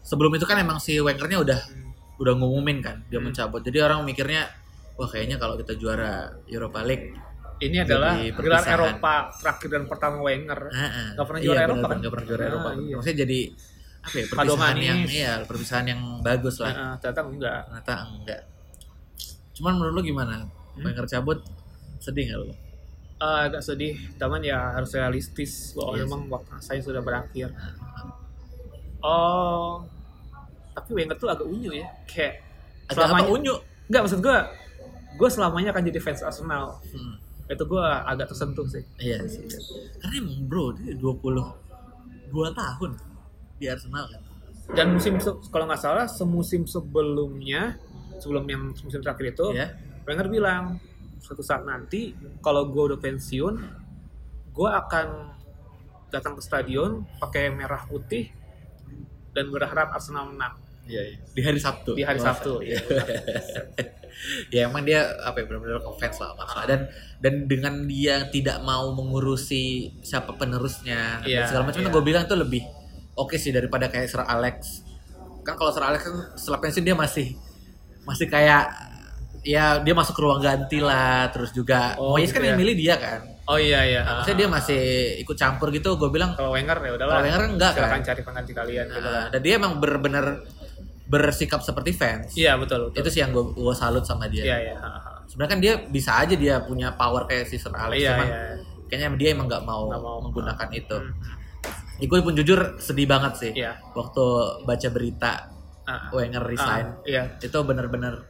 sebelum itu kan emang si Wengernya udah Hmm. udah ngumumin kan dia Hmm. mencabut jadi orang mikirnya wah kayaknya kalau kita juara Europa League Ini adalah gelar. Eropa terakhir dan pertama Wenger. ah, Nggak pernah juara iya, Eropa kan? nggak pernah juara Ah, Eropa iya. maksudnya jadi apa ya perpisahan yang iya perpisahan yang bagus lah Nah, ternyata enggak. ternyata enggak cuman menurut lu gimana Hmm? Wenger cabut sedih nggak lu Eh, agak sedih, teman ya harus realistis bahwa Iya memang waktu saya sudah berakhir. Oh, tapi Wenger tuh agak unyu ya, kayak apa selamanya unyu? Enggak maksud gue, gue selamanya akan jadi fans Arsenal. Hmm, Itu gue agak tersentuh sih. iya sih. Karena emang bro dia 22 tahun di Arsenal kan. Dan musim kalau nggak salah semusim sebelumnya, sebelum yang musim terakhir itu, ya Wenger bilang suatu saat nanti kalau gue udah pensiun, gue akan datang ke stadion pakai merah putih dan berharap Arsenal menang Iya, iya. di hari Sabtu. di hari Oh, Sabtu. iya. Iya. <laughs> ya emang dia apa ya benar-benar ngefans lah sama Arsenal. dan dan dengan dia tidak mau mengurusi siapa penerusnya Iya, dan segala macam iya. gue bilang itu lebih oke sih daripada kayak Sir Alex. Kan kalau Sir Alex kan setelah pensiun dia masih masih kayak ya dia masuk ke ruang ganti lah terus juga Oh, Moyes gitu kan yang ya. milih dia kan. Oh iya iya. Nah, maksudnya dia masih ikut campur gitu gue bilang kalau Wenger ya udahlah. Kalau Wenger kan enggak, silakan kan? cari pengganti kalian gitu Nah, lah. dan dia emang bener-bener bersikap seperti fans. Iya betul. betul. Itu sih yang gue gue salut sama dia. Iya iya. Sebenarnya kan dia bisa aja dia punya power kayak si Sir Alex, Iya cuman iya. kayaknya dia emang nggak mau, mau. menggunakan itu. Hmm. Ya, gue pun jujur sedih banget sih Iya. waktu baca berita Ah, Wenger resign. ah, Iya. Itu bener-bener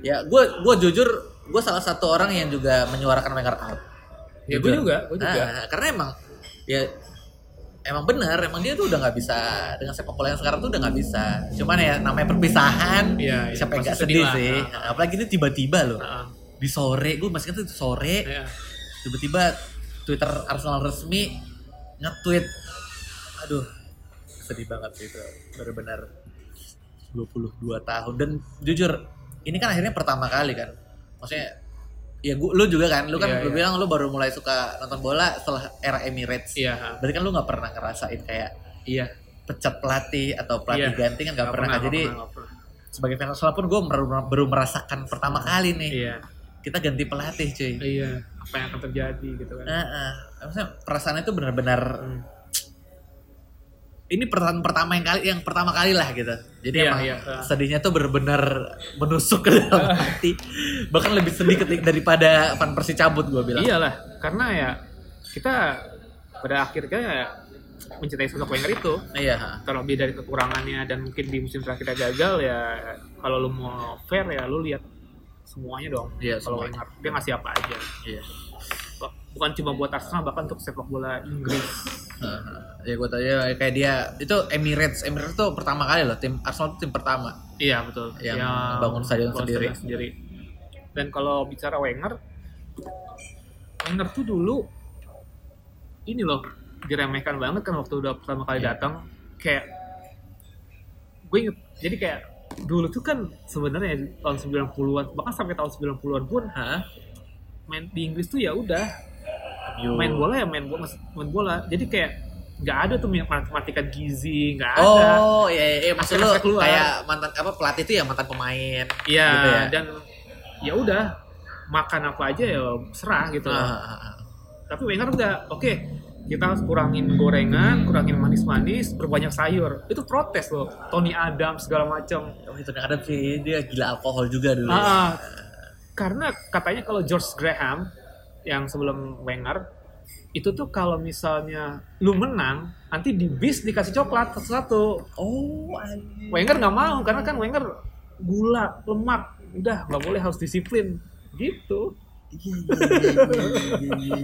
ya gue gue jujur gue salah satu orang yang juga menyuarakan Wenger out. Ya gue juga, gue juga. Ah, karena emang ya emang benar emang dia tuh udah nggak bisa dengan sepak bola yang sekarang tuh udah nggak bisa. Cuman ya namanya perpisahan. Iya, iya. siapa yang nggak sedih sedih sih? Ah. Apalagi ini tiba-tiba loh Ah, di sore gue masih ingat itu sore Iya. tiba-tiba Twitter Arsenal resmi nge-tweet aduh sedih banget sih itu benar-benar 22 tahun dan jujur ini kan akhirnya pertama kali kan maksudnya ya gua lu juga kan lu kan Iya, lu iya. bilang lu baru mulai suka nonton bola setelah era Emirates Iya. ha. berarti kan lu nggak pernah ngerasain kayak Iya. pecat pelatih atau pelatih Iya. ganti kan nggak Nggak pernah, kan. jadi nggak pernah. sebagai fans Arsenal pun gue baru, baru merasakan pertama kali nih Iya. kita ganti pelatih cuy Iya. Apa yang akan terjadi gitu kan? Nah, ah. maksudnya perasaan itu benar-benar Hmm. Ini perasaan pertama yang kali yang pertama kali lah gitu. Jadi Iya, emang iya. sedihnya tuh benar-benar menusuk ke dalam <laughs> hati. Bahkan lebih sedih ketik daripada Van Persie cabut gue bilang. Iyalah, karena ya kita pada akhirnya ya mencintai sosok Wenger itu. Iya. ha. Terlebih dari kekurangannya dan mungkin di musim terakhir kita gagal ya kalau lu mau fair ya lu lihat semuanya dong. Iya, kalau. Wenger dia ngasih apa aja. Iya. Bukan cuma buat Arsenal bahkan untuk sepak bola Inggris. Ah. ya gue tau ya kayak dia itu Emirates Emirates tuh pertama kali loh tim Arsenal tuh tim pertama Iya betul. Yang bangun stadion sendiri. sendiri. Dan kalau bicara Wenger, Wenger tuh dulu ini loh diremehkan banget kan waktu udah pertama kali Iya. datang kayak gue inget jadi kayak dulu tuh kan sebenarnya tahun 90-an bahkan sampai tahun 90-an pun Hah? main di Inggris tuh ya udah Main bola ya main bola main bola jadi kayak nggak ada tuh matematika gizi nggak ada Oh, iya, iya, iya. maksud lu keluar. kayak mantan apa pelatih itu ya mantan pemain. Iya, gitu ya. dan ya udah makan apa aja ya serah gitu. Ah, ah, ah. Tapi Wenger udah oke, kita harus kurangin gorengan, kurangin manis-manis, berbanyak sayur. Itu protes loh. Tony Adams segala macam. Oh, itu ada sih dia gila alkohol juga dulu. ya. Ah, karena katanya kalau George Graham yang sebelum Wenger itu tuh kalau misalnya lu menang, nanti di bis dikasih coklat satu-satu. Oh, anjing. Wenger nggak mau karena kan Wenger gula, lemak, udah nggak boleh harus disiplin gitu. Iya iya iya iya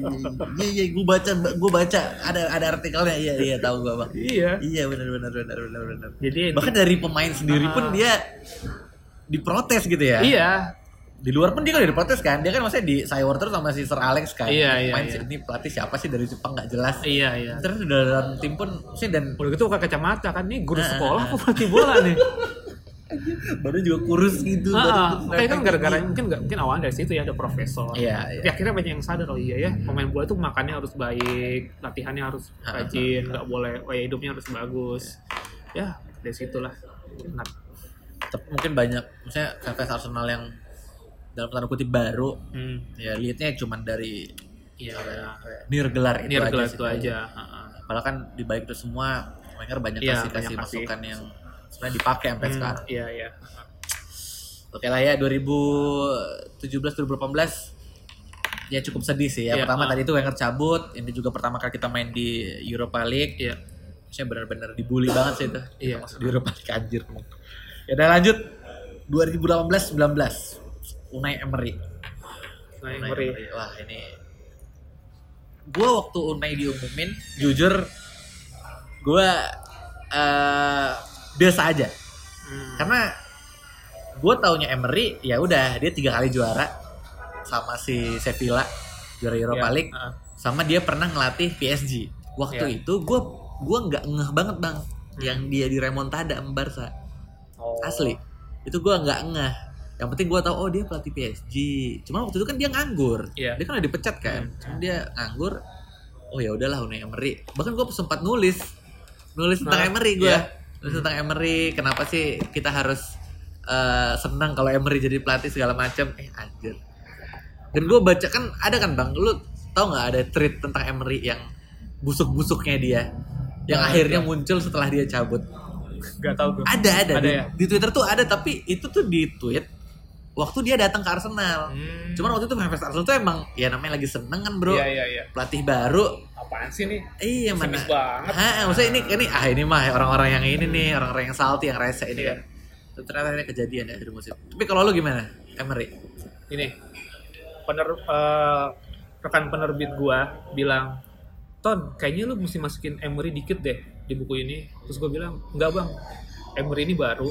iya iya gue baca gue baca ada ada artikelnya iya iya tahu gue bang Iya. iya benar benar benar benar benar Jadi bahkan dari pemain sendiri pun Ah. dia diprotes gitu ya iya, di luar pun dia kan diprotes kan dia kan maksudnya di Cyber terus sama si Sir Alex kan Iya, iya, Pemain iya. si- ini pelatih siapa sih dari Jepang nggak jelas iya, iya. terus udah dalam tim pun sih dan Udah gitu pakai kacamata kan nih guru Ah, sekolah ah, apa pelatih bola nih. <laughs> baru juga kurus gitu Ah, baru- ah. kan gara-gara mungkin nggak mungkin awalnya dari situ ya ada profesor. Iya, iya. Tapi akhirnya banyak yang sadar oh iya ya pemain bola tuh makannya harus baik, latihannya harus Ah, rajin, nggak boleh, oh ya hidupnya harus bagus. Ya dari situlah. Nah, Tapi mungkin banyak maksudnya fans Arsenal yang dalam tanda kutip baru hmm, ya liatnya cuman dari iya. nir gelar itu Ini aja gelar sih. itu aja. ah, ah. Padahal kan di balik itu semua Wenger banyak Iya, kasih kasih masukan yang sebenarnya dipakai sampai Hmm, sekarang. Iya iya. Oke lah ya 2017 2018 ya cukup sedih sih ya. Iya, Pertama ah. tadi itu Wenger cabut, ini juga pertama kali kita main di Europa League. Iya. Saya benar-benar dibully banget sih itu. Iya. Masuk di Europa League anjir. Ya udah lanjut 2018 19 Unai Emery. Yang Unai ngeri. Emery. Wah ini gue waktu Unai diumumin jujur gue eh biasa aja Hmm. karena gue taunya Emery ya udah dia tiga kali juara sama si Sevilla juara Europa Iya, League ah. sama dia pernah ngelatih PSG waktu Iya. itu gue gua nggak ngeh banget bang yang dia di remontada sama Barca Oh. asli itu gue nggak ngeh yang penting gue tahu oh dia pelatih PSG cuma waktu itu kan dia nganggur. Iya. dia kan udah dipecat kan. Cuma dia nganggur oh ya udahlah Unai Emery. Bahkan gue sempat nulis nulis tentang Nah, Emery gue iya. nulis tentang Emery kenapa sih kita harus eh, senang kalau Emery jadi pelatih segala macam. Eh anjir. Dan gue baca kan ada kan bang? Lu tau nggak ada tweet tentang Emery yang busuk-busuknya dia? Yang Nah, akhirnya iya. muncul setelah dia cabut? Gak tau gue. Ada ada, Ada di, ya? di Twitter tuh ada tapi itu tuh di tweet waktu dia datang ke Arsenal. Hmm. Cuman waktu itu fanbase Arsenal tuh emang ya namanya lagi seneng kan bro. Iya iya iya. Pelatih baru. Apaan sih nih? Iya mana? Banget. Hah, maksudnya ini ini ah ini mah orang-orang yang ini nih orang-orang yang salty yang rese ini Iya. kan. Terus Ternyata ini kejadian ya di musim. Tapi kalau lu gimana, Emery? Ini pener eh, rekan penerbit gua bilang, Ton, kayaknya lu mesti masukin Emery dikit deh di buku ini. Terus gue bilang, enggak bang, Emery ini baru.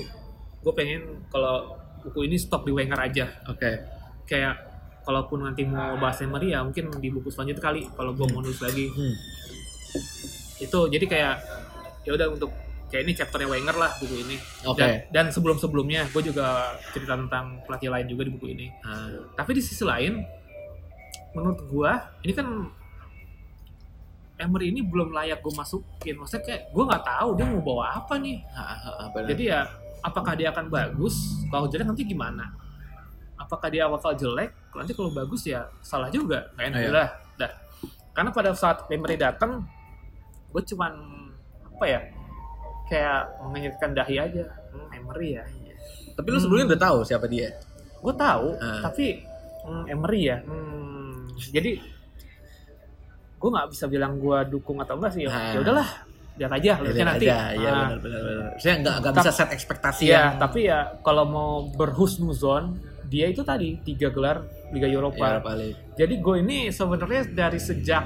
Gue pengen kalau buku ini stop di Wenger aja. Oke. Kayak kalaupun nanti mau bahas Emery ya mungkin di buku selanjutnya kali kalau gue mau nulis lagi Hmm. itu jadi kayak ya udah untuk kayak ini chapternya Wenger lah buku ini Oke. dan, dan sebelum sebelumnya gue juga cerita tentang pelatih lain juga di buku ini Ah, tapi di sisi lain menurut gue ini kan Emery ini belum layak gue masukin maksudnya kayak gue nggak tahu dia mau bawa apa nih ah, ah, benar. jadi ya apakah dia akan bagus kalau jelek nanti gimana apakah dia bakal jelek nanti kalau bagus ya salah juga nggak enak Iya. udah dah karena pada saat Emery datang gue cuman apa ya kayak mengenyitkan dahi aja hmm, Emery ya Tapi lu sebelumnya udah tahu siapa dia? gue tahu Ah. tapi hmm, Emery ya hmm, jadi gue nggak bisa bilang gue dukung atau enggak sih ya Ah. ya udahlah lihat aja lihatnya Lihat nanti aja, Ah. benar benar benar. Saya nggak nggak bisa set ekspektasi Iya, yang tapi ya kalau mau berhusnuzon, dia itu tadi tiga gelar Liga Eropa. Eropa League. Jadi gue ini sebenarnya dari sejak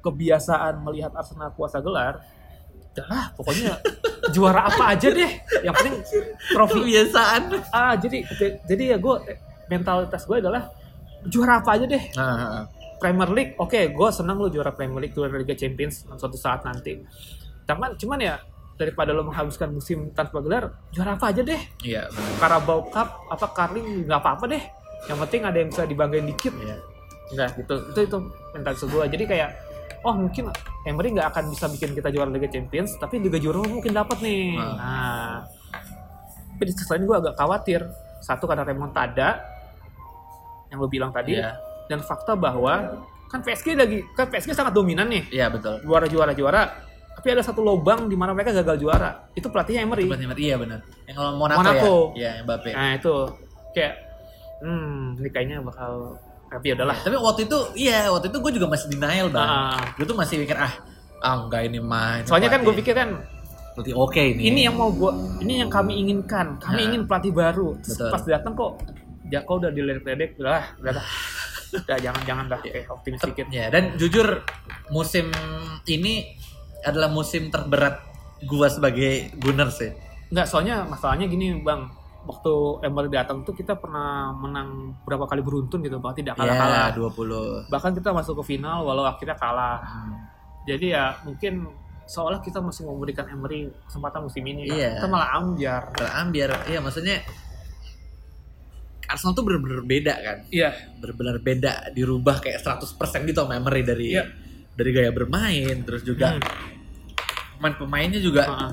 kebiasaan melihat Arsenal puasa gelar, udahlah pokoknya <laughs> juara apa aja deh, yang penting trofi. Kebiasaan. Ah, jadi jadi ya gue mentalitas gue adalah juara apa aja deh. Nah, Premier League, oke, gue senang lu juara Premier League, juara Liga Champions suatu saat nanti. Cuman, cuman ya daripada lo menghabiskan musim tanpa gelar, juara apa aja deh. iya benar. Carabao Cup apa Carling nggak apa-apa deh yang penting ada yang bisa dibanggain dikit Iya. enggak gitu itu itu mentalitas gue jadi kayak oh mungkin Emery nggak akan bisa bikin kita juara Liga Champions tapi Liga Juara mungkin dapat nih Ah. nah tapi di sisi lain gue agak khawatir satu karena remontada yang lo bilang tadi Iya. Dan fakta bahwa kan PSG lagi kan PSG sangat dominan nih Iya betul. juara juara juara tapi ada satu lubang di mana mereka gagal juara itu pelatihnya Emery Benar, benar. Iya benar. Yang kalau Monaco, Monaco. ya. Iya, yang Mbappe. Nah itu kayak hmm ini kayaknya bakal tapi ya udahlah. Tapi waktu itu iya, waktu itu gue juga masih denial bang. Ah. Gue tuh masih mikir ah, ah enggak ini mah. Soalnya kan gue pelatih- pikir kan pelatih oke ini. ini yang mau gue ini yang kami inginkan. Kami Nah. ingin pelatih baru. Terus Betul. pas datang kok Jaka udah diledek-ledek udah lah, udah. Udah jangan jangan dah kayak optimis dikit. Ya, dan jujur musim ini adalah musim terberat gua sebagai Gunners sih. Enggak, soalnya masalahnya gini Bang. Waktu Emery datang tuh kita pernah menang berapa kali beruntun gitu, bahkan tidak kalah-kalah. Ya, 20. Bahkan kita masuk ke final walau akhirnya kalah. Hmm. Jadi ya mungkin seolah kita masih memberikan Emery kesempatan musim ini. Iya. Kita malah ambiar. Ambiar, iya maksudnya Arsenal tuh bener-bener beda kan. Iya. Bener-bener beda, dirubah kayak 100% gitu sama Emery dari Iya. dari gaya bermain, terus juga Hmm. pemain-pemainnya juga Heeh.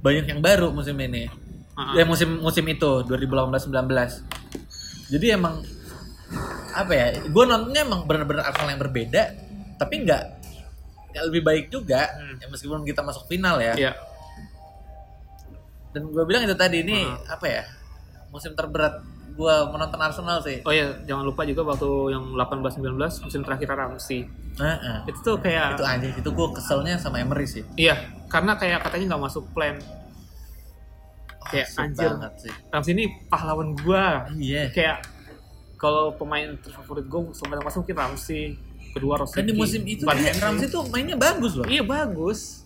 banyak yang baru musim ini. Heeh. Ya musim musim itu 2018-19. Jadi emang apa ya? Gue nontonnya emang bener-bener Arsenal yang berbeda, tapi nggak nggak lebih baik juga. Hmm. Ya, meskipun kita masuk final ya. Iya. Dan gue bilang itu tadi ini Hmm. apa ya? Musim terberat gue menonton Arsenal sih. Oh iya, jangan lupa juga waktu yang 18-19 musim terakhir Ramsey. Heeh. Itu tuh kayak Itu anjing itu gue keselnya sama Emery sih. iya, karena kayak katanya nggak masuk plan. Kayak Asik anjir. banget sih. Ramsey ini pahlawan gua. Iya. Kayak kalau pemain terfavorit gue sampai masuk mungkin Ramsey, kedua Rosicki. Dan di musim itu kayak Henry. Ramsey tuh mainnya bagus loh. Iya bagus.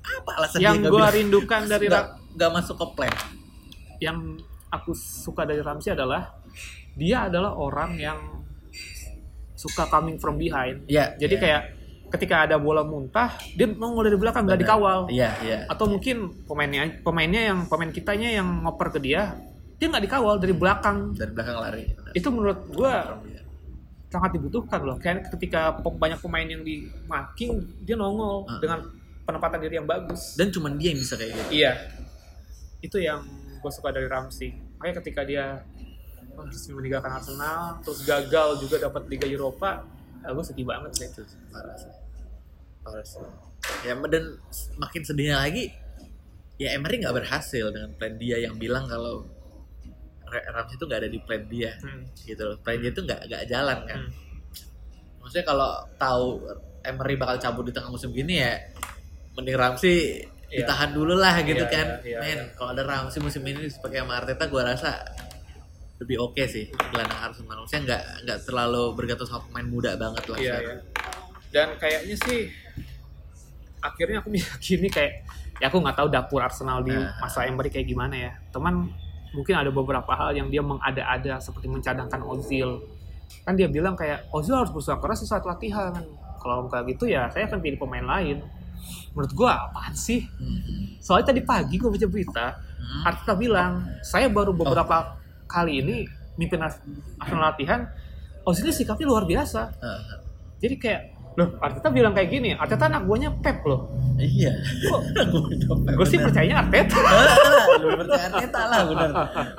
Apa alasan Yang dia bilang, rindukan dari nggak masuk ke plan? yang aku suka dari Ramsey adalah dia adalah orang yang suka coming from behind. Iya. Jadi iya. kayak ketika ada bola muntah, dia nongol dari belakang nggak dikawal. Iya, iya. Atau mungkin pemainnya pemainnya yang pemain kitanya yang ngoper ke dia, dia nggak dikawal dari belakang. Dari belakang lari. Itu menurut gua Iya. sangat dibutuhkan loh. Kayak ketika banyak pemain yang di marking, dia nongol Ah. dengan penempatan diri yang bagus. Dan cuman dia yang bisa kayak gitu. Iya. Itu yang gue suka dari Ramsey. Makanya ketika dia oh, resmi meninggalkan Arsenal, terus gagal juga dapat Liga Eropa, ya gue sedih banget sih. Itu parah sih. Parah sih. Ya dan makin sedihnya lagi ya Emery nggak berhasil dengan plan dia yang bilang kalau Ra- Ramsey itu nggak ada di plan dia Hmm. gitu loh plan dia itu nggak nggak jalan kan Hmm. maksudnya kalau tahu Emery bakal cabut di tengah musim gini ya mending Ramsey Iya. ditahan dulu lah gitu Iya, kan iya, iya, men iya. kalau ada Ramsey musim ini sebagai sama Arteta gue rasa lebih oke sih gelandang Arsenal maksudnya nggak nggak terlalu bergantung sama pemain muda banget lah Iya, sekarang. iya. Dan kayaknya sih akhirnya aku <laughs> meyakini kayak ya aku nggak tahu dapur Arsenal di Nah. masa Emery kayak gimana ya. Teman mungkin ada beberapa hal yang dia mengada-ada seperti mencadangkan Ozil. Kan dia bilang kayak Ozil harus berusaha keras di saat latihan. Kalau kayak gitu ya saya akan pilih pemain lain. Menurut gua apaan sih? Hmm. Soalnya tadi pagi gua baca berita, Hmm. Arteta bilang, saya baru beberapa kali ini mimpin Ars- Arsenal latihan, Ozil ini sikapnya luar biasa. Jadi kayak, loh Arteta bilang kayak gini, Arteta anak buahnya Pep loh. iya <laughs> gue sih percayanya Arteta. Lu percaya Arteta lah bener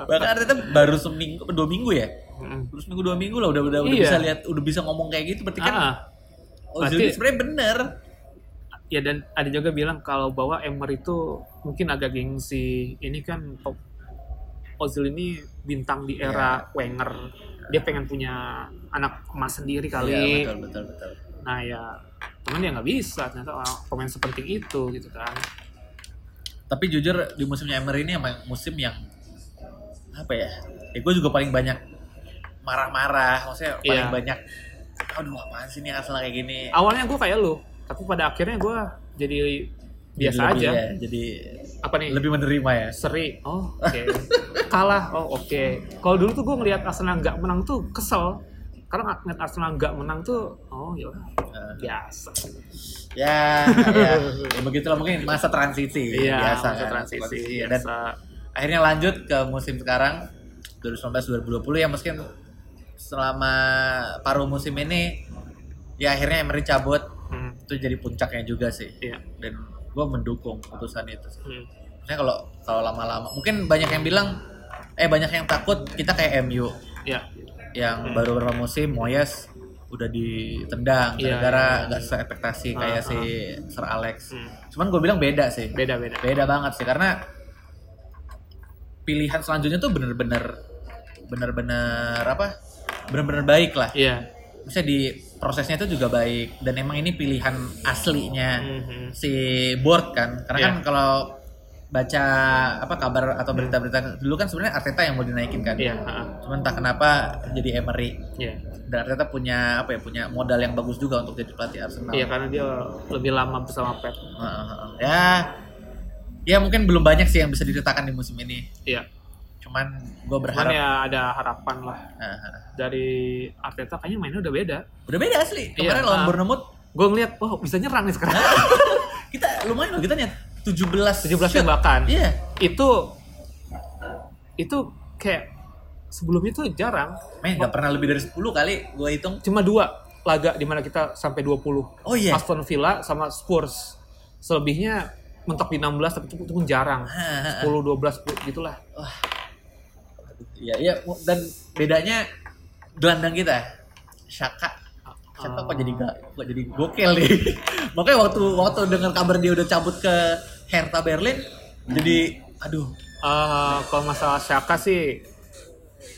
bahkan Arteta baru seminggu dua minggu ya terus minggu dua minggu lah udah udah, udah Iya. bisa lihat udah bisa ngomong kayak gitu berarti kan Ah, Ozil sebenarnya bener ya dan ada juga bilang kalau bahwa Emery itu mungkin agak gengsi. Ini kan Ozil ini bintang di era Wenger. Dia pengen punya anak emas sendiri kali. Iya, betul betul betul Nah ya, cuman ya nggak bisa ternyata orang pemain sepenting itu gitu kan. tapi jujur di musimnya Emery ini emang musim yang apa ya ya gue juga paling banyak marah-marah maksudnya paling Iya. banyak aduh apaan sih ini Arsenal kayak gini Awalnya gue kayak lu, tapi pada akhirnya gue jadi biasa Jadi aja. ya, jadi Apa nih? lebih menerima ya? Seri. Oh oke. Kalah. Oh oke. Kalau dulu tuh gue ngelihat Arsenal nggak menang tuh kesel. Karena ngeliat Arsenal nggak menang tuh oh ya Eh, biasa. Ya, ya, ya begitulah mungkin masa transisi. Iya biasa masa kan, transisi dan biasa. akhirnya lanjut ke musim sekarang 2019-2020 ya mungkin selama paruh musim ini ya akhirnya Emery cabut itu jadi puncaknya juga sih iya dan gue mendukung keputusan itu sih. Hmm, Maksudnya kalau kalau lama-lama mungkin banyak yang bilang eh banyak yang takut kita kayak MU iya yang Hmm. baru beberapa musim Moyes udah ditendang Iya, gara-gara iya, iya. nggak sesuai ekspektasi kayak Ah, si Sir Alex. Hmm, Cuman gue bilang beda sih. beda beda Beda banget sih karena pilihan selanjutnya tuh bener-bener bener-bener apa? Bener-bener baik lah. iya Misalnya di prosesnya itu juga baik dan emang ini pilihan aslinya Mhm. si board kan. Karena Iya. kan kalau baca apa kabar atau berita-berita dulu kan sebenarnya Arteta yang mau dinaikin kan. iya ah, Cuman entah kenapa jadi Emery iya dan Arteta punya apa ya punya modal yang bagus juga untuk jadi pelatih Arsenal. iya karena dia lebih lama bersama Pep Heeh, heeh. ya ya mungkin belum banyak sih yang bisa diceritakan di musim ini. iya Cuman gue cuman berharap ya ada harapan lah heeh. dari Arteta kayaknya mainnya udah beda udah beda asli. Iya, Kemarin lawan ah. Bournemouth gue ngeliat wah bisa nyerang nih sekarang <laughs> kita lumayan loh kita nyet 17 17 shoot. tembakan Iya. itu itu kayak sebelumnya tuh jarang Men, nggak pernah lebih dari 10 kali gue hitung. cuma dua laga di mana kita sampai 20 Oh iya. Aston Villa sama Spurs selebihnya mentok di 16 tapi itu pun jarang 10 12 gitulah Iya, iya dan bedanya gelandang kita Shaka. Shaka kok jadi gak, kok jadi gokil nih. <laughs> Makanya waktu waktu dengar kabar dia udah cabut ke Hertha Berlin jadi aduh. Eh, kalau masalah Shaka sih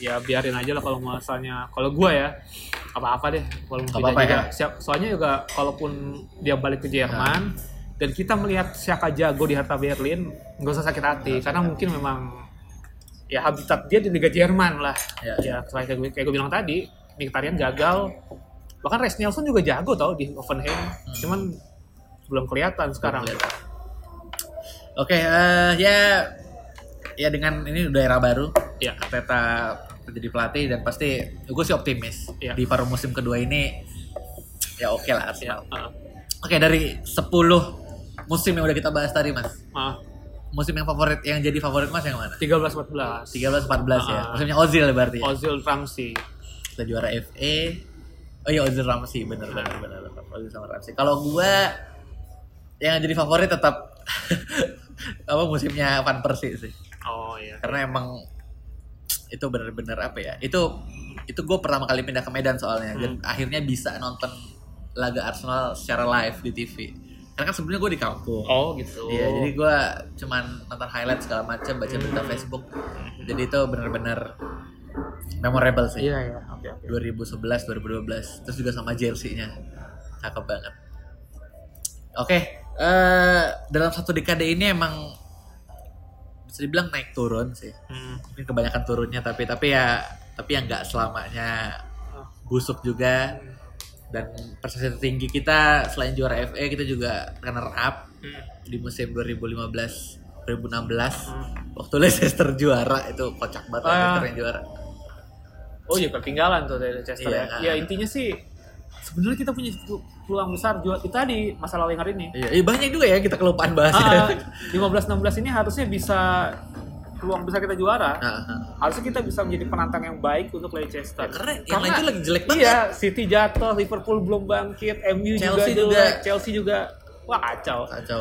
ya biarin aja lah kalau masalahnya kalau gua ya apa-apa deh kalau apa-apa juga. ya. siap- soalnya juga kalaupun dia balik ke Jerman dan kita melihat Shaka jago di Hertha Berlin nggak usah sakit hati. Karena mungkin memang ya habitat dia di Liga Jerman lah Ya, ya kayak gue, kayak gue bilang tadi Mkhitaryan gagal bahkan Res Nelson juga jago tau di Hoffenheim cuman belum kelihatan sekarang kelihatan. Oke, eh, ya ya dengan ini udah era baru. ya Arteta menjadi pelatih dan pasti gue sih optimis Iya. di paruh musim kedua ini ya oke lah ya Arsenal. uh, Oke dari 10 musim yang udah kita bahas tadi mas, uh, musim yang favorit yang jadi favorit mas yang mana? 13 14 13 14 ya. Ah. Musimnya Ozil berarti ya. Ozil Ramsey Kita juara FA. Oh iya Ozil Ramsey bener bener bener. bener. Ozil sama Ramsey. Kalau gua yang jadi favorit tetap <laughs> apa musimnya Van Persie sih. oh iya Karena emang itu bener-bener apa ya? Itu itu gue pertama kali pindah ke Medan soalnya dan akhirnya bisa nonton laga Arsenal secara live di TV. Karena kan sebelumnya gue di kampung Oh gitu. Iya, jadi gue cuman nonton highlight segala macam, baca berita Facebook. Jadi itu bener-bener memorable sih. Iya iya. Oke oke. 2011, 2012, terus juga sama jersey-nya, cakep banget. Oke, eh dalam satu dekade ini emang bisa dibilang naik turun sih. Hmm. Mungkin kebanyakan turunnya, tapi tapi ya tapi yang nggak selamanya busuk juga. Dan prestasi tertinggi kita selain juara FA kita juga runner up Hmm. di musim 2015 2016 waktu Leicester juara itu kocak banget Ah. Leicester yang juara. Oh iya ketinggalan tuh dari Leicester Iya. ya. Ya intinya sih sebenarnya kita punya peluang besar juara kita di masalah Wenger ini. Iya, iya, banyak juga ya kita kelupaan bahas. Ah, <laughs> 15-16 ini harusnya bisa peluang besar kita juara. Nah. Harusnya kita bisa menjadi penantang yang baik untuk Leicester. Karena yang lagi jelek banget. Iya, City jatuh, Liverpool belum bangkit, MU Chelsea juga, juga. jelek, Chelsea juga. Wah kacau. Kacau.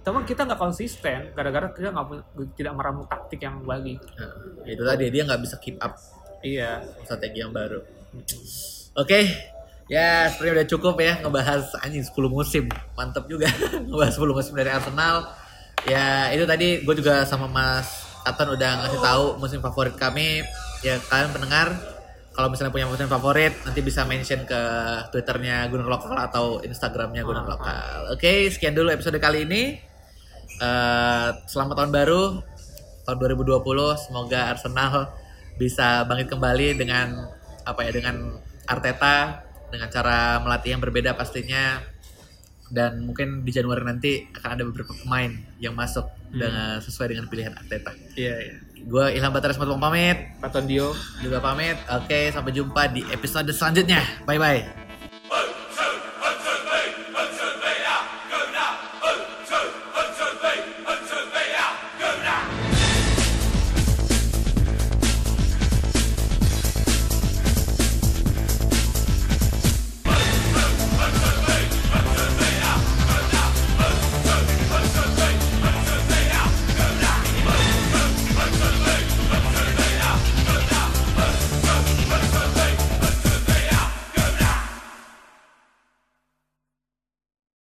Tapi kita nggak konsisten, gara-gara kita nggak tidak meramu taktik yang baik. Nah, itu tadi dia nggak bisa keep up Iya. strategi yang baru. Oke, ya sepertinya udah cukup ya ngebahas anjing 10 musim. Mantep juga <laughs> ngebahas 10 musim dari Arsenal. Ya itu tadi gue juga sama Mas Atan udah ngasih tahu musim favorit kami. Ya kalian pendengar kalau misalnya punya musim favorit nanti bisa mention ke twitternya Gunung Lokal atau instagramnya Gunung Lokal. Oke, sekian dulu episode kali ini. Eh, selamat tahun baru tahun 2020. Semoga Arsenal bisa bangkit kembali dengan apa ya dengan Arteta dengan cara melatih yang berbeda pastinya dan mungkin di Januari nanti akan ada beberapa pemain yang masuk dengan sesuai dengan pilihan Arteta. Iya, iya. Gue Ilham Batara Sematupang pamit, Paton Dio. juga pamit. Oke, sampai jumpa di episode selanjutnya. Bye bye.